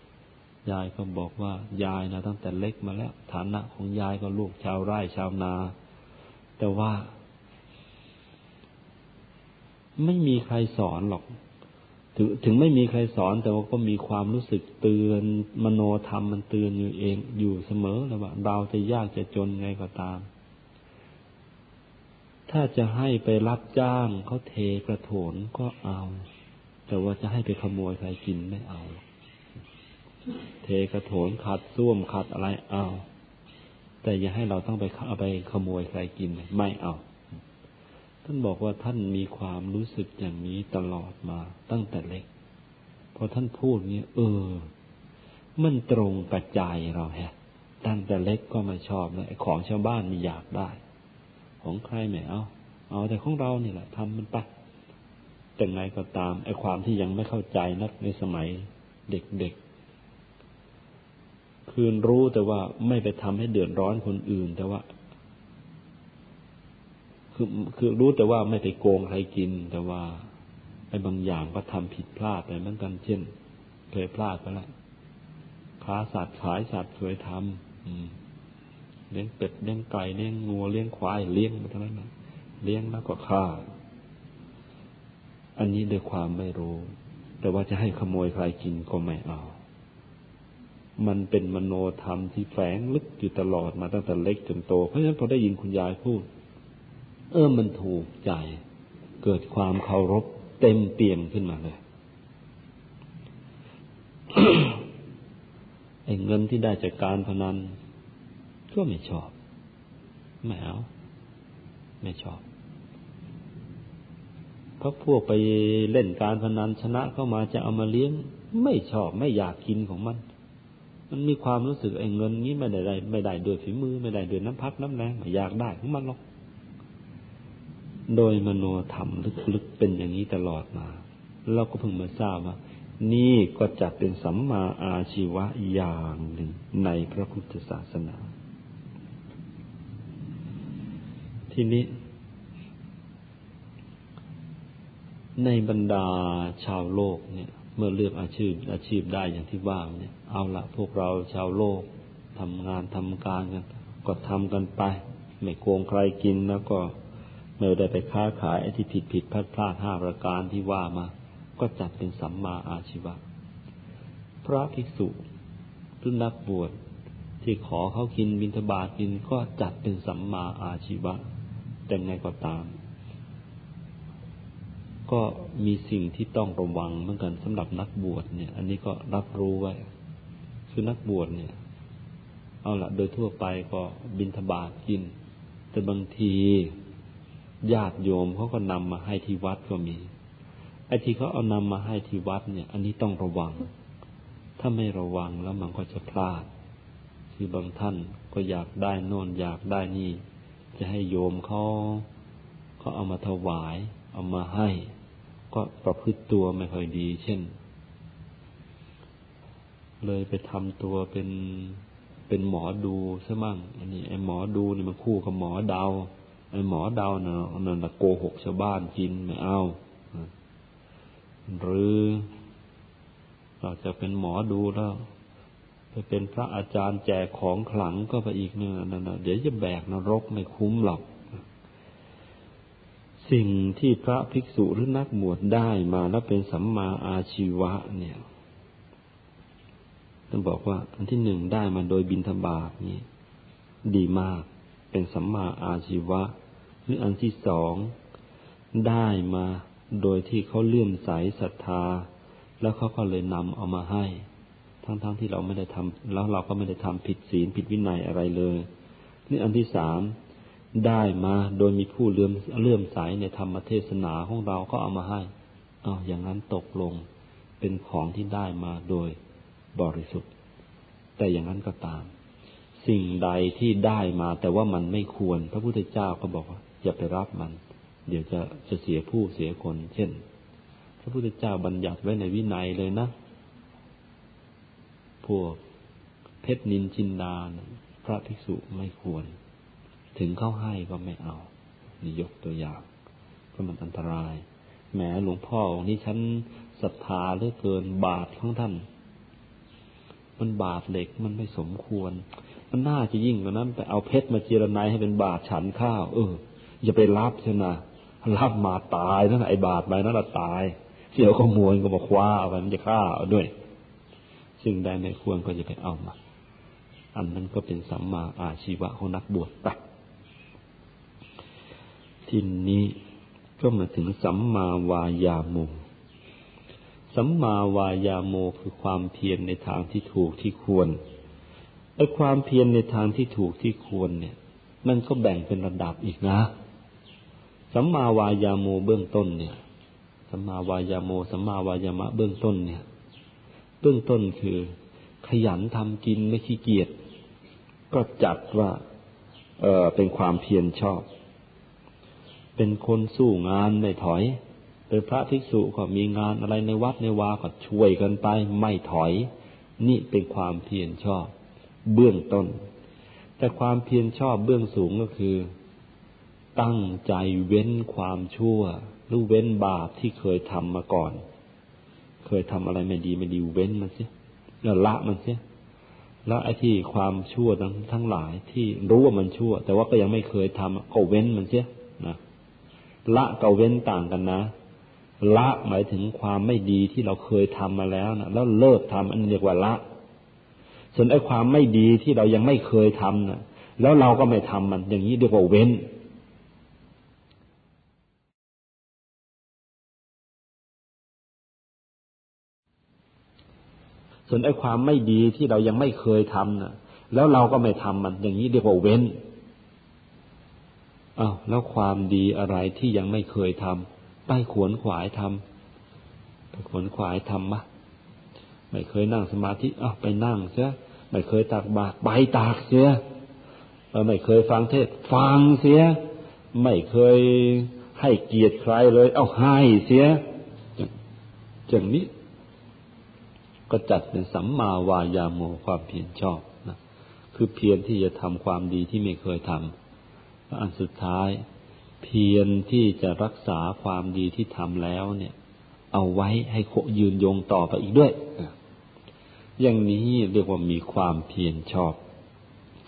ำยายก็บอกว่ายายนะตั้งแต่เล็กมาแล้ว ฐานะของยายก็ลูกชาวไร่ชาวนา แต่ว่า ไม่มีใครสอนหรอก ถึงถึงไม่มีใครสอนแต่ว่าก็มีความรู้สึกเตือน มโนธรรมมันเตือนอยู่เองอยู่เสมอเลยว่าเราจะยากจะจนไงก็ตาม ถ้าจะให้ไปรับจ้างเขาเทกระโถนก็เอา แต่ว่าจะให้ไปขโมยใครกินไม่เอา เทกระโถนขัดส้วมขัดอะไรเอา แต่อย่าให้เราต้องไปเอาไปขโมยใครกินไม่เอา ท่านบอกว่าท่านมีความรู้สึกอย่างนี้ตลอดมาตั้งแต่เล็ก พอท่านพูดเนี้ยเออ มันตรงกับใจเราแฮะ ตั้งแต่เล็กก็ไม่ชอบนะของชาวบ้านมีอยากได้ ของใครไม่เอา เอาแต่ของเราเนี่ยแหละทำมันไปแต่ไงก็ตามไอ้ความที่ยังไม่เข้าใจนักในสมัยเด็กๆ คืนรู้แต่ว่าไม่ไปทำให้เดือดร้อนคนอื่น แต่ว่า คือคือรู้แต่ว่าไม่ไปโกงใครกิน แต่ว่าไอ้บางอย่างก็ทำผิดพลาดไปเหมือนกันเช่นเคยพลาดไปล้วค้าสัตว์ขายสัตว์เคยทำเลี้ยงเป็ดเลี้ยงไก่เลี้ยงงัวเลี้ยงควายเลี้ยงมาทั้งนั้นนะเลี้ยงแล้วก็ฆ่า อันนี้ด้วยความไม่รู้ แต่ว่าจะให้ขโมยใครกินก็ไม่เอา มันเป็นมโนธรรมที่แฝงลึกอยู่ตลอดมาตั้งแต่เล็กจนโต เพราะฉะนั้นพอได้ยินคุณยายพูด เออมันถูกใจ เกิดความเคารพเต็มเปี่ยมขึ้นมาเลยไอ้เงินที่ได้จากการพนันก็ไม่ชอบไม่เอาไม่ชอบเพราะพวกไปเล่นการพนันชนะเข้ามาจะเอามาเลี้ยง ไม่ชอบไม่อยากกินของมัน มันมีความรู้สึกไอ้เงินนี้ไม่ได้ไม่ได้ด้วยฝีมือ ไม่ได้ด้วยน้ำพักน้ำแรงไม่อยากได้ของมันหรอก โดยมโนธรรมลึกๆเป็นอย่างนี้ตลอดมา เราก็เพิ่งมาทราบว่า นี่ก็จะเป็นสัมมาอาชีวะอย่างหนึ่งในพระพุทธศาสนา ทีนี้ ในบรรดาชาวโลกเนี่ย เมื่อเลือกอาชีพ อาชีพได้อย่างที่ว่าเนี่ย เอาละพวกเราชาวโลกทำงานทำการกันก็ทำกันไป ไม่โกงใครกินแล้วก็ เมื่อได้ไปค้าขายไอ้ที่ผิดผิดพลาดพลาดห้าประการที่ว่ามา ก็จัดเป็นสัมมาอาชีวะ พระภิกษุหรือนักบวชที่ขอเขากินบิณฑบาตกินก็จัดเป็นสัมมาอาชีวะ แต่ไงก็ตาม ก็มีสิ่งที่ต้องระวังเหมือนกันสำหรับนักบวชเนี่ย อันนี้ก็รับรู้ไว้ คือนักบวชเนี่ย เอาละโดยทั่วไปก็บินทบาทกิน แต่บางที ญาติโยมเขาก็นำมาให้ที่วัดก็มีไอ้ที่เขาเอานำมาให้ที่วัดเนี่ย อันนี้ต้องระวัง ถ้าไม่ระวังแล้วมันก็จะพลาด คือบางท่านก็อยากได้โน่นอยากได้นี่ จะให้โยมเขาเขาเอามาถวาย เอามาให้ ก็ประพฤติตัวไม่ค่อยดี เช่น เลยไปทำตัวเป็นเป็นหมอดูซะมั่งอันนี้ไอ้หมอดูนี่มันคู่กับหมอเดา ไอ้หมอเดาเนาะนั่นโกหกชาวบ้านกินไม่เอาหรือเราจะเป็นหมอดูแล้วไปเป็นพระอาจารย์แจกของขลังก็ไปอีกเนี่ยนั่นเดี๋ยวจะแบกนรกไม่คุ้มหรอก สิ่งที่พระภิกษุหรือนักบวชได้มาแล้วเป็นสัมมาอาชีวะ เนี่ยต้องบอกว่า อันที่หนึ่งได้มาโดยบินทบาทนี่ดีมาก เป็นสัมมาอาชีวะ หรืออันที่สองได้มาโดยที่เขาเลื่อมใสศรัทธา แล้วเขาก็เลยนำเอามาให้ ทั้งๆทที่เราไม่ได้ทำแล้วเราก็ไม่ได้ทำผิดศีลผิดวินัยอะไรเลยนี่อันที่สามได้มาโดยมีผู้เลื่อมเลื่อมใสในธรรมเทศนาของเราก็เอามาให้ เอาอย่างนั้นตกลงเป็นของที่ได้มาโดยบริสุทธิ์ แต่อย่างนั้นก็ตาม สิ่งใดที่ได้มา แต่ว่ามันไม่ควร พระพุทธเจ้าก็บอกว่าอย่าไปรับมัน เดี๋ยวจะจะเสียผู้เสียคน เช่น พระพุทธเจ้าบัญญัติไว้ในวินัยเลยนะ พวกเพชรนินจินดาพระภิกษุไม่ควร ถึงเข้าให้ก็ไม่เอา นี่ยกตัวอย่างก็มันอันตรายแหมหลวงพ่อองค์นี้ฉันศรัทธาเหลือเกินบาทของท่าน มันบาทเหล็กมันไม่สมควร มันน่าจะยิ่งกว่านั้นไปเอาเพชรมาเจรนายให้เป็นบาทฉันข้าว เออ อย่าไปรับใช่ไหมรับมาตายนั่นไอ้บาทไปนั่นละตายเสี่ยวขโมยก็มาคว้าเอาไปมันจะฆ่าเอาด้วยซึ่งใดไม่ควรก็จะไปเอามา อันนั้นก็เป็นสัมมาอาชีวะของนักบวชไปทีนี้ก็มาถึงสัมมาวายามุสัมมาวายาโมคือความเพียรในทางที่ถูกที่ควร ไอ้ความเพียรในทางที่ถูกที่ควรเนี่ย มันก็แบ่งเป็นระดับอีกนะสัมมาวายาโมเบื้องต้นเนี่ยสัมมาวายาโมสัมมาวายามะเบื้องต้นเนี่ย เบื้องต้นคือ ขยันทำกินไม่ขี้เกียจก็จัดว่า เออเป็นความเพียรชอบ เป็นคนสู้งานไม่ถอย เป็นพระภิกษุก็มีงานอะไรในวัดในวาก็ช่วยกันไปไม่ถอย นี่เป็นความเพียรชอบ เบื้องต้น แต่ความเพียรชอบเบื้องสูงก็คือ ตั้งใจเว้นความชั่ว หรือเว้นบาปที่เคยทำมาก่อน เคยทำอะไรไม่ดีไม่ดีเว้นมันเสียแล้วละมันเสียแล้วไอ้ที่ความชั่วทั้งทั้งหลายที่รู้ว่ามันชั่ว แต่ว่าก็ยังไม่เคยทำก็เว้นมันเสียนะละกับเว้นต่างกันนะละหมายถึงความไม่ดีที่เราเคยทำมาแล้วนะแล้วเลิกทำอันนี้เรียกว่าละ ส่วนไอ้ความไม่ดีที่เรายังไม่เคยทำนะแล้วเราก็ไม่ทำมัน อย่างนี้เรียกว่าเว้นส่วนไอ้ความไม่ดีที่เรายังไม่เคยทำนะแล้วเราก็ไม่ทำมัน อย่างนี้เรียกว่าเว้นอ้าวแล้วความดีอะไรที่ยังไม่เคยทำไปขวนขวายทำไปขวนขวายทำมะไม่เคยนั่งสมาธิอ้าวไปนั่งเสีย ไม่เคยตักบาตรไปตากเสียไม่เคยฟังเทศฟังเสีย ไม่เคยให้เกียรติใครเลย เอาให้เสียอย่างนี้ ก็จัดเป็นสัมมาวายาโมความเพียรชอบนะคือเพียรที่จะทำความดีที่ไม่เคยทำอันสุดท้าย เพียรที่จะรักษาความดีที่ทำแล้วเนี่ย เอาไว้ให้โคยืนยงต่อไปอีกด้วย อย่างนี้เรียกว่ามีความเพียรชอบ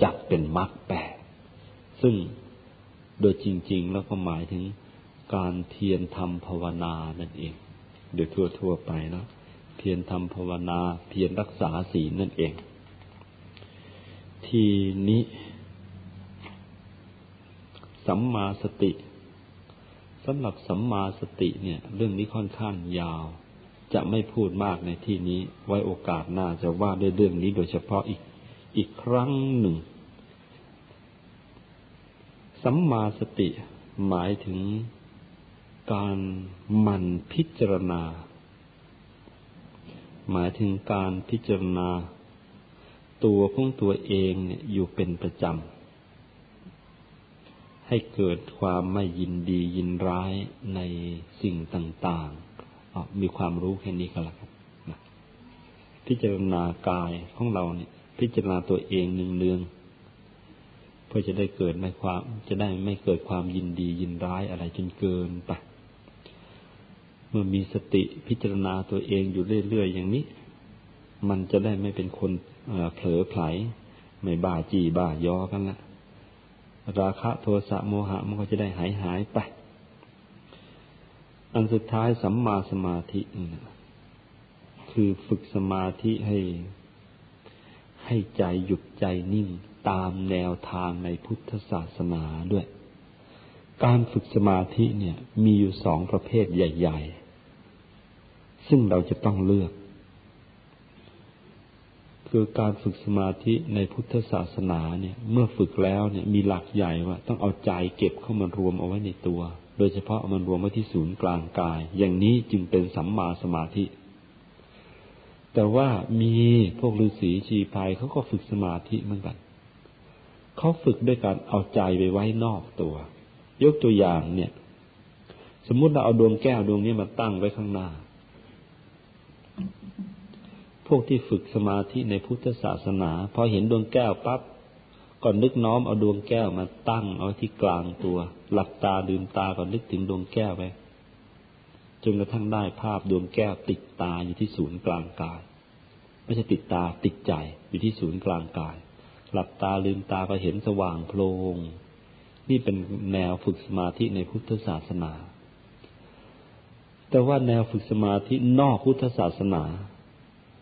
จับเป็นมรรคแปดซึ่งโดยจริง ๆ แล้วก็หมายถึงการเพียรทำภาวนานั่นเอง โดยทั่วๆไปแล้วเพียรทำภาวนา เพียรรักษาศีลนั่นเอง ทีนี้สัมมาสติสำหรับสัมมาสติเนี่ย เรื่องนี้ค่อนข้างยาว จะไม่พูดมากในที่นี้ ไว้โอกาสหน้าจะว่าด้วยเรื่องนี้โดยเฉพาะอีกอีกครั้งหนึ่ง สัมมาสติหมายถึงการหมั่นพิจารณา หมายถึงการพิจารณา ตัวของตัวเองเนี่ยอยู่เป็นประจำ ให้เกิดความไม่ยินดียินร้ายในสิ่งต่างๆ มีความรู้แค่นี้ก็แล้วกันพิจารณากายของเราเนี่ย พิจารณาตัวเองหนึ่งเนืองเพื่อจะได้เกิดไม่ความ จะได้ไม่เกิดความยินดียินร้ายอะไรจนเกินไปเมื่อมีสติพิจารณาตัวเองอยู่เรื่อยๆอย่างนี้ มันจะได้ไม่เป็นคนเผลอไผลไม่บ้าจีบ้ายอกันละราคะโทสะโมหะมันก็จะได้หายหายไป อันสุดท้ายสัมมาสมาธิคือฝึกสมาธิให้ ให้ใจหยุดใจนิ่งตามแนวทางในพุทธศาสนาด้วย การฝึกสมาธิเนี่ย มีอยู่สองประเภทใหญ่ ๆ ซึ่งเราจะต้องเลือก คือการฝึกสมาธิในพุทธศาสนาเนี่ย เมื่อฝึกแล้วเนี่ยมีหลักใหญ่ว่า ต้องเอาใจเก็บเข้ามารวมเอาไว้ในตัว โดยเฉพาะมันรวมไว้ที่ศูนย์กลางกาย อย่างนี้จึงเป็นสัมมาสมาธิ แต่ว่ามีพวกฤาษีชีพายเขาก็ฝึกสมาธิเหมือนกันเขาฝึกด้วยการเอาใจไปไว้นอกตัว ยกตัวอย่างเนี่ย สมมุติเราเอาดวงแก้วดวงนี้มาตั้งไว้ข้างหน้า พวกที่ฝึกสมาธิในพุทธศาสนา พอเห็นดวงแก้วปั๊บ ก่อนนึกน้อมเอาดวงแก้วมาตั้งเอาที่กลางตัว หลับตาลืมตาก่อนนึกถึงดวงแก้วไปจนกระทั่งได้ภาพดวงแก้วติดตาอยู่ที่ศูนย์กลางกาย ไม่ใช่ติดตาติดใจอยู่ที่ศูนย์กลางกาย หลับตาลืมตาก็เห็นสว่างโพลงนี่เป็นแนวฝึกสมาธิในพุทธศาสนา แต่ว่าแนวฝึกสมาธินอกพุทธศาสนา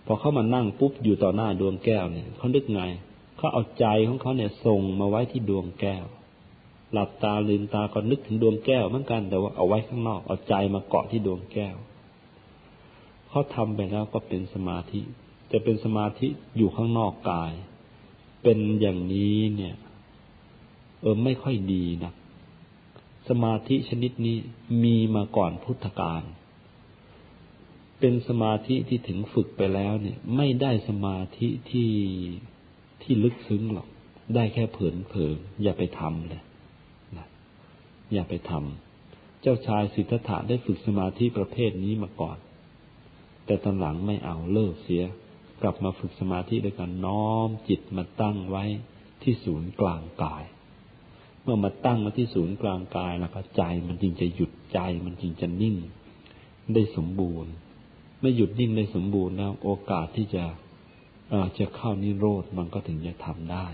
พอเขามานั่งปุ๊บอยู่ต่อหน้าดวงแก้วเนี่ยเขานึกไง เขาเอาใจของเขาเนี่ยส่งมาไว้ที่ดวงแก้ว หลับตาลืมตาก็นึกถึงดวงแก้วเหมือนกันแต่ว่าเอาไว้ข้างนอกเอาใจมาเกาะที่ดวงแก้วเขาทำไปแล้วก็เป็นสมาธิ จะเป็นสมาธิอยู่ข้างนอกกาย เป็นอย่างนี้เนี่ย เออไม่ค่อยดีนะสมาธิชนิดนี้มีมาก่อนพุทธกาลเป็นสมาธิที่ถึงฝึกไปแล้วเนี่ย ไม่ได้สมาธิที่ ที่ลึกซึ้งหรอก ได้แค่เผินเผินอย่าไปทำเลยนะอย่าไปทำเจ้าชายสิทธัตถะได้ฝึกสมาธิประเภทนี้มาก่อน แต่ตอนหลังไม่เอาเลิกเสีย กลับมาฝึกสมาธิด้วยการน้อมจิตมาตั้งไว้ที่ศูนย์กลางกาย เมื่อมาตั้งมาที่ศูนย์กลางกายแล้วก็ใจมันจึงจะหยุดใจมันจึงจะนิ่ง ได้สมบูรณ์ ไม่หยุดนิ่งในสมบูรณ์แล้วโอกาสที่จะ จะเข้านิโรธมันก็ถึงจะทำได้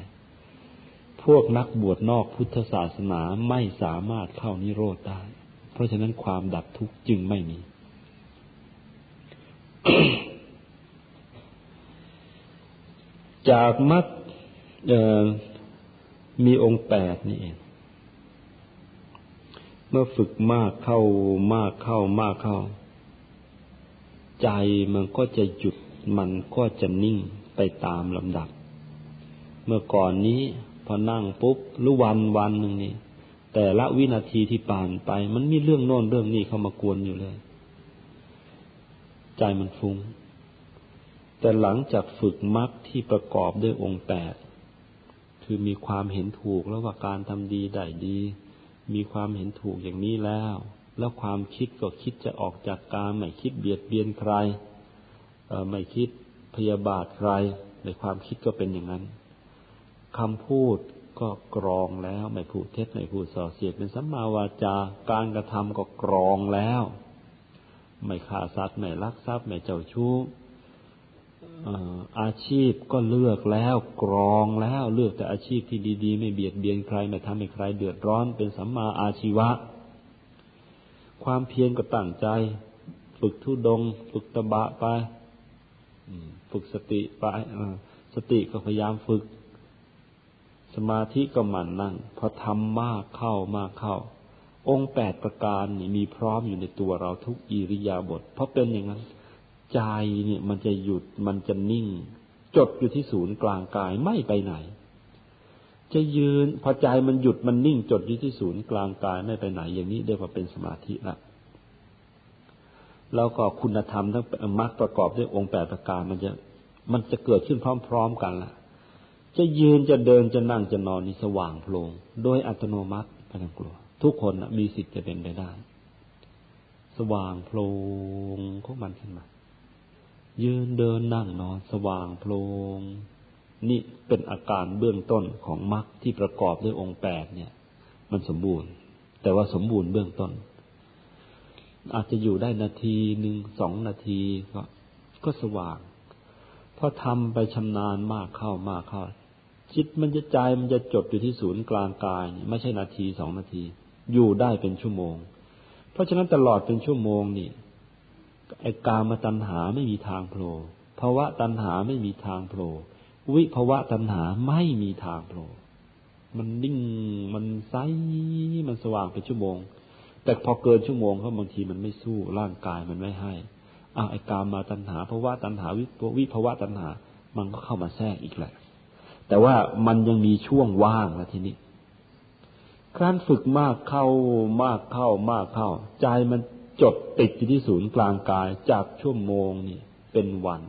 พวกนักบวชนอกพุทธศาสนาไม่สามารถเข้านิโรธได้ เพราะฉะนั้นความดับทุกข์จึงไม่มี จากมัดมีองค์แปดนี่เอง เมื่อฝึกมากเข้ามากเข้ามากเข้า ใจมันก็จะหยุดมันก็จะนิ่ง ไปตามลำดับ เมื่อก่อนนี้พอนั่งปุ๊บหรือวันวันหนึ่งนี่แต่ละวินาทีที่ผ่านไป มันมีเรื่องโน่นเรื่องนี้เข้ามากวนอยู่เลย ใจมันฟุง้ง แต่หลังจากฝึกมรรคที่ประกอบด้วยองค์แปดคือมีความเห็นถูกแล้วว่าการทำดีได้ดี มีความเห็นถูกอย่างนี้แล้ว แล้วความคิดก็คิดจะออกจากการไม่คิดเบียดเบียนใครไม่คิด พยาบาทใคร ในความคิดก็เป็นอย่างนั้นคำพูดก็กรองแล้ว ไม่พูดเท็จไม่พูดส่อเสียดเป็นสัมมาวาจาการกระทำก็กรองแล้ว ไม่ฆ่าสัตว์ไม่ลักทรัพย์ไม่เจ้าชู้อาชีพก็เลือกแล้วกรองแล้วเลือกแต่อาชีพที่ดี ๆ ไม่เบียดเบียนใครไม่ทำให้ใครเดือดร้อนเป็นสัมมาอาชีวะ ความเพียรก็ตั้งใจ ฝึกทุดง ฝึกตะบะไป ฝึกสติไปสติก็พยายามฝึก สมาธิก็หมั่นนั่งพอทำมากเข้ามากเข้า องค์แปดประการนี่มีพร้อมอยู่ในตัวเราทุกอิริยาบถเพราะเป็นอย่างนั้น ใจเนี่ยมันจะหยุดมันจะนิ่ง จดอยู่ที่ศูนย์กลางกายไม่ไปไหน จะยืนพอใจมันหยุดมันนิ่งจดอยู่ที่ศูนย์กลางกายไม่ไปไหน อย่างนี้เรียกว่าเป็นสมาธิละ แล้วก็คุณธรรมทั้งมรรคประกอบด้วยองค์แปดประการมันจะมันจะเกิดขึ้นพร้อม ๆ กันละจะยืนจะเดินจะนั่งจะนอนนี่สว่างโพลงโดยอัตโนมัติไม่ต้องกลัว ทุกคนมีสิทธิ์จะเป็นไปได้ สว่างโพลงของมันขึ้นมายืนเดินนั่งนอนสว่างโพลงนี่เป็นอาการเบื้องต้นของมรรคที่ประกอบด้วยองค์แปดเนี่ย มันสมบูรณ์ แต่ว่าสมบูรณ์เบื้องต้น อาจจะอยู่ได้นาทีหนึ่งสองนาทีก็ก็สว่างพอทำไปชำนาญมากเข้ามากเข้าจิตมันจะใจมันจะจดอยู่ที่ศูนย์กลางกาย ไม่ใช่นาทีสองนาที อยู่ได้เป็นชั่วโมง เพราะฉะนั้นตลอดเป็นชั่วโมงนี่ไอ้กามาตัณหาไม่มีทางโผล่ภาวะตัณหาไม่มีทางโผล่วิภาวะตัณหาไม่มีทางโผล่มันนิ่งมันใสมันสว่างเป็นชั่วโมง แต่พอเกินชั่วโมงเขาบางทีมันไม่สู้ร่างกายมันไม่ให้อ้าวไอ้กามมาตัณหาภาวะตัณหาวิวิภาวะตัณหา มันก็เข้ามาแทรกอีกแหละ แต่ว่ามันยังมีช่วงว่างแล้วทีนี้การฝึกมากเข้ามากเข้ามากเข้า ใจมันจดติดอยู่ที่ศูนย์กลางกายจากชั่วโมงนี่เป็นวัน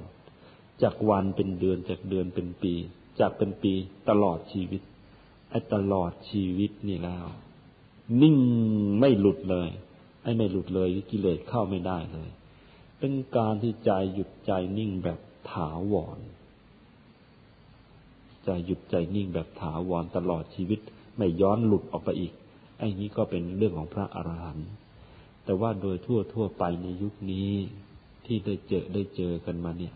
จากวันเป็นเดือนจากเดือนเป็นปี จากเป็นปีตลอดชีวิตไอ้ตลอดชีวิตนี่แล้ว นิ่งไม่หลุดเลย ไอ้ไม่หลุดเลยกิเลสเข้าไม่ได้เลย เป็นการที่ใจหยุดใจนิ่งแบบถาวรใจหยุดใจนิ่งแบบถาวรตลอดชีวิต ไม่ย้อนหลุดออกไปอีก ไอ้นี้ก็เป็นเรื่องของพระอรหันต์แต่ว่าโดยทั่วทั่วไปในยุคนี้ที่ได้เจอได้เจอกันมาเนี่ย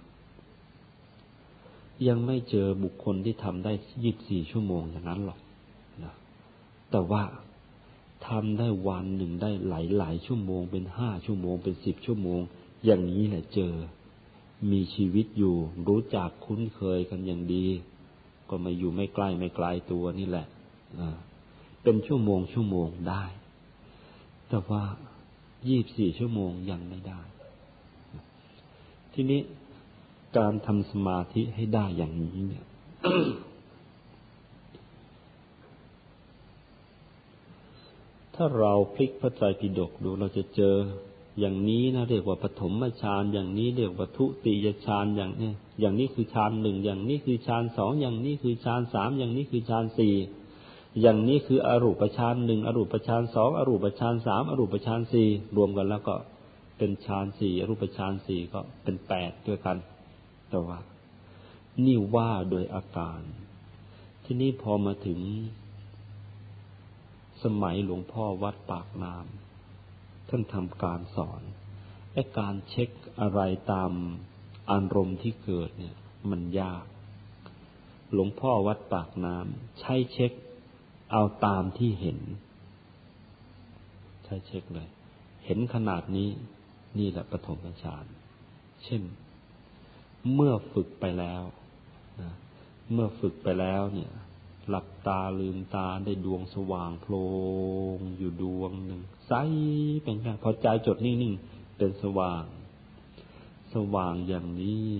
ยังไม่เจอบุคคลที่ทำได้ยี่บสี่ชั่วโมงอย่างนั้นหรอกนะแต่ว่า ทำได้วันหนึ่งได้หลายหลายชั่วโมง เป็นห้าชั่วโมง เป็นสิบชั่วโมง อย่างนี้แหละเจอ มีชีวิตอยู่ รู้จักคุ้นเคยกันอย่างดี ก็มาอยู่ไม่ใกล้ไม่ไกลตัวนี่แหละเป็นชั่วโมงชั่วโมงได้ แต่ว่ายี่บสี่ชั่วโมงยังไม่ได้ ทีนี้การทำสมาธิให้ได้อย่างนี้เนี่ย ถ้าเราพลิกพระไตรปิฎกดูเราจะเจออย่างนี้นะเรียกว่าปฐมฌานอย่างนี้เรียกว่าทุติยฌานอย่างนี้อย่างนี้คือฌานหนึ่งอย่างนี้คือฌานสองอย่างนี้คือฌานสามอย่างนี้คือฌานสี่อย่างนี้คืออรูปฌานหนึ่งอรูปฌานสองอรูปฌานสามอรูปฌานสี่รวมกันแล้วก็เป็นฌานสี่อรูปฌานสี่ก็เป็นแปดด้วยกัน แต่ว่า นี่ว่าโดยอาการ ที่นี่พอมาถึง สมัยหลวงพ่อวัดปากน้ำท่านทำการสอนไอ้การเช็คอะไรตามอารมณ์ที่เกิดเนี่ย มันยาก หลวงพ่อวัดปากน้ำใช้เช็คเอาตามที่เห็น ใช้เช็คเลย เห็นขนาดนี้นี่แหละปฐมฌานเช่น เมื่อฝึกไปแล้วนะเมื่อฝึกไปแล้วเนี่ย หลับตาลืมตาได้ดวงสว่างโพลงอยู่ดวงหนึ่งใสเป็นไงพอใจจดนิ่งๆเป็นสว่าง สว่างอย่างนี้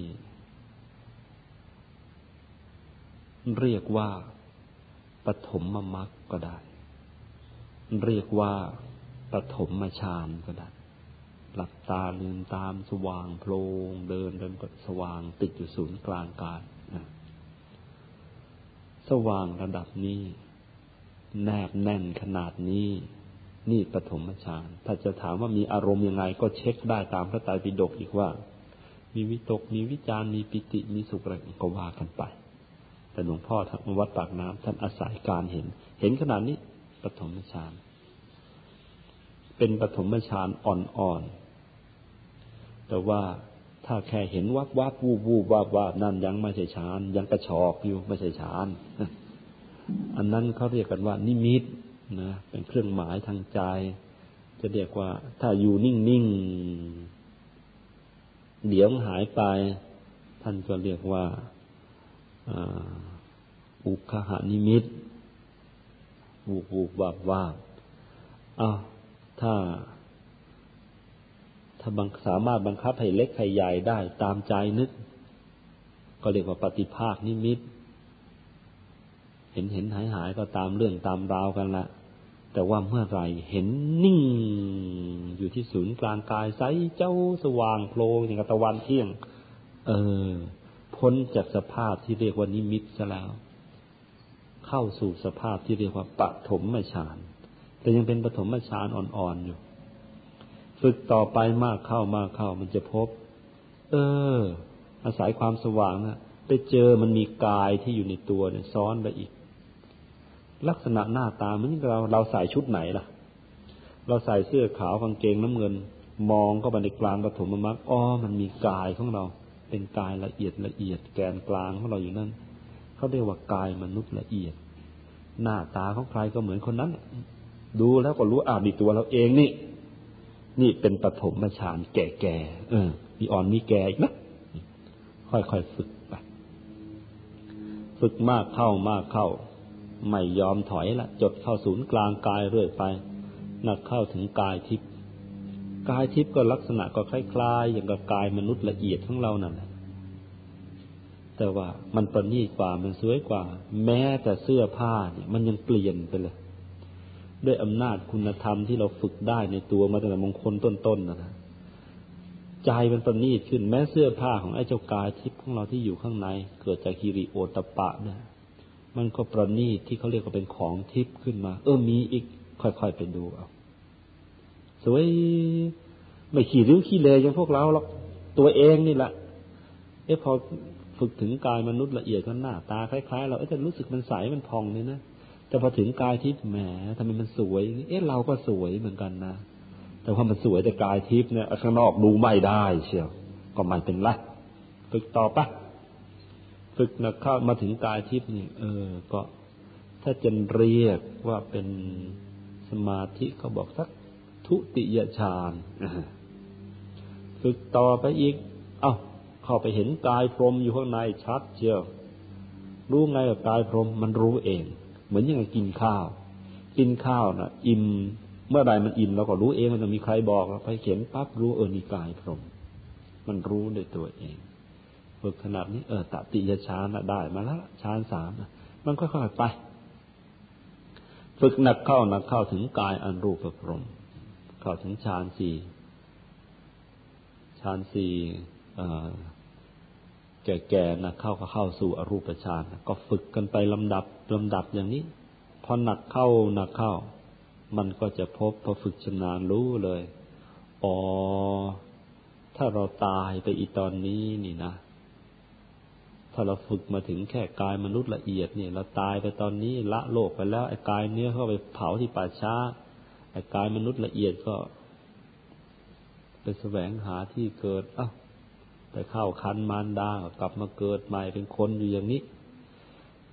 เรียกว่าปฐมมรรคก็ได้ เรียกว่าปฐมฌานก็ได้ หลับตาลืมตามสว่างโพลงเดินเดินก็สว่างติดอยู่ศูนย์กลางกาย สว่างระดับนี้ แนบแน่นขนาดนี้ นี่ปฐมฌานถ้าจะถามว่ามีอารมณ์ยังไง ก็เช็คได้ตามพระไตรปิฎกอีกว่า มีวิตกมีวิจารมีปิติมีสุขอะไรก็ว่ากันไป แต่หลวงพ่อทางวัดปากน้ำท่านอาศัยการเห็น เห็นขนาดนี้ปฐมฌานเป็นปฐมฌานอ่อนๆแต่ว่า ถ้าแค่เห็นวับวับวูบวูบวับวับนั่นยังไม่ใช่ฌานยังกระชอกอยู่ไม่ใช่ฌานอันนั้นเขาเรียกกันว่า นิมิตนะเป็นเครื่องหมายทางใจ จะเรียกว่า ถ้าอยู่นิ่งๆเดี๋ยวหายไป ท่านก็เรียกว่าอุคหานิมิตวูบวูบวับวับอ้าวถ้า ถ้าบังสามารถบังคับให้เล็กให้ใหญ่ได้ตามใจนึก ก็เรียกว่าปฏิภาคนิมิต เห็นเห็นหายหายก็ตามเรื่องตามราวกันละแต่ว่าเมื่อไรเห็นนิ่ง อยู่ที่ศูนย์กลางกายใสเจ้าสว่างโพลงอย่างตะวันเที่ยง เออ พ้นจากสภาพที่เรียกว่านิมิตซะแล้ว เข้าสู่สภาพที่เรียกว่าปฐมฌานแต่ยังเป็นปฐมฌานอ่อนๆอยู่ ฝึกต่อไปมากเข้ามากเข้ามันจะพบ เออ อาศัยความสว่างนะไปเจอมันมีกายที่อยู่ในตัวเนี่ยซ้อนไปอีก ลักษณะหน้าตาเหมือนเราเราใส่ชุดไหนล่ะ เราใส่เสื้อขาวกางเกงน้ำเงิน มองเข้าไปในกลางปฐมมรรคอ๋อมันมีกายของเรา เป็นกายละเอียดละเอียดแกนกลางของเราอยู่นั่นเขาเรียกว่ากายมนุษย์ละเอียด หน้าตาของใครก็เหมือนคนนั้นดูแล้วก็รู้อาดีตัวเราเองนี่ นี่เป็นปฐมฌานแก่ๆเออมีอ่อนมีแก่อีกนะค่อยๆฝึกไปฝึกมากเข้ามากเข้า ไม่ยอมถอยละจดเข้าศูนย์กลางกายเรื่อยไปนักเข้าถึงกายทิพย์กายทิพย์ก็ลักษณะก็คล้ายๆอย่างกับกายมนุษย์ละเอียดของเรานั่นแหละแต่ว่ามันประณีตกว่ามันสวยกว่า แม้แต่เสื้อผ้าเนี่ย มันยังเปลี่ยนไปเลย ด้วยอำนาจคุณธรรมที่เราฝึกได้ในตัวมาตั้งแต่มงคลต้นๆนะนะใจมันประณีตขึ้นแม้เสื้อผ้าของไอ้เจ้ากายทิพย์ของเราที่อยู่ข้างใน เกิดจากฮิริโอตปะเนี่ยมันก็ประณีตที่เขาเรียกว่าเป็นของทิพย์ขึ้นมา เออมีอีก ค่อยๆไปดูเอาสวยไม่ขี่ริ้วขี้เลยอย่างพวกเราหรอกตัวเองนี่แหละเอ๊ะพอฝึกถึงกายมนุษย์ละเอียดก็หน้าตาคล้ายๆเราจะรู้สึกมันใสมันพองเลยนะ แต่พอถึงกายทิพย์แหมทำไมมันสวย เอ๊ะเราก็สวยเหมือนกันนะ แต่ว่ามันสวยแต่กายทิพย์เนี่ยข้างนอกดูไม่ได้ เชียว ก็มันเป็นไรฝึกต่อปะฝึกนะเข้ามาถึงกายทิพย์นี่เออ ก็ถ้าจะเรียกว่าเป็นสมาธิเขาบอกสักทุติยฌานฝึกต่อไปอีก เอา้าเข้าไปเห็นกายพรมอยู่ข้างในชัดเชียว รู้ไงว่ากายพรมมันรู้เอง เหมือนอย่างกินข้าว กินข้าวนะ่ะ อิ่มเมื่อใดมันอิ่มเราก็รู้เองมันจะมีใครบอกเราไปเขียนปั๊บรู้เออนี่กายพรมมันรู้ด้วยตัวเองฝึกขนาดนี้เออตติยฌานได้มาแล้วฌานสามมันค่อยๆไป ฝึกหนักเข้าหนักเข้าถึงกายอันรูปพรมเข้าถึงฌานสี่ฌานสี่ แก่ๆนะเข้าก็เข้าสู่อรูปฌานก็ฝึกกันไปลำดับลำดับอย่างนี้ พอหนักเข้าหนักเข้า มันก็จะพบพอฝึกชนาญรู้เลย อ๋อ ถ้าเราตายไปอีตอนนี้นี่นะ ถ้าเราฝึกมาถึงแค่กายมนุษย์ละเอียดเนี่ยเราตายไปตอนนี้ละโลกไปแล้วไอ้กายเนื้อเข้าไปเผาที่ป่าช้าไอ้กายมนุษย์ละเอียดก็ไปแสวงหาที่เกิดอ้า ไปเข้าคันมารดากลับมาเกิดใหม่เป็นคนอยู่อย่างนี้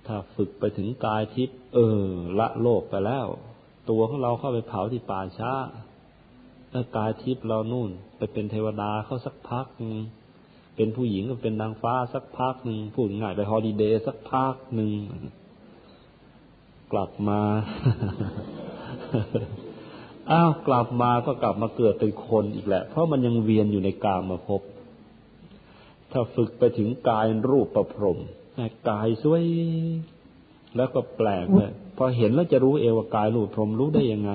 ถ้าฝึกไปถึงกายทิพย์เออ ละโลกไปแล้ว ตัวของเราเข้าไปเผาที่ป่าช้าแล้วกายทิพย์เรานู่น ไปเป็นเทวดาเข้าสักพัก เป็นผู้หญิงก็เป็นนางฟ้าสักพักหนึ่งพูดง่ายไปฮอลิเดย์สักพักหนึ่งกลับมาอ้าวกลับมาก็กลับมาเกิดเป็นคนอีกแหละ เพราะมันยังเวียนอยู่ในกามมาพบ ถ้าฝึกไปถึงกายรูปประพรมกายสวย แล้วก็แปลกเลยพอเห็นแล้วจะรู้เอวกายรูปพรมรู้ได้ยังไง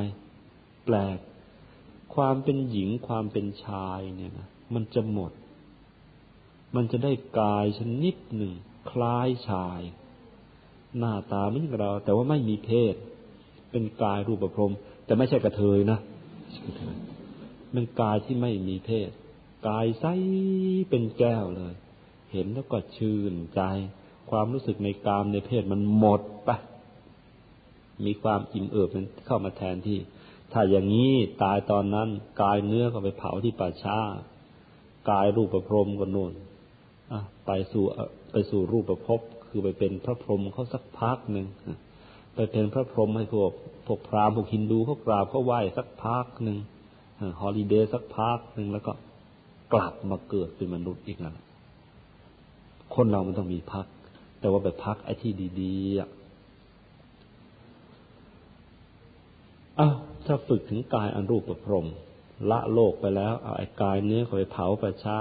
แปลก ความเป็นหญิงความเป็นชายเนี่ยนะมันจะหมด มันจะได้กายชนิดหนึ่ง คล้ายชาย หน้าตาเหมือนเรา แต่ว่าไม่มีเพศ เป็นกายรูปพรมแต่ไม่ใช่กระเทยนะมันกายที่ไม่มีเพศ กายใสเป็นแก้วเลย เห็นแล้วก็ชื่นใจ ความรู้สึกในกามในเพศมันหมดปะมีความอิ่มเอิบมันเข้ามาแทนที่ ถ้าอย่างนี้ตายตอนนั้น กายเนื้อก็ไปเผาที่ป่าช้ากายรูปประพรมก็นู่นไปสู่ไปสู่รูปประพบคือไปเป็นพระพรหมเขาสักพักหนึ่งไปเป็นพระพรหมให้พวกพวกพราหมณ์พวกฮินดูเขากราบเขาไหว้สักพักหนึ่งฮอลิเดย์สักพักหนึ่งแล้วก็ กลับมาเกิดเป็นมนุษย์อีกแล้วคนเรามันต้องมีพัก แต่ว่าไปพักไอ้ที่ดีๆอะอ้าวถ้าฝึกถึงกายอันรูปประพรมละโลกไปแล้วเอาไอ้กายเนื้อก็ไปเผาประช้า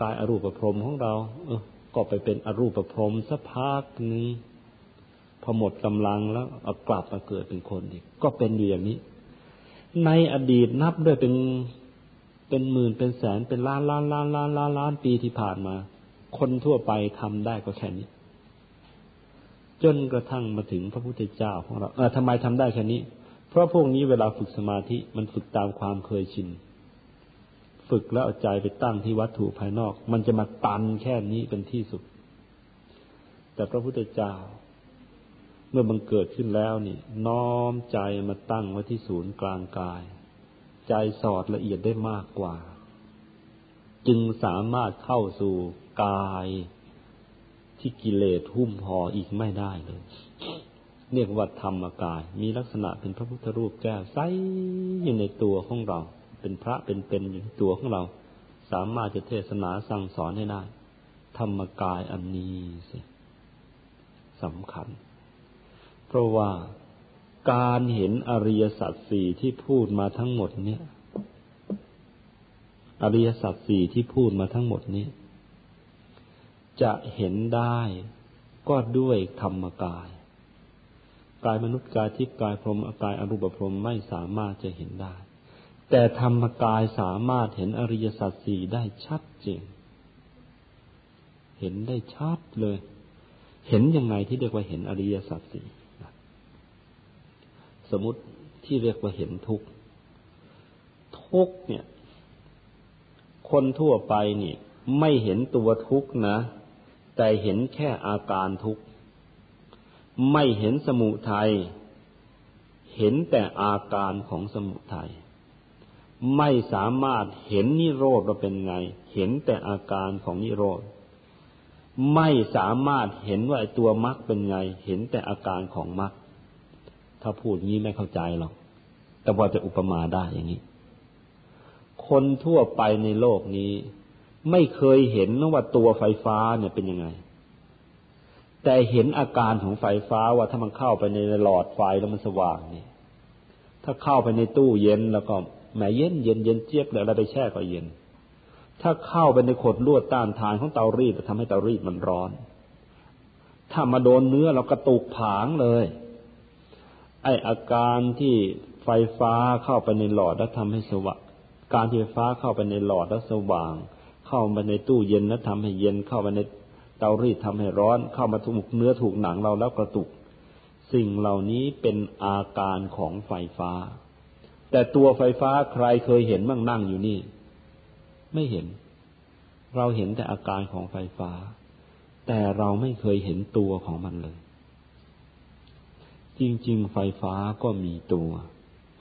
กายอรูปประพรมของเรา เออ ก็ไปเป็นอรูปประพรมสักพักหนึ่งพอหมดกำลังแล้วเอากลับมาเกิดเป็นคนอีก ก็เป็นอยู่อย่างนี้ ในอดีตนับด้วยเป็น เป็นหมื่นเป็นแสนเป็นล้านล้านล้านล้านล้านล้านปีที่ผ่านมา คนทั่วไปทำได้ก็แค่นี้ จนกระทั่งมาถึงพระพุทธเจ้าของเราเออทำไมทำได้แค่นี้ เพราะพวกนี้เวลาฝึกสมาธิมันฝึกตามความเคยชิน ฝึกแล้วเอาใจไปตั้งที่วัตถุภายนอก มันจะมาตันแค่นี้เป็นที่สุด แต่พระพุทธเจ้า เมื่อมันเกิดขึ้นแล้วนี่ น้อมใจมาตั้งไว้ที่ศูนย์กลางกาย ใจสอดละเอียดได้มากกว่า จึงสามารถเข้าสู่กายที่กิเลสหุ้มห่ออีกไม่ได้เลยเรียกว่าธรรมกาย มีลักษณะเป็นพระพุทธรูปแก้วใสอยู่ในตัวของเรา เป็นพระเป็นเป็นอยู่ในตัวของเรา สามารถจะเทศนาสั่งสอนให้ได้ ธรรมกายอันนี้สิสำคัญ เพราะว่า การเห็นอริยสัจสี่ที่พูดมาทั้งหมดเนี่ย อริยสัจสี่ที่พูดมาทั้งหมดนี้ จะเห็นได้ก็ด้วยธรรมกาย กายมนุษย์กายทิพย์กายพรหมกายอรูปพรหมไม่สามารถจะเห็นได้ แต่ธรรมกายสามารถเห็นอริยสัจสี่ได้ชัดเจนเห็นได้ชัดเลย เห็นยังไงที่เรียกว่าเห็นอริยสัจสี่ สมมติที่เรียกว่าเห็นทุกข์ทุกข์เนี่ย คนทั่วไปนี่ ไม่เห็นตัวทุกข์นะ แต่เห็นแค่อาการทุกข์ไม่เห็นสมุทัยเห็นแต่อาการของสมุทัยไม่สามารถเห็นนิโรธว่าเป็นไง เห็นแต่อาการของนิโรธ ไม่สามารถเห็นว่าตัวมรรคเป็นไง เห็นแต่อาการของมรรค ถ้าพูดงี้ไม่เข้าใจหรอก แต่ว่าจะอุปมาได้อย่างนี้ คนทั่วไปในโลกนี้ ไม่เคยเห็นว่าตัวไฟฟ้าเนี่ยเป็นยังไง แต่เห็นอาการของไฟฟ้าว่าถ้ามันเข้าไปในหลอดไฟแล้วมันสว่างเนี่ย ถ้าเข้าไปในตู้เย็นแล้วก็แหมเย็นเย็นเย็นเจี๊ยบเลยอะไรไปแช่ก็เย็น ถ้าเข้าไปในขดลวดต้านทานของเตารีดจะทำให้เตารีดมันร้อน ถ้ามาโดนเนื้อเรากระตุกผางเลย ออาการที่ไฟฟ้าเข้าไปในหลอดแล้วทำให้สว่างการที่ไฟฟ้าเข้าไปในหลอดแล้วสว่าง เข้าไปในตู้เย็นแล้วทำให้เย็นเข้าไปในเตารีดทำให้ร้อน เข้ามาถูกเนื้อถูกหนังเราแล้วกระตุก สิ่งเหล่านี้เป็นอาการของไฟฟ้า แต่ตัวไฟฟ้าใครเคยเห็นบ้างนั่งอยู่นี่ ไม่เห็น เราเห็นแต่อาการของไฟฟ้า แต่เราไม่เคยเห็นตัวของมันเลย จริง ๆ ไฟฟ้าก็มีตัว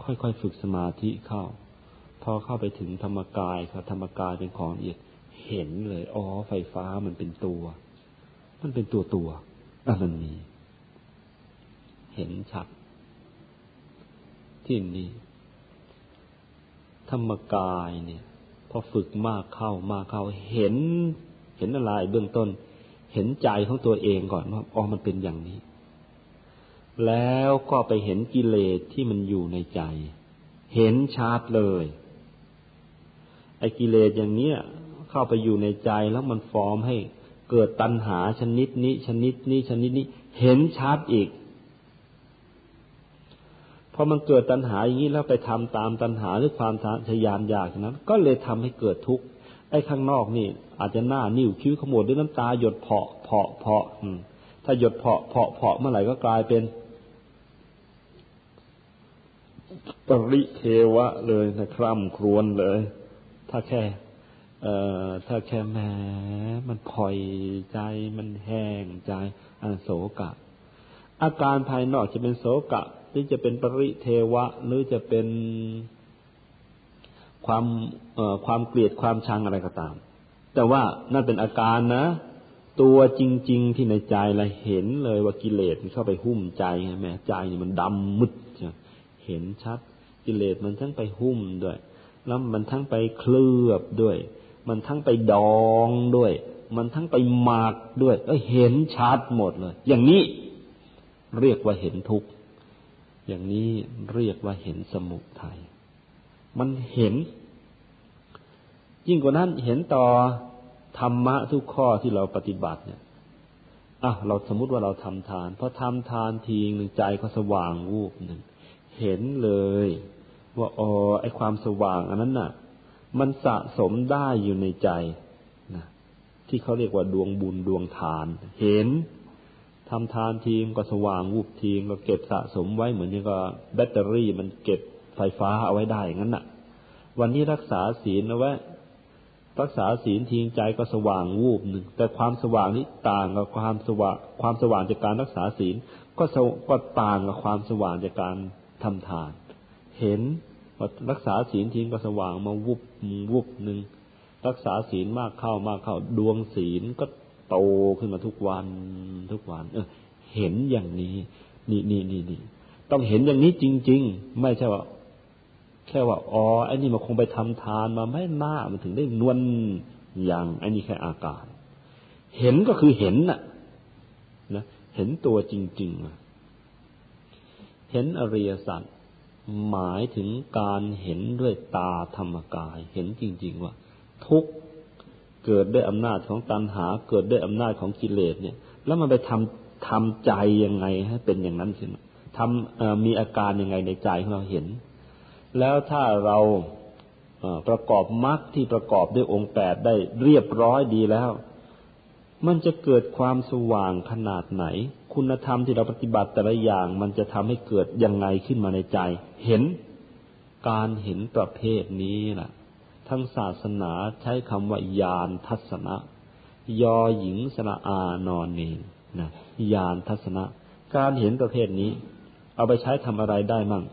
ค่อยๆฝึกสมาธิเข้า พอเข้าไปถึงธรรมกายครับธรรมกายเป็นของละเอียดเห็นเลยอ๋อไฟฟ้ามันเป็นตัว มันเป็นตัวตัวอะมันมีเห็นชัด ที่นี่ธรรมกายเนี่ย พอฝึกมากเข้ามากเข้าเห็น เห็นอะไรเบื้องต้น เห็นใจของตัวเองก่อนว่าอ๋อมันเป็นอย่างนี้ แล้วก็ไปเห็นกิเลสที่มันอยู่ในใจ เห็นชัดเลย ไอ้กิเลสอย่างเนี้ยเข้าไปอยู่ในใจแล้วมันฟอร์มให้เกิดตัณหาชนิดนี้ ชนิดนี้ชนิดนี้ เห็นชัดอีกพอมันเกิดตัณหาอย่างนี้แล้วไปทำตามตัณหาหรือความทยานอยากนั้น ก็เลยทำให้เกิดทุกข์ไอ้ข้างนอกนี่ อาจจะหน้านิ้วคิ้วขมวดด้วยน้ำตาหยดเพาะเพาะเพาะถ้าหยดเพาะเพาะเพาะเมื่อไหร่ก็กลายเป็น ปริเทวะเลยนะคร่ำครวญเลย ถ้าแค่เอ่อถ้าแค่แม้มันพอยใจมันแห้งใจอันโศกะ อาการภายนอกจะเป็นโศกะ หรือจะเป็นปริเทวะ หรือจะเป็นความเอ่อความเกลียดความชังอะไรก็ตาม แต่ว่านั่นเป็นอาการนะ ตัวจริง ๆ ที่ในใจเราเห็นเลยว่ากิเลสเข้าไปหุ้มใจใช่ไหมใจนี่มันดำมืด เห็นชัด กิเลสมันทั้งไปหุ้มด้วย แล้วมันทั้งไปเคลือบด้วย มันทั้งไปดองด้วย มันทั้งไปหมากด้วยก็เห็นชัดหมดเลย อย่างนี้เรียกว่าเห็นทุกข์อย่างนี้เรียกว่าเห็นสมุทัยมันเห็น ยิ่งกว่านั้นเห็นต่อธรรมะทุกข้อที่เราปฏิบัติเนี่ยอะเราสมมติว่าเราทำทานพอทำทานทีหนึ่งใจก็สว่างวูบหนึ่ง เห็นเลย ว่าอ๋อไอความสว่างอันนั้นน่ะ มันสะสมได้อยู่ในใจนะที่เขาเรียกว่าดวงบุญดวงทาน เห็นทำทานทีมก็สว่างวูบทีมก็เก็บสะสมไว้เหมือนอย่างก็แบตเตอรี่มันเก็บไฟฟ้าเอาไว้ได้งั้นน่ะ วันนี้รักษาศีลเอาไว้รักษาศีลทิ้งใจก็สว่างวูบหนึ่งแต่ความสว่างนี้ต่างกับความสว่างความสว่างจากการรักษาศีลก็ก็ต่างกับความสว่างจากการ ทำทาน เห็นว่ารักษาศีลทิ้งก็สว่างมาวุบวุบหนึ่งรักษาศีลมากเข้ามากเข้าดวงศีลก็โตขึ้นมาทุกวันทุกวัน เออ เห็นอย่างนี้ นี่นี่นี่นี่ต้องเห็นอย่างนี้จริง ๆ ไม่ใช่ว่า แค่ว่าอ๋อไอ้นี่มันคงไปทำทานมาไม่มากมันถึงได้นวลอย่างไอ้นี่แค่อาการ เห็นก็คือเห็นน่ะ นะเห็นตัวจริง ๆ เห็นอริยสัจหมายถึงการเห็นด้วยตาธรรมกาย เห็นจริง ๆ ว่า ทุกเกิดด้วยอำนาจของตัณหา เกิดด้วยอำนาจของกิเลสเนี่ย แล้วมันไปทำทำใจยังไงให้เป็นอย่างนั้นขึ้นทำมีอาการยังไงในใจของเราเห็น แล้วถ้าเราประกอบมรรคที่ประกอบด้วยองค์แปดได้เรียบร้อยดีแล้ว มันจะเกิดความสว่างขนาดไหน คุณธรรมที่เราปฏิบัติแต่ละอย่าง มันจะทำให้เกิดยังไงขึ้นมาในใจ เห็นการเห็นประเภทนี้ล่ะ ทั้งศาสนาใช้คำว่ายานทัศนะ ยอหญิงสระอานอนเนนนะยานทัศนะ การเห็นประเภทนี้ เอาไปใช้ทำอะไรได้มั่ง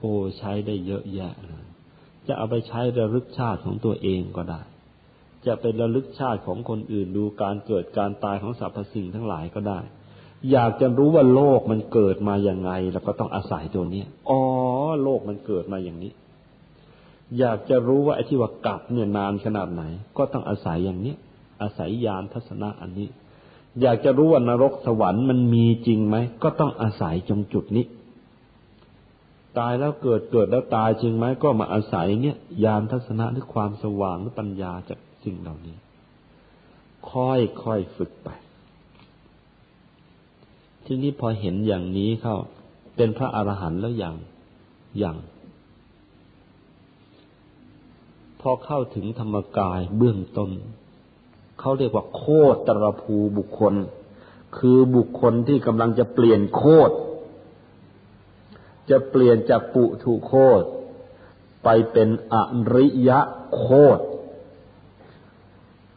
โอ้ใช้ได้เยอะแยะจะเอาไปใช้ระลึกชาติของตัวเองก็ได้ จะเป็นระลึกชาติของคนอื่นดูการเกิดการตายของสรรพสิ่งทั้งหลายก็ได้ อยากจะรู้ว่าโลกมันเกิดมาอย่างไง แล้วก็ต้องอาศัยตัวนี้อ๋อ โลกมันเกิดมาอย่างนี้ อยากจะรู้ว่าไอ้ที่ว่ากลับเนี่ยนานขนาดไหน ก็ต้องอาศัยอย่างนี้อาศัยยานทัศนะอันนี้ อยากจะรู้ว่านรกสวรรค์มันมีจริงไหมก็ต้องอาศัยจงจุดนี้ ตายแล้วเกิดเกิดแล้วตายจริงไหมก็มาอาศัยเนี่ย ยานทัศนะหรือความสว่างหรือปัญญาจากสิ่งเหล่านี้ ค่อยค่อยฝึกไป ทีนี้พอเห็นอย่างนี้เข้า เป็นพระอรหันต์แล้วอย่างอย่าง พอเข้าถึงธรรมกายเบื้องต้น เขาเรียกว่าโคตรภูบุคคล คือบุคคลที่กำลังจะเปลี่ยนโคตรจะเปลี่ยนจากปุถุโคตรไปเป็นอริยะโคตร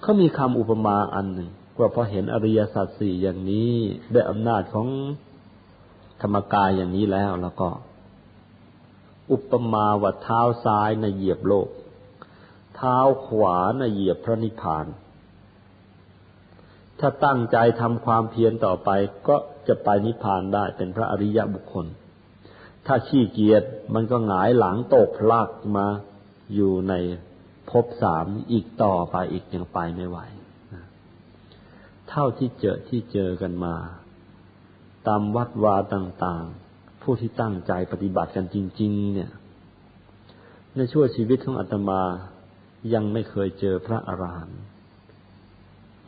เขามีคำอุปมาอันหนึ่ง ว่าพอเห็นอริยสัจสี่อย่างนี้ได้อำนาจของธรรมกายอย่างนี้แล้วแล้วก็ อุปมาว่าเท้าซ้ายในเหยียบโลก เท้าขวาในเหยียบพระนิพพาน ถ้าตั้งใจทำความเพียรต่อไปก็จะไปนิพพานได้เป็นพระอริยบุคคล ถ้าขี้เกียจมันก็หงายหลังตกพลักมาอยู่ในภพสามอีกต่อไปอีกยังไปไม่ไหว เท่าที่เจอที่เจอกันมา ตามวัดวาต่างๆ ผู้ที่ตั้งใจปฏิบัติกันจริง ๆ เนี่ย ในช่วงชีวิตของอาตมายังไม่เคยเจอพระอรหันต์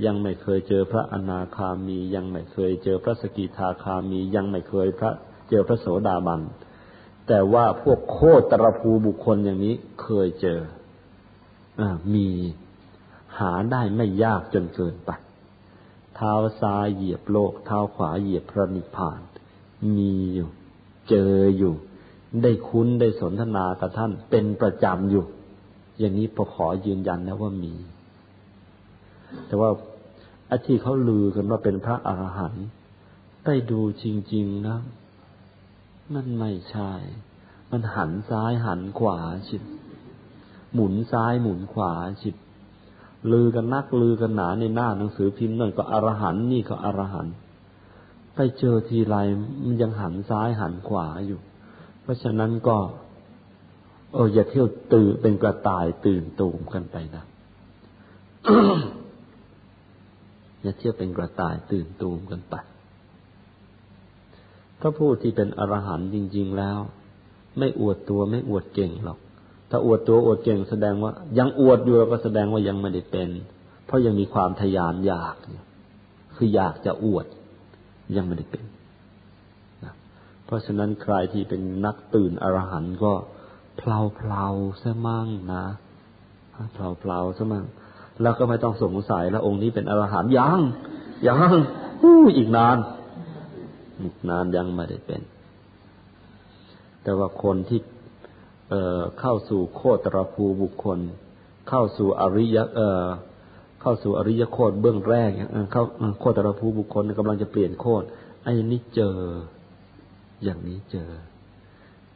ยังไม่เคยเจอพระอนาคามี ยังไม่เคยเจอพระสกิทาคามี ยังไม่เคยพระเจอพระโสดาบัน แต่ว่าพวกโคตรภูบุคคลอย่างนี้เคยเจออมีหาได้ไม่ยากจนเกินไป เท้าซ้ายเหยียบโลก เท้าขวาเหยียบพระนิพพาน มีอยู่ เจออยู่ ได้คุ้นได้สนทนากับท่านเป็นประจำอยู่ อย่างนี้พอขอยืนยันนะว่ามี แต่ว่าอาที่เขาลือกันว่าเป็นพระอรหันต์ไปดูจริง ๆนะ มันไม่ใช่ มันหันซ้ายหันขวาชิบหมุนซ้ายหมุนขวาชิบ ลือกันนักลือกันหนาในหน้าหนังสือพิมพ์นั่นก็อรหันนี่ก็อรหันไปเจอทีไรมันยังหันซ้ายหันขวาอยู่ เพราะฉะนั้นก็ เอออย่าเที่ยวตื่นเป็นกระต่ายตื่นตูมกันไปนะอย่าเที่ยวเป็นกระต่ายตื่นตูมกันไปพระผู้ที่เป็นอรหันต์จริง ๆแล้ว ไม่อวดตัวไม่อวดเก่งหรอก ถ้าอวดตัวอวดเก่งแสดงว่า ยังอวดอยู่ก็แสดงว่ายังไม่ได้เป็น เพราะยังมีความทยานอยากคืออยากจะอวด ยังไม่ได้เป็นนะเพราะฉะนั้นใครที่เป็นนักตื่นอรหันต์ก็เพลาเพลาซะมั่งนะเพลาเพลาซะมั่งแล้วก็ไม่ต้องสงสัยแล้วองค์นี้เป็นอรหันต์ยังยังอีกนานอีกนานยังไม่ได้เป็น แต่ว่าคนที่ เข้าสู่โคตรภูบุคคล เข้าสู่อริยเเข้าสู่อริยโคตรเบื้องแรกเข้าโคตรภูบุคคลกำลังจะเปลี่ยนโคตรไอ้นี้เจอ อย่างนี้เจอ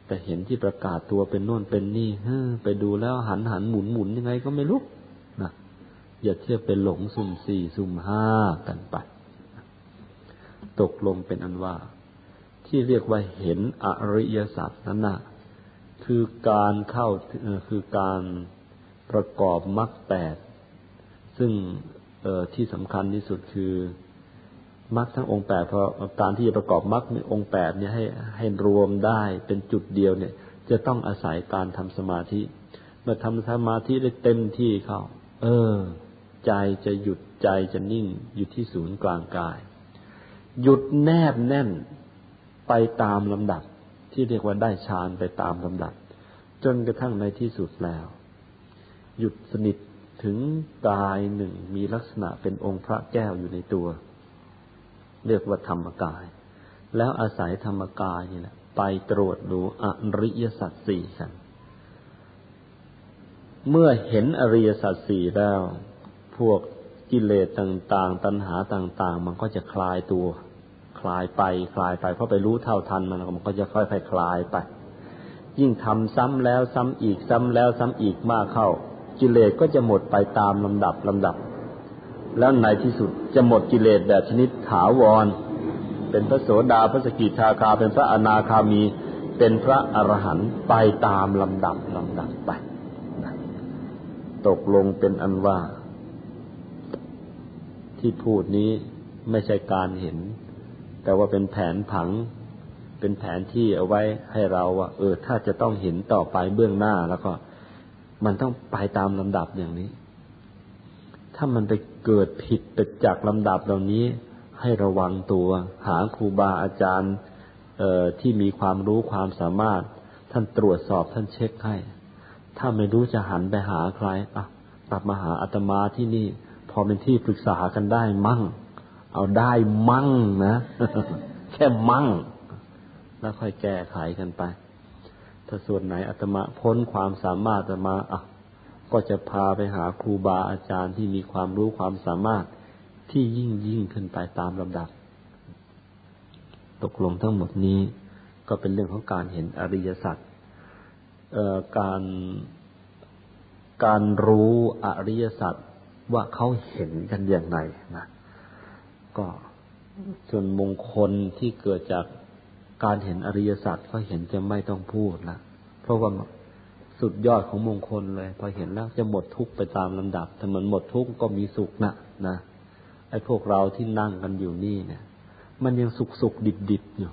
แต่เห็นที่ประกาศตัวเป็นโน่นเป็นนี่ฮไปดูแล้วหันหันหมุนหมุนยังไงก็ไม่รู้นะอย่าเทียบเป็นหลงสุ่มสี่สุ่มห้ากันไปตกลงเป็นอันว่า ที่เรียกว่าเห็นอริยสัจนั้นนะ คือการเข้าคือการประกอบมรรคแปดซึ่งที่สำคัญที่สุดคือมรรคทั้งองค์แปดเพราะการที่จะประกอบมรรคในองค์แปดเนี่ยให้ให้รวมได้เป็นจุดเดียวเนี่ย จะต้องอาศัยการทำสมาธิ เมื่อทำสมาธิได้เต็มที่เข้า เออ ใจจะหยุดใจจะนิ่งอยู่ที่ศูนย์กลางกาย หยุดแนบแน่นไปตามลำดับ ที่เรียกว่าได้ฌานไปตามลำดับ จนกระทั่งในที่สุดแล้ว หยุดสนิทถึงกายหนึ่งมีลักษณะเป็นองค์พระแก้วอยู่ในตัว เรียกว่าธรรมกาย แล้วอาศัยธรรมกายนี่แหละไปตรวจดูอริยสัจสี่กันเมื่อเห็นอริยสัจสี่แล้ว พวกกิเลสต่าง ๆ ตัณหาต่าง ๆ มันก็จะคลายตัว คลายไปคลายไปเพราะไปรู้เท่าทันมันมันก็จะค่อยๆคลายไป ยิ่งทำซ้ำแล้วซ้ำอีกซ้ำแล้วซ้ำอีกมากเข้า กิเลสก็จะหมดไปตามลำดับลำดับ แล้วในที่สุดจะหมดกิเลสแบบชนิดถาวร เป็นพระโสดาพระสกิทาคา เป็นพระอนาคามี เป็นพระอรหันต์ไปตามลำดับลำดับไปตกลงเป็นอันว่าที่พูดนี้ไม่ใช่การเห็น แต่ว่าเป็นแผนผัง เป็นแผนที่เอาไว้ให้เราว่าเออ ถ้าจะต้องเห็นต่อไปเบื้องหน้าแล้วก็ มันต้องไปตามลำดับอย่างนี้ ถ้ามันไปเกิดผิดไปจากลำดับเหล่านี้ ให้ระวังตัว หาครูบาอาจารย์ที่มีความรู้ความสามารถ ท่านตรวจสอบท่านเช็คให้ ถ้าไม่รู้จะหันไปหาใครอะกลับมาหาอาตมาที่นี่ พอเป็นที่ปรึกษากันได้มั่ง เอาได้มั่งนะ แค่มั่ง แล้วค่อยแก้ไขกันไป ถ้าส่วนไหนอาตมาพ้นความสามารถอาตมาอะก็จะพาไปหาครูบาอาจารย์ที่มีความรู้ความสามารถที่ยิ่งยิ่งขึ้นไปตามลำดับ ตกลงทั้งหมดนี้ก็เป็นเรื่องของการเห็นอริยสัจการการรู้อริยสัจว่าเขาเห็นกันอย่างไรนะ ก็ส่วนมงคลที่เกิดจากการเห็นอริยสัจก็เห็นจะไม่ต้องพูดละเพราะว่าสุดยอดของมงคลเลย พอเห็นแล้วจะหมดทุกข์ไปตามลำดับถ้ามันหมดทุกข์ก็มีสุขนะนะไอ้พวกเราที่นั่งกันอยู่นี่เนี่ย มันยังสุขสุขดิบดิบอยู่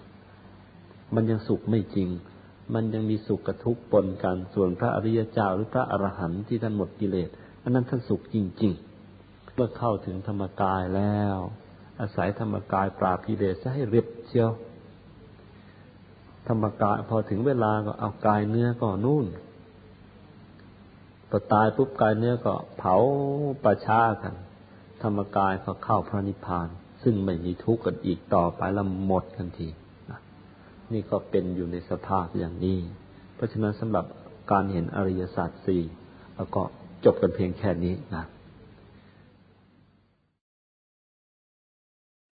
มันยังสุขไม่จริง มันยังมีสุขกับทุกข์ปนกันส่วนพระอริยเจ้าหรือพระอรหันต์ที่ท่านหมดกิเลสอันนั้นท่านสุขจริงๆเมื่อเข้าถึงธรรมกายแล้ว อาศัยธรรมกายปราบกิเลสให้เรียบเชียว ธรรมกายพอถึงเวลาก็เอากายเนื้อก็นู่นพอตายปุ๊บกายเนื้อก็เผาประชากัน ธรรมกายก็เข้าพระนิพพาน ซึ่งไม่มีทุกข์กันอีกต่อไปล้วหมดกันทีนี่ก็เป็นอยู่ในสภาพอย่างนี้ เพราะฉะนั้นสำหรับการเห็นอริยสัจสี่แล้วก็จบกันเพียงแค่นี้นะ